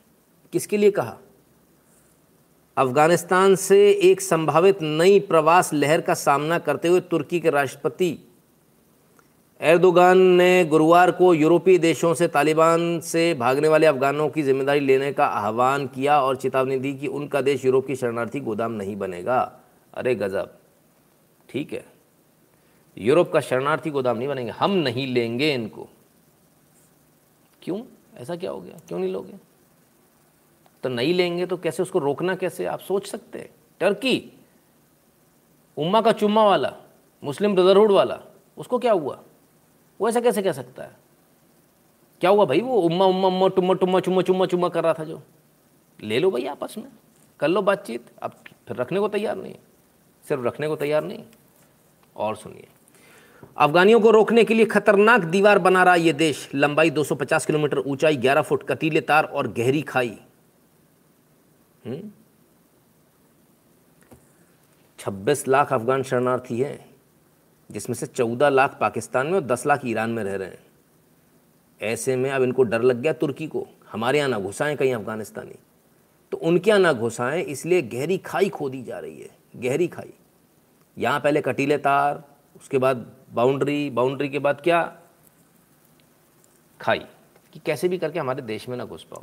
किसके लिए कहा? अफ़गानिस्तान से एक संभावित नई प्रवास लहर का सामना करते हुए तुर्की के राष्ट्रपति एर्दोगान ने गुरुवार को यूरोपीय देशों से तालिबान से भागने वाले अफगानों की ज़िम्मेदारी लेने का आह्वान किया और चेतावनी दी कि उनका देश यूरोप की शरणार्थी गोदाम नहीं बनेगा। अरे गजब। ठीक है। यूरोप का शरणार्थी गोदाम नहीं बनेंगे। हम नहीं लेंगे इनको। क्यों? ऐसा क्या हो गया? क्यों नहीं लोगे? तो नहीं लेंगे तो कैसे उसको रोकना कैसे? आप सोच सकते हैं। टर्की, उम्मा का चुम्मा वाला, मुस्लिम ब्रदरहुड वाला, उसको क्या हुआ? वो ऐसा कैसे कह सकता है? क्या हुआ भाई? वो उम्मा उम्मा उम्मा टुम्मा टुम्मा चुम्मा चुम्मा चुम्मा कर रहा था जो। ले लो भाई आपस में। कर लो बातचीत। अब फिर रखने को तैयार नहीं। सिर्फ़ रखने को तैयार नहीं। और सुनिए। अफगानियों को रोकने के लिए खतरनाक दीवार बना रहा यह देश। लंबाई 250 किलोमीटर ऊंचाई 11 फुट, कतीले तार और गहरी खाई। छब्बीस लाख अफगान शरणार्थी हैं। जिसमें से चौदह लाख पाकिस्तान में और दस लाख ईरान में रह रहे हैं। ऐसे में अब इनको डर लग गया तुर्की को। हमारे यहाँ ना घुसाएँ कहीं अफगानिस्तानी। तो उनके यहाँ ना घुसाएँ इसलिए गहरी खाई खोदी जा रही है। गहरी खाई। यहाँ पहले कटीले तार उसके बाद बाउंड्री बाउंड्री के बाद क्या? खाई। कि कैसे भी करके हमारे देश में ना घुस पाओ।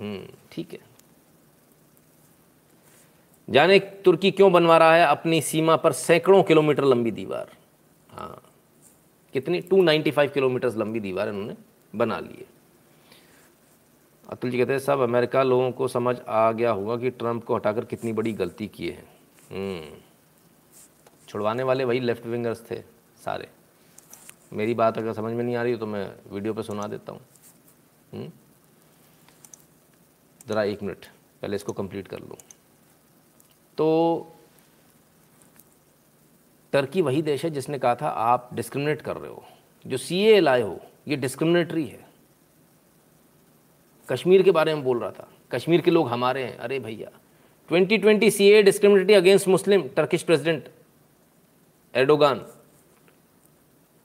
हम्म, ठीक है। जाने तुर्की क्यों बनवा रहा है अपनी सीमा पर सैकड़ों किलोमीटर लंबी दीवार। हाँ। कितनी? 295 किलोमीटर लंबी दीवार इन्होंने बना ली है। अतुल जी कहते हैं, सब अमेरिका लोगों को समझ आ गया होगा कि ट्रंप को हटाकर कितनी बड़ी गलती किए हैं। हम्म। छुड़वाने वाले वही लेफ़्ट विंगर्स थे सारे। मेरी बात अगर समझ में नहीं आ रही तो मैं वीडियो पे सुना देता हूँ। हम्म। ज़रा एक मिनट, पहले इसको कंप्लीट कर लूँ। तो टर्की वही देश है जिसने कहा था, आप डिस्क्रिमिनेट कर रहे हो। जो सी ए लाए हो, ये डिस्क्रिमिनेटरी है। कश्मीर के बारे में बोल रहा था। कश्मीर के लोग हमारे हैं। अरे भैया 2020 twenty C A discriminatory against Muslim Turkish president Erdogan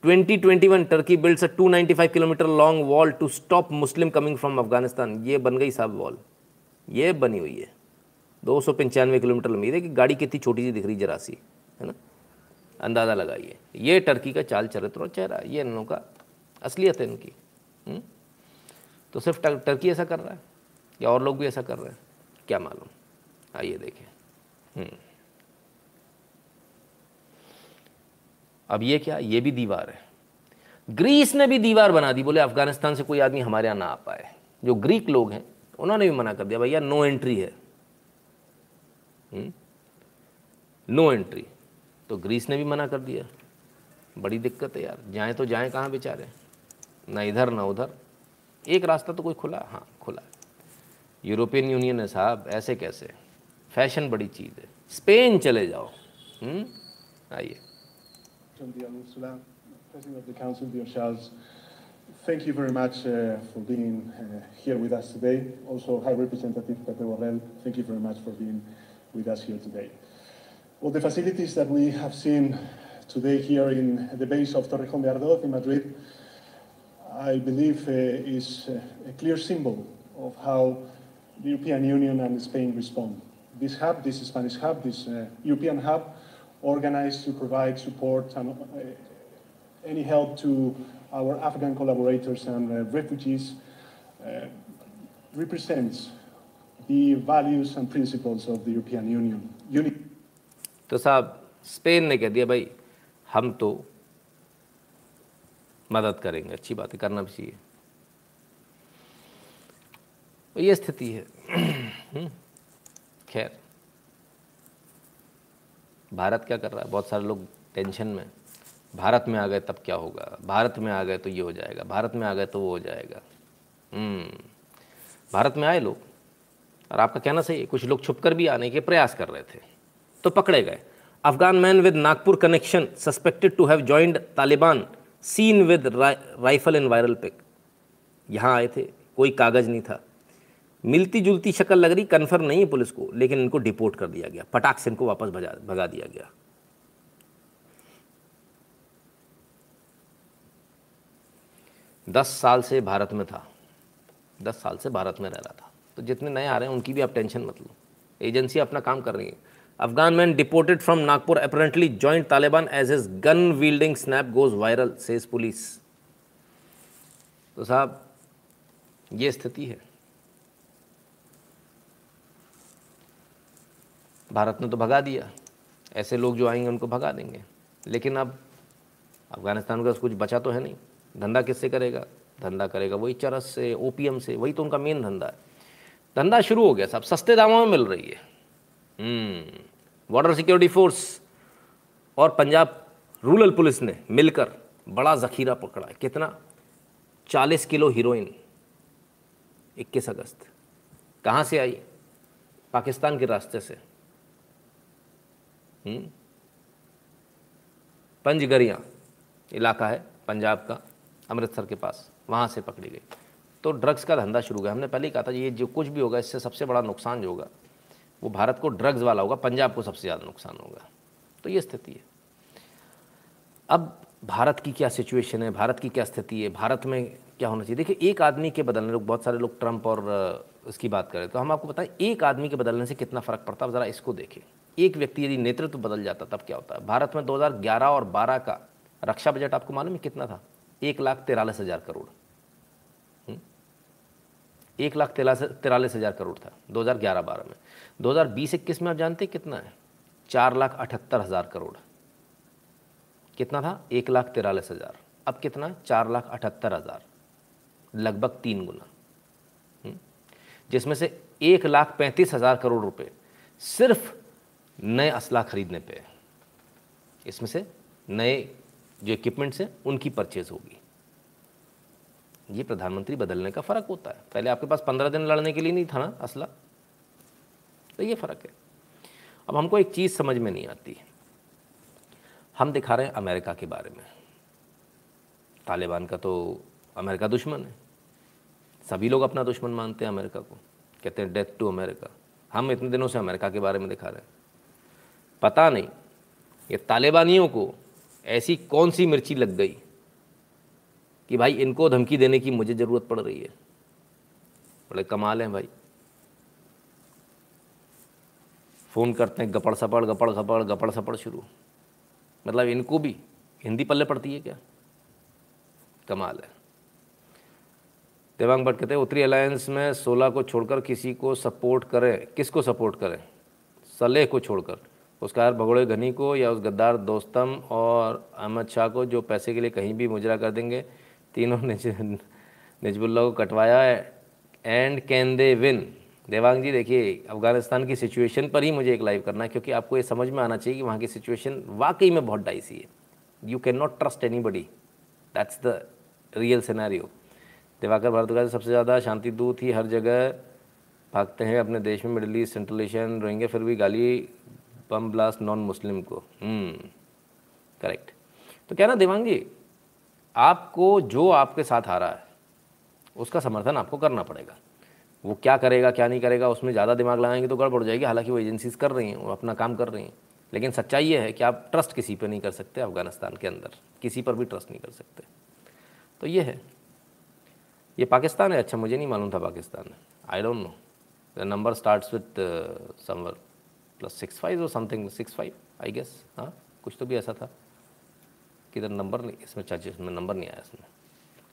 2021 Turkey builds a 295 kilometre long wall to stop Muslim coming from Afghanistan ये बन गई साहब वॉल ये बनी हुई है। दो सौ पंचानवे किलोमीटर लंबी। कि गाड़ी कितनी छोटी सी दिख रही जरा सी है ना? अंदाज़ा लगाइए। ये टर्की का चाल चरित्र और चेहरा ये इन लोगों का असलियत है इनकी। हुँ? तो सिर्फ़ टर, टर्की ऐसा कर रहा है? या और लोग भी ऐसा कर रहे हैं? क्या मालूम? आइए देखें। अब ये क्या? ये भी दीवार है। ग्रीस ने भी दीवार बना दी। बोले अफ़गानिस्तान से कोई आदमी हमारे यहाँ ना आ पाए। जो ग्रीक लोग हैं उन्होंने भी मना कर दिया भैया नो एंट्री है। No entry. तो ग्रीस ने भी मना कर दिया बड़ी दिक्कत है यार जाएँ तो जाएँ कहाँ बेचारे ना इधर ना उधर एक रास्ता तो कोई खुला हाँ खुला यूरोपियन यूनियन है साहब ऐसे कैसे फ़ैशन बड़ी चीज़ है स्पेन चले जाओ आइए Thank you very much uh, for being uh, here with us today. Also, High Representative Pepe Borrell, thank you very much for being with us here today. Well, the facilities that we have seen today here in the base of Torrejón de Ardoz in Madrid, I believe uh, is a clear symbol of how the European Union and Spain respond. This hub, this Spanish hub, this uh, European hub, organized to provide support and uh, any help to our Afghan collaborators and uh, refugees, uh, represents the values and principles of the European Union. Uni तो साहब Spain ने कह दिया भाई हम तो मदद करेंगे अच्छी बात है करना भी चाहिए। तो ये स्थिति है। हम्म, खैर भारत क्या कर रहा है? बहुत सारे लोग टेंशन में भारत में आ गए तब क्या होगा? भारत में आ गए तो ये हो जाएगा भारत में आ गए तो वो हो जाएगा। हम्म, भारत में आए लोग और आपका कहना सही है कुछ लोग छुपकर भी आने के प्रयास कर रहे थे। तो पकड़े गए। Afghan man with Nagpur connection suspected to have joined Taliban seen with rifle in viral pic यहाँ आए थे, कोई कागज़ नहीं था। मिलती जुलती शक्ल लग रही कन्फर्म नहीं है पुलिस को, लेकिन इनको डिपोर्ट कर दिया गया। पटाख से इनको वापस भगा भगा दिया गया। दस साल से भारत में था। दस साल से भारत में रह रहा था। तो जितने नए आ रहे हैं, उनकी भी आप टेंशन मत लो। एजेंसी अपना काम कर रही है। Afghan man deported from Nagpur apparently joined Taliban as his gun wielding snap goes viral says police तो साहब, ये स्थिति है। भारत ने तो भगा दिया। ऐसे लोग जो आएँगे, उनको भगा देंगे। लेकिन अब अफ़गानिस्तान का कुछ बचा तो है नहीं। धंधा किससे करेगा? धंधा करेगा वही चरस से, ओपीएम से, वही तो उनका मेन धंधा है। धंधा शुरू हो गया सब सस्ते दामों में मिल रही है। बॉर्डर सिक्योरिटी फोर्स और पंजाब रूरल पुलिस ने मिलकर बड़ा जखीरा पकड़ा है। कितना? 40 किलो हीरोइन 21 अगस्त। कहाँ से आई? पाकिस्तान के रास्ते से। पंजगरियाँ इलाका है, पंजाब का, अमृतसर के पास, वहाँ से पकड़ी गई। तो ड्रग्स का धंधा शुरू हुआ। हमने पहले ही कहा था, ये जो कुछ भी होगा, इससे सबसे बड़ा नुकसान जो होगा वो भारत को ड्रग्स वाला होगा, पंजाब को सबसे ज़्यादा नुकसान होगा। तो ये स्थिति है। अब भारत की क्या सिचुएशन है? भारत की क्या स्थिति है? भारत में क्या होना चाहिए? देखिए, एक आदमी के बदलने, लोग, बहुत सारे लोग ट्रंप और उसकी बात करें तो हम आपको बताएँ, एक आदमी के बदलने से कितना फ़र्क पड़ता है? ज़रा इसको देखें। एक व्यक्ति यदि नेतृत्व बदल जाता, तब क्या होता है? भारत में 2011 और 12 का रक्षा बजट आपको मालूम है कितना था? एक लाख तिरालीस हज़ार करोड़? एक लाख तिरालीस हज़ार करोड़ था 2011 बारह में। 2020 इक्कीस में आप जानते कितना है? चार लाख अठहत्तर हज़ार करोड़। कितना था? एक लाख तिरालीस हज़ार। अब कितना? है चार लाख अठहत्तर हज़ार। लगभग तीन गुना। हम्म? जिसमें से एक लाख पैंतीस हज़ार करोड़ रुपए सिर्फ़ नए असला खरीदने पे इसमें से नए जो इक्विपमेंट्स हैं उनकी परचेज होगी। ये प्रधानमंत्री बदलने का फ़र्क होता है। पहले आपके पास पंद्रह दिन लड़ने के लिए नहीं था ना असला। तो ये फ़र्क है। अब हमको एक चीज़ समझ में नहीं आती। हम दिखा रहे हैं अमेरिका के बारे में। तालिबान का तो अमेरिका दुश्मन है। सभी लोग अपना दुश्मन मानते हैं अमेरिका को। कहते हैं डेथ टू अमेरिका हम इतने दिनों से अमेरिका के बारे में दिखा रहे हैं। पता नहीं, ये तालिबानियों को ऐसी कौन सी मिर्ची लग गई? कि भाई इनको धमकी देने की मुझे ज़रूरत पड़ रही है। बड़े कमाल हैं भाई। फ़ोन करते हैं, गपड़ सपड़ गपड़ सपड़ गपड़ सपड़ शुरू। मतलब इनको भी, हिंदी पल्ले पड़ती है क्या? कमाल है। देवांग भट्ट कहते हैं, उत्तरी अलायंस में सोलह को छोड़कर किसी को सपोर्ट करें। किसको सपोर्ट करें? सलेह को छोड़कर। उसका भगोड़े घनी को या उस गद्दार दोस्तम और अहमद शाह को जो पैसे के लिए कहीं भी मुजरा कर देंगे तीनों निज निजबुल्ला को कटवाया and can they win Devang ji देखिए अफ़गानिस्तान की सिचुएशन पर ही मुझे एक लाइव करना है क्योंकि आपको ये समझ में आना चाहिए कि वहाँ की सिचुएशन वाकई में बहुत डाइसी है। You can not trust anybody that's the real scenario Diwakar Bhardwaj सबसे ज़्यादा शांति दूत ही हर जगह भागते हैं अपने देश में Middle East Central Asian Rohingya फिर भी गाली बम ब्लास्ट नॉन मुस्लिम को। करेक्ट हम्म, तो क्या ना देवांग जी आपको जो आपके साथ आ रहा है, उसका समर्थन आपको करना पड़ेगा। वो क्या करेगा, क्या नहीं करेगा, उसमें ज़्यादा दिमाग लगाएँगे तो गड़बड़ जाएगी। हालाँकि वो एजेंसीज कर रही हैं, वो अपना काम कर रही हैं। लेकिन सच्चाई ये है कि आप ट्रस्ट किसी पर नहीं कर सकते अफ़गानिस्तान के अंदर। किसी पर भी ट्रस्ट नहीं कर सकते। तो ये है। ये पाकिस्तान है? अच्छा मुझे नहीं मालूम था पाकिस्तान है। I don't know the number starts with somewhere plus six five और something six five I guess हाँ कुछ तो भी ऐसा था। कि इधर नंबर नहीं, इसमें चार्जेस में नंबर नहीं आया इसमें।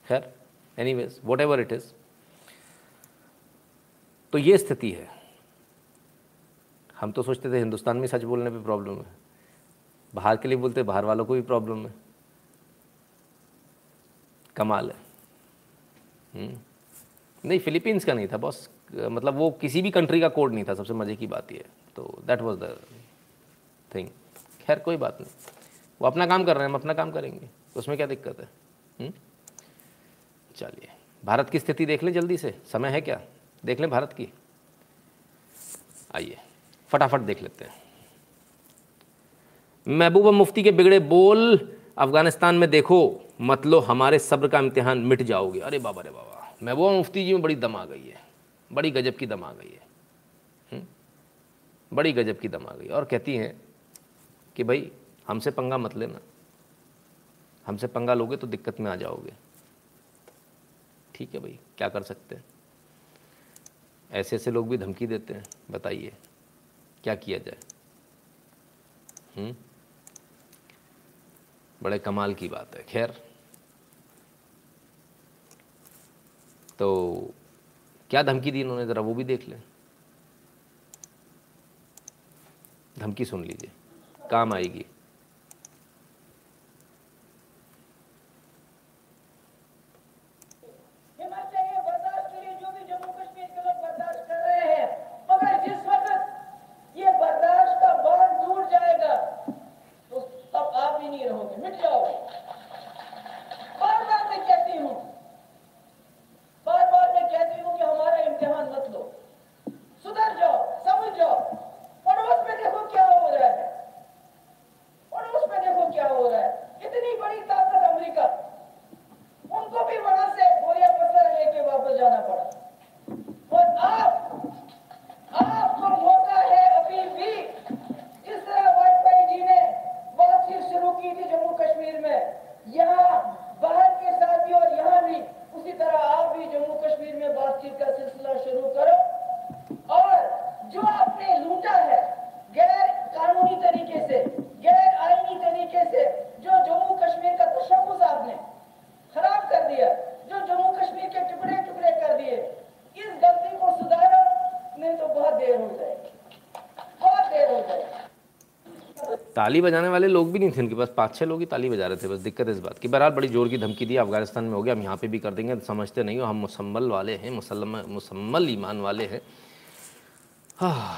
खैर एनी वेज वट एवर इट इज़ तो ये स्थिति है। हम तो सोचते थे हिंदुस्तान में सच बोलने पे प्रॉब्लम है। बाहर के लिए बोलते बाहर वालों को भी प्रॉब्लम है। कमाल है। हम्म। नहीं फिलीपींस का नहीं था, बस मतलब वो किसी भी कंट्री का कोड नहीं था, सबसे मज़े की बात ये। तो दैट वाज द थिंग खैर, कोई बात नहीं। वो अपना काम कर रहे हैं, हम अपना काम करेंगे। उसमें क्या दिक्कत है? हम्म। चलिए, भारत की स्थिति देख लें जल्दी से। समय है क्या? देख लें भारत की। आइए, फटाफट देख लेते हैं। महबूबा मुफ्ती के बिगड़े बोल अफ़गानिस्तान में देखो, मत लो, हमारे सब्र का इम्तिहान मिट जाओगे। अरे बाबा रे बाबा, महबूबा मुफ्ती जी में बड़ी दम आ गई है। बड़ी गजब की दम आ गई है। बड़ी गजब की दम आ गई और कहती हैं कि भाई हमसे पंगा मत लेना। हमसे पंगा लोगे तो दिक्कत में आ जाओगे। ठीक है भाई, क्या कर सकते हैं? ऐसे ऐसे लोग भी धमकी देते हैं, बताइए, क्या किया जाए? हुँ? बड़े कमाल की बात है, खैर। तो क्या धमकी दी इन्होंने? ज़रा वो भी देख लें। धमकी सुन लीजिए, काम आएगी बड़ी ताकत यहाँ बाहर के साथ भी और यहाँ भी उसी तरह आप भी जम्मू कश्मीर में बातचीत का सिलसिला शुरू करो और जो आपने लूटा है गैर कानूनी तरीके से गैर आईनी तरीके से जो जम्मू कश्मीर का तशखुस आपने खराब कर दिया जो जम्मू कश्मीर के टुकड़े टुकड़े कर दिए इस गलती को सुधारो नहीं तो बहुत देर हो जाएगी बहुत देर हो जाएगी ताली बजाने वाले लोग भी नहीं थे उनके पास। पाँच छः लोग ही ताली बजा रहे थे बस दिक्कत इस बात की। बहरहाल बड़ी ज़ोर की धमकी दी अफ़गानिस्तान में हो गया। हम यहाँ पे भी कर देंगे समझते नहीं हो हम मुसम्मल वाले हैं मुसलम मुसम्मल ईमान वाले हैं। हाँ,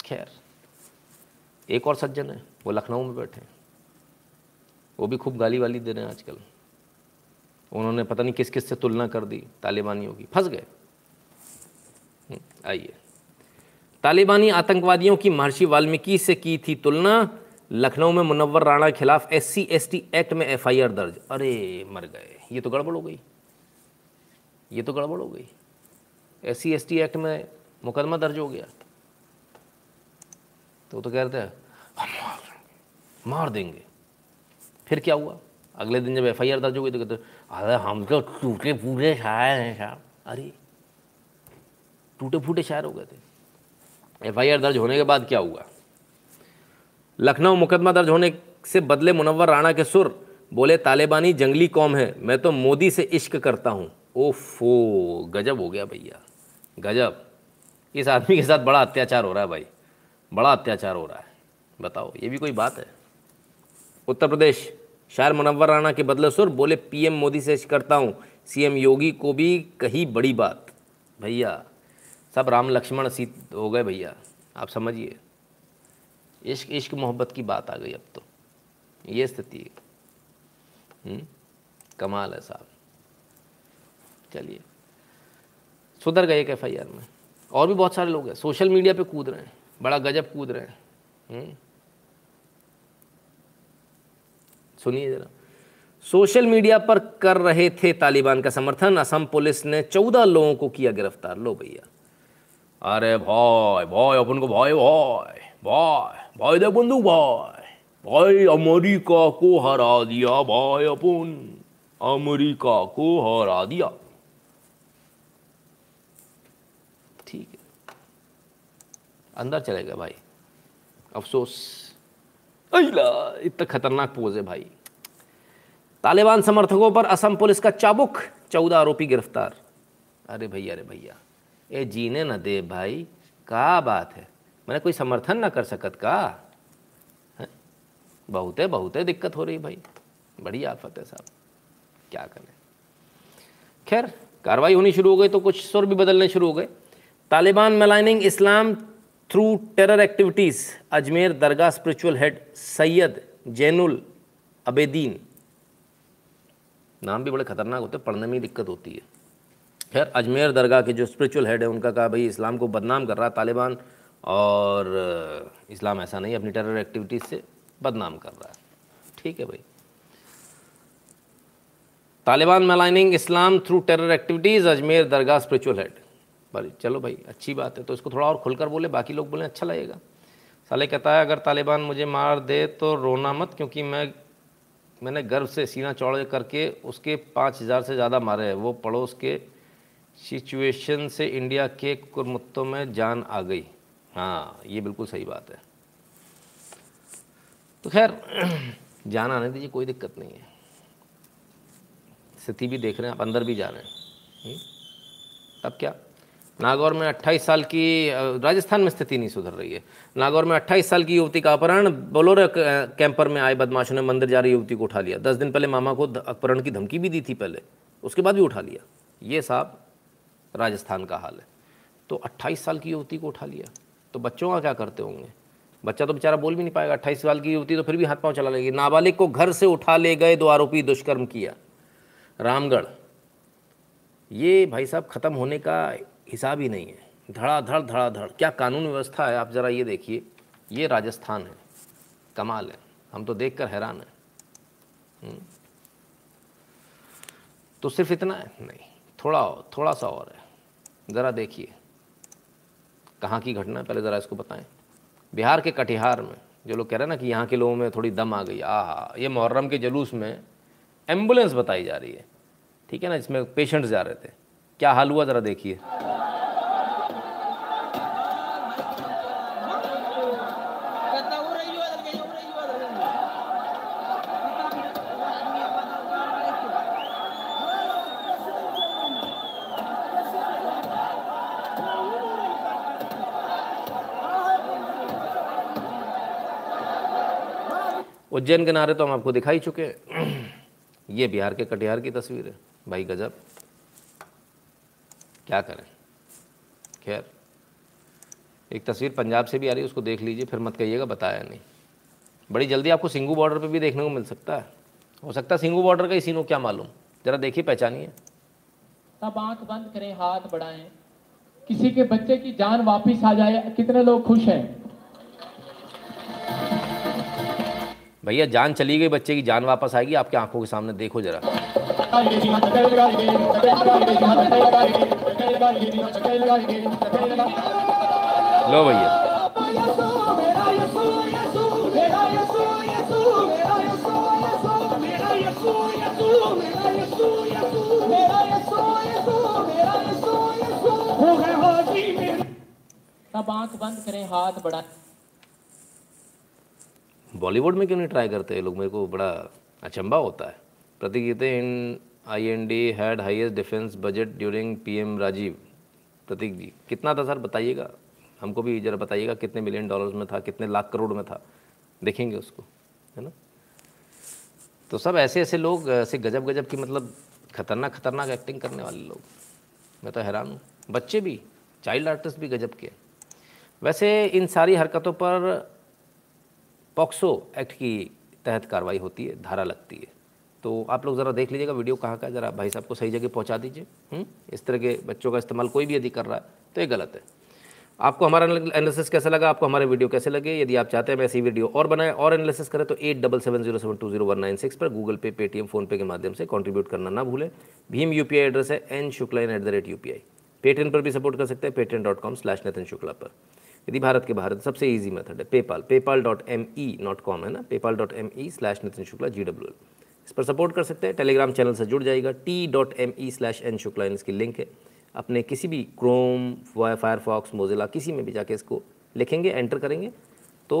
खैर एक और सज्जन है वो लखनऊ में बैठे वो भी खूब गाली वाली दे रहे हैं आजकल। उन्होंने पता नहीं किस किस से तुलना कर दी तालिबानियों की। फंस गए हम्म, आइए तालिबानी आतंकवादियों की महर्षि वाल्मीकि से की थी तुलना। लखनऊ में मुनव्वर राणा के खिलाफ S C S T act में एफ़ आई आर दर्ज। अरे, मर गए। ये तो गड़बड़ हो गई। ये तो गड़बड़ हो गई। S C S T act में मुकदमा दर्ज हो गया। तो तो कह रहे थे, हम मार मार देंगे। फिर क्या हुआ? अगले दिन जब एफ़ आई आर दर्ज हो गई तो कहते, अरे, हम तो टूटे फूटे शायर हैं साहब। अरे टूटे फूटे शायर हो गए थे। एफ़ आई आर दर्ज होने के बाद क्या हुआ? लखनऊ मुकदमा दर्ज होने से बदले मुनव्वर राणा के सुर बोले, तालिबानी जंगली कौम है, मैं तो मोदी से इश्क करता हूँ। ओफो, गजब हो गया भैया, गजब। इस आदमी के साथ बड़ा अत्याचार हो रहा है भाई, बड़ा अत्याचार हो रहा है। बताओ, ये भी कोई बात है? उत्तर प्रदेश, शायर मुनव्वर राणा के बदले सुर बोले, पीएम मोदी से इश्क करता हूँ, सीएम योगी को भी कही बड़ी बात। भैया सब राम लक्ष्मण सीत हो गए भैया। आप समझिए। इश्क इश्क मोहब्बत की बात आ गई अब तो। ये स्थिति है। हम्म? कमाल है साहब। चलिए। सुधर गए एक एफ़ में। और भी बहुत सारे लोग हैं। सोशल मीडिया पे कूद रहे हैं। बड़ा गजब कूद रहे हैं। हम्म? सुनिए जरा। सोशल मीडिया पर कर रहे थे तालिबान का समर्थन। असम पुलिस ने चौदह लोगों को किया गिरफ़्तार। लो भैया। अरे भाई भाई, अपन को भाई भाई भाई भाई दे बंदूक भाई। भाई अमेरिका को हरा दिया, भाई अपन अमेरिका को हरा दिया। ठीक है। अंदर चले गए भाई। अफसोस। अला इतना खतरनाक पोज है भाई। तालिबान समर्थकों पर असम पुलिस का चाबुक, चौदह आरोपी गिरफ़्तार। अरे भैया अरे भैया। ए जीने न दे भाई, का बात है? मैंने कोई समर्थन ना कर सकत का? है? बहुत है बहुत है दिक्कत हो रही भाई। बड़ी आफत है साहब। क्या करें? खैर, कार्रवाई होनी शुरू हो गई तो कुछ सुर भी बदलने शुरू हो गए। Taliban maligning Islam through terror activities, Ajmer dargah spiritual head Syed Zainul Abedin. नाम भी बड़े ख़तरनाक होते हैं, पढ़ने में दिक्कत होती है। खैर अजमेर दरगाह के जो स्पिरिचुअल हेड है, उनका कहा, भाई, इस्लाम को बदनाम कर रहा तालिबान और इस्लाम ऐसा नहीं अपनी टेरर एक्टिविटीज़ से बदनाम कर रहा है। ठीक है भाई। Taliban maligning Islam through terror activities Ajmer dargah spiritual head भाई, चलो भाई, अच्छी बात है तो इसको थोड़ा और खुलकर बोले, बाकी लोग बोले अच्छा लगेगा। साले कहता है, अगर तालिबान मुझे मार दे तो रोना मत, क्योंकि मैं, मैंने गर्व से सीना चौड़े करके उसके पाँच हज़ार से ज़्यादा मारे हैं, वो पड़ोस के सिचुएशन से इंडिया के कुरमुत्तों में जान आ गई। हाँ ये बिल्कुल सही बात है। तो खैर, जान आने दीजिए, कोई दिक्कत नहीं है। स्थिति भी देख रहे हैं, आप अंदर भी जा रहे हैं। अब क्या? नागौर में 28 साल की राजस्थान में स्थिति नहीं सुधर रही है। नागौर में 28 साल की युवती का अपहरण, बोलोरो कैंपर में आए बदमाशों ने मंदिर जा रही युवती को उठा लिया। दस दिन पहले मामा को अपहरण की धमकी भी दी थी पहले, उसके बाद भी उठा लिया। ये साहब राजस्थान का हाल है। तो 28 साल की युवती को उठा लिया। तो बच्चों का क्या करते होंगे? बच्चा तो बेचारा बोल भी नहीं पाएगा। अट्ठाईस साल की युवती तो फिर भी हाथ पाँव चला लेगी। नाबालिग को घर से उठा ले गए दो आरोपी, दुष्कर्म किया। रामगढ़। ये भाई साहब ख़त्म होने का हिसाब ही नहीं है। धड़ाधड़ धड़ाधड़। क्या कानून व्यवस्था है? आप ज़रा ये देखिए। ये राजस्थान है। कमाल है। हम तो देख कर हैरान हैं। तो सिर्फ़ इतना है? नहीं। थोड़ा और, थोड़ा सा और है। ज़रा देखिए। कहाँ की घटना पहले ज़रा इसको बताएँ। बिहार के कटिहार में, जो लोग कह रहे हैं ना कि यहाँ के लोगों में थोड़ी दम आ गई आ ये मुहर्रम के जुलूस में एंबुलेंस बताई जा रही है। ठीक है ना इसमें पेशेंट्स जा रहे थे। क्या हाल हुआ? ज़रा देखिए। उज्जैन के नारे तो हम आपको दिखाई चुके हैं। ये बिहार के कटिहार की तस्वीर है। भाई गजब। क्या करें? खैर, एक तस्वीर पंजाब से भी आ रही है, उसको देख लीजिए, फिर मत कहिएगा, बताया नहीं। बड़ी जल्दी आपको सिंगू बॉर्डर पे भी देखने को मिल सकता है। हो सकता है सिंगू बॉर्डर का ही सीन हो, क्या मालूम? जरा देखिए, पहचानिए। तब आँख बंद करें, हाथ बढ़ाएँ। किसी के बच्चे की जान वापस आ जाए, कितने लोग खुश हैं? भैया, जान चली गई बच्चे की, जान वापस आएगी, आपके आँखों के सामने, देखो जरा। लो भैया। तब आँख बंद करें, हाथ बढ़ाएँ। बॉलीवुड में क्यों नहीं ट्राई करते? लोग मेरे को बड़ा अचंबा होता है। Prateek in I N D had highest defence budget during PM Rajiv Prateek ji. कितना था सर, बताइएगा? हमको भी ज़रा बताइएगा कितने मिलियन डॉलर्स में था, कितने लाख करोड़ में था। देखेंगे उसको, है ना? तो सब ऐसे ऐसे लोग, ऐसे गजब गजब की मतलब खतरनाक खतरनाक एक्टिंग करने वाले लोग। मैं तो हैरान हूँ। बच्चे भी चाइल्ड आर्टिस्ट भी गजब के वैसे इन सारी हरकतों पर पॉक्सो एक्ट की तहत कार्रवाई होती है, धारा लगती है। तो आप लोग ज़रा देख लीजिएगा वीडियो कहाँ का ज़रा भाई साहब को सही जगह पहुँचा दीजिए इस तरह के बच्चों का इस्तेमाल कोई भी यदि कर रहा है तो ये गलत है। आपको हमारा एनालिसिस कैसा लगा, आपको हमारे वीडियो कैसे लगे? यदि आप चाहते हैं मैं ऐसी वीडियो और बनाए और एनालिसिस करें तो at double seven zero seven two zero one nine six पर गूगल पे, पेटीएम, फोनपे के माध्यम से कंट्रीब्यूट करना ना भूलें। भीम यूपीआई एड्रेस है N Shukla at the rate U Paytm पर भी सपोर्ट कर सकते हैं Paytm dot com slash Nitin Shukla पर। यदि भारत के बाहर सबसे ईजी मेथड है PayPal PayPal dot M E not com है ना? PayPal dot M E slash Nitin Shukla ji W L इस पर सपोर्ट कर सकते हैं। टेलीग्राम चैनल से जुड़ जाएगा T dot M E slash N Shukla इन इसकी लिंक है। अपने किसी भी क्रोम फायरफॉक्स मोजिला किसी में भी जाके इसको लिखेंगे एंटर करेंगे तो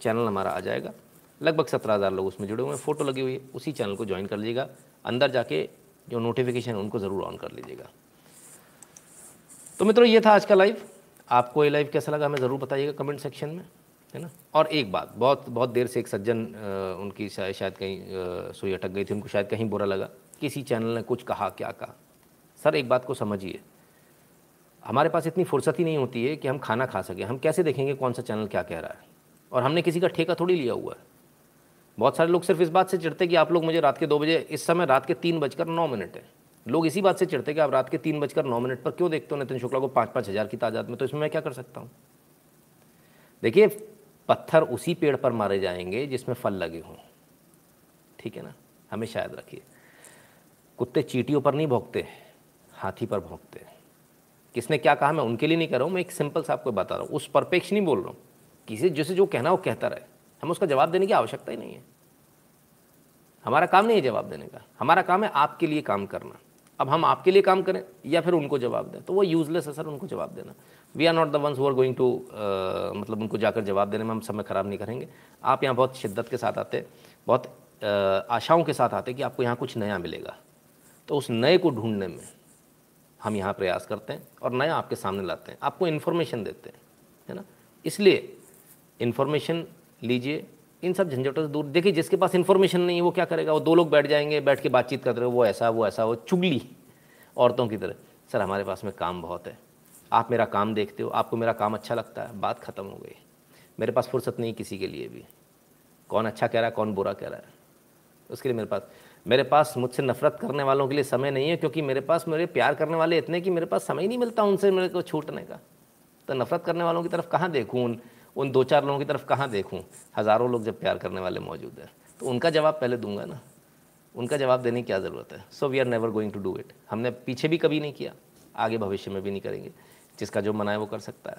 चैनल हमारा आ जाएगा। लगभग सत्रह हज़ार लोग उसमें जुड़े हुए हैं। फ़ोटो लगी हुई है। उसी चैनल को ज्वाइन कर लीजिएगा। अंदर जाके जो नोटिफिकेशन है, उनको ज़रूर ऑन कर लीजिएगा। तो मित्रों, ये था आज का लाइव आपको ये लाइव कैसा लगा हमें ज़रूर बताइएगा कमेंट सेक्शन में, है ना? और एक बात, बहुत बहुत देर से एक सज्जन उनकी शायद कहीं सुई अटक गई थी, उनको शायद कहीं बुरा लगा। किसी चैनल ने कुछ कहा, क्या कहा? सर, एक बात को समझिए। हमारे पास इतनी फुर्सत ही नहीं होती है कि हम खाना खा सकें। हम कैसे देखेंगे कौन सा चैनल क्या कह रहा है? और हमने किसी का ठेका थोड़ी लिया हुआ है। बहुत सारे लोग सिर्फ़ इस बात से चिढ़ते कि आप लोग मुझे रात के दो बजे, इस समय रात के तीन बजकर नौ मिनट है। लोग इसी बात से चिढ़ते कि आप रात के तीन बजकर नौ मिनट पर क्यों देखते हो? नितिन शुक्ला को पाँच पाँच हज़ार की तादाद में तो इसमें मैं क्या कर सकता हूँ? देखिए, पत्थर उसी पेड़ पर मारे जाएँगे जिसमें फल लगे हों। ठीक है ना? हमें शायद रखिए। कुत्ते चीटियों पर नहीं भोंकते, हाथी पर भोंकते। किसने क्या कहा? मैं उनके लिए नहीं कर रहा हूँ, मैं एक सिंपल सा आपको बता रहा हूँ। उस परपेक्ष नहीं बोल रहा हूँ। किसी, जिसे जो कहना वो कहता रहे। हमें उसका जवाब देने की आवश्यकता ही नहीं है। हमारा काम नहीं है जवाब देने का। हमारा काम है आपके लिए काम करना। अब हम आपके लिए काम करें या फिर उनको जवाब दें। तो वो यूजलेस है सर उनको जवाब देना। We are not the ones who are going to मतलब उनको जाकर जवाब देने में हम समय ख़राब नहीं करेंगे। आप यहाँ बहुत शिद्दत के साथ आते बहुत uh, आशाओं के साथ आते कि आपको यहाँ कुछ नया मिलेगा। तो उस नए को ढूँढने में हम यहाँ प्रयास करते हैं और नया आपके सामने लाते हैं। आपको इन्फॉर्मेशन देते हैं है ना? इसलिए इन्फॉर्मेशन लीजिए इन सब झंझटों से दूर। देखिए, जिसके पास इन्फॉर्मेशन नहीं है, वो क्या करेगा? वो दो लोग बैठ जाएँगे, बैठ के बातचीत करते रहे वो ऐसा वो ऐसा, वो चुगली औरतों की तरह। सर, हमारे पास में काम बहुत है। आप मेरा काम देखते हो, आपको मेरा काम अच्छा लगता है, बात ख़त्म हो गई। मेरे पास फुर्सत नहीं किसी के लिए भी। कौन अच्छा कह रहा है, कौन बुरा कह रहा है? उसके लिए मेरे पास मेरे पास मुझसे नफरत करने वालों के लिए समय नहीं है, क्योंकि मेरे पास, मेरे प्यार करने वाले इतने कि मेरे पास समय ही नहीं मिलता उनसे, मेरे को छूटने का। तो नफरत करने वालों की तरफ़ कहाँ देखूँ उन उन दो चार लोगों की तरफ़ कहाँ देखूँ? हज़ारों लोग जब प्यार करने वाले मौजूद हैं। तो उनका जवाब पहले दूँगा ना। उनका जवाब देने की क्या ज़रूरत है? So we are never going to do it हमने पीछे भी कभी नहीं किया। आगे भविष्य में भी नहीं करेंगे। जिसका जो मना है वो कर सकता है।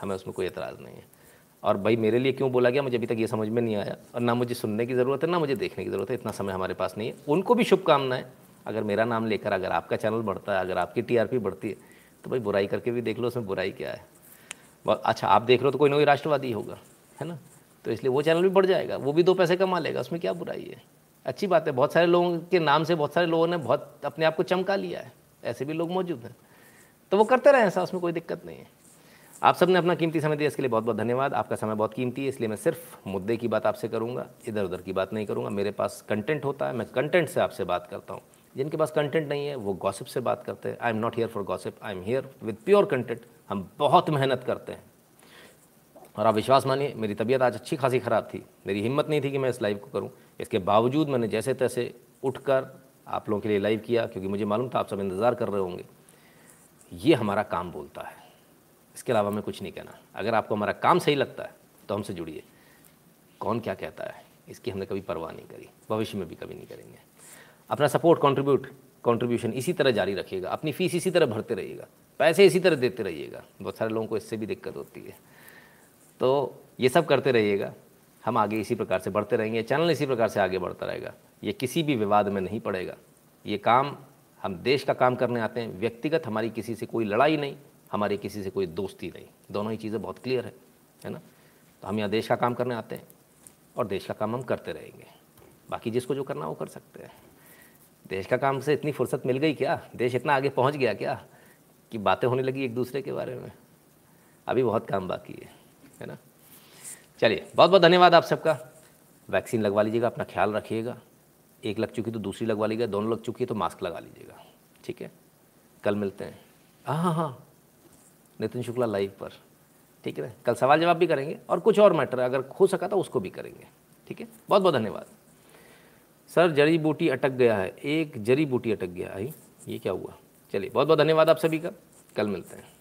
हमें उसमें कोई एतराज़ नहीं है। और भाई, मेरे लिए क्यों बोला गया? मुझे अभी तक ये समझ में नहीं आया। और ना मुझे सुनने की ज़रूरत है, ना मुझे देखने की ज़रूरत है। इतना समय हमारे पास नहीं है। उनको भी शुभकामनाएँ। अगर मेरा नाम लेकर अगर आपका चैनल बढ़ता है, अगर आपकी टीआरपी बढ़ती है तो भाई बुराई करके भी देख लो, उसमें बुराई क्या है? अच्छा आप देख रहे हो तो कोई ना कोई राष्ट्रवादी होगा, है ना? तो इसलिए वो चैनल भी बढ़ जाएगा, वो भी दो पैसे कमा लेगा, उसमें क्या बुराई है? अच्छी बात है, बहुत सारे लोगों के नाम से बहुत सारे लोगों ने बहुत अपने आप को चमका लिया है, ऐसे भी लोग मौजूद हैं। तो वो करते रहे ऐसा, उसमें कोई दिक्कत नहीं है। आप सबने अपना कीमती समय दिया, इसके लिए बहुत बहुत धन्यवाद। आपका समय बहुत कीमती है, इसलिए मैं सिर्फ़ मुद्दे की बात आपसे करूँगा इधर उधर की बात नहीं करूँगा। मेरे पास कंटेंट होता है, मैं कंटेंट से आपसे बात करता हूँ। जिनके पास कंटेंट नहीं है, वो गॉसिप से बात करते हैं। I am not here for gossip I am here with pure content हम बहुत मेहनत करते हैं। और आप विश्वास मानिए, मेरी तबीयत आज अच्छी खासी ख़राब थी। मेरी हिम्मत नहीं थी कि मैं इस लाइव को करूँ। इसके बावजूद मैंने जैसे तैसे उठकर आप लोगों के लिए लाइव किया, क्योंकि मुझे मालूम था आप सब इंतज़ार कर रहे होंगे। ये हमारा काम बोलता है। इसके अलावा मैं कुछ नहीं कहना। अगर आपको हमारा काम सही लगता है तो हमसे जुड़िए। कौन क्या कहता है? इसकी हमने कभी परवाह नहीं करी। भविष्य में भी कभी नहीं करेंगे। अपना सपोर्ट कंट्रीब्यूट कंट्रीब्यूशन इसी तरह जारी रखिएगा। अपनी फ़ीस इसी तरह भरते रहिएगा। पैसे इसी तरह देते रहिएगा। बहुत सारे लोगों को इससे भी दिक्कत होती है। तो ये सब करते रहिएगा। हम आगे इसी प्रकार से बढ़ते रहेंगे। चैनल इसी प्रकार से आगे बढ़ता रहेगा। ये किसी भी विवाद में नहीं पड़ेगा। ये काम, हम देश का काम करने आते हैं। व्यक्तिगत हमारी किसी से कोई लड़ाई नहीं, हमारी किसी से कोई दोस्ती नहीं। दोनों ही चीज़ें बहुत क्लियर है है ना? तो हम यहाँ देश का काम करने आते हैं और देश का काम हम करते रहेंगे। बाकी जिसको जो करना वो कर सकते हैं। देश का काम से इतनी फुर्सत मिल गई क्या? देश इतना आगे पहुँच गया क्या? कि बातें होने लगी एक दूसरे के बारे में। अभी बहुत काम बाकी है है ना? चलिए, बहुत बहुत धन्यवाद आप सबका। वैक्सीन लगवा लीजिएगा, अपना ख्याल रखिएगा। एक लग चुकी तो दूसरी लगवा लीजिएगा, दोनों लग चुकी है तो मास्क लगा लीजिएगा। ठीक है? कल मिलते हैं। हाँ हाँ हाँ। नितिन शुक्ला लाइव पर। ठीक है? कल सवाल जवाब भी करेंगे और कुछ और मैटर अगर हो सका तो उसको भी करेंगे। ठीक है? बहुत बहुत धन्यवाद। सर, जड़ी बूटी अटक गया है। एक जड़ी बूटी अटक गया है। ये क्या हुआ? चलिए बहुत बहुत धन्यवाद आप सभी का। कल मिलते हैं।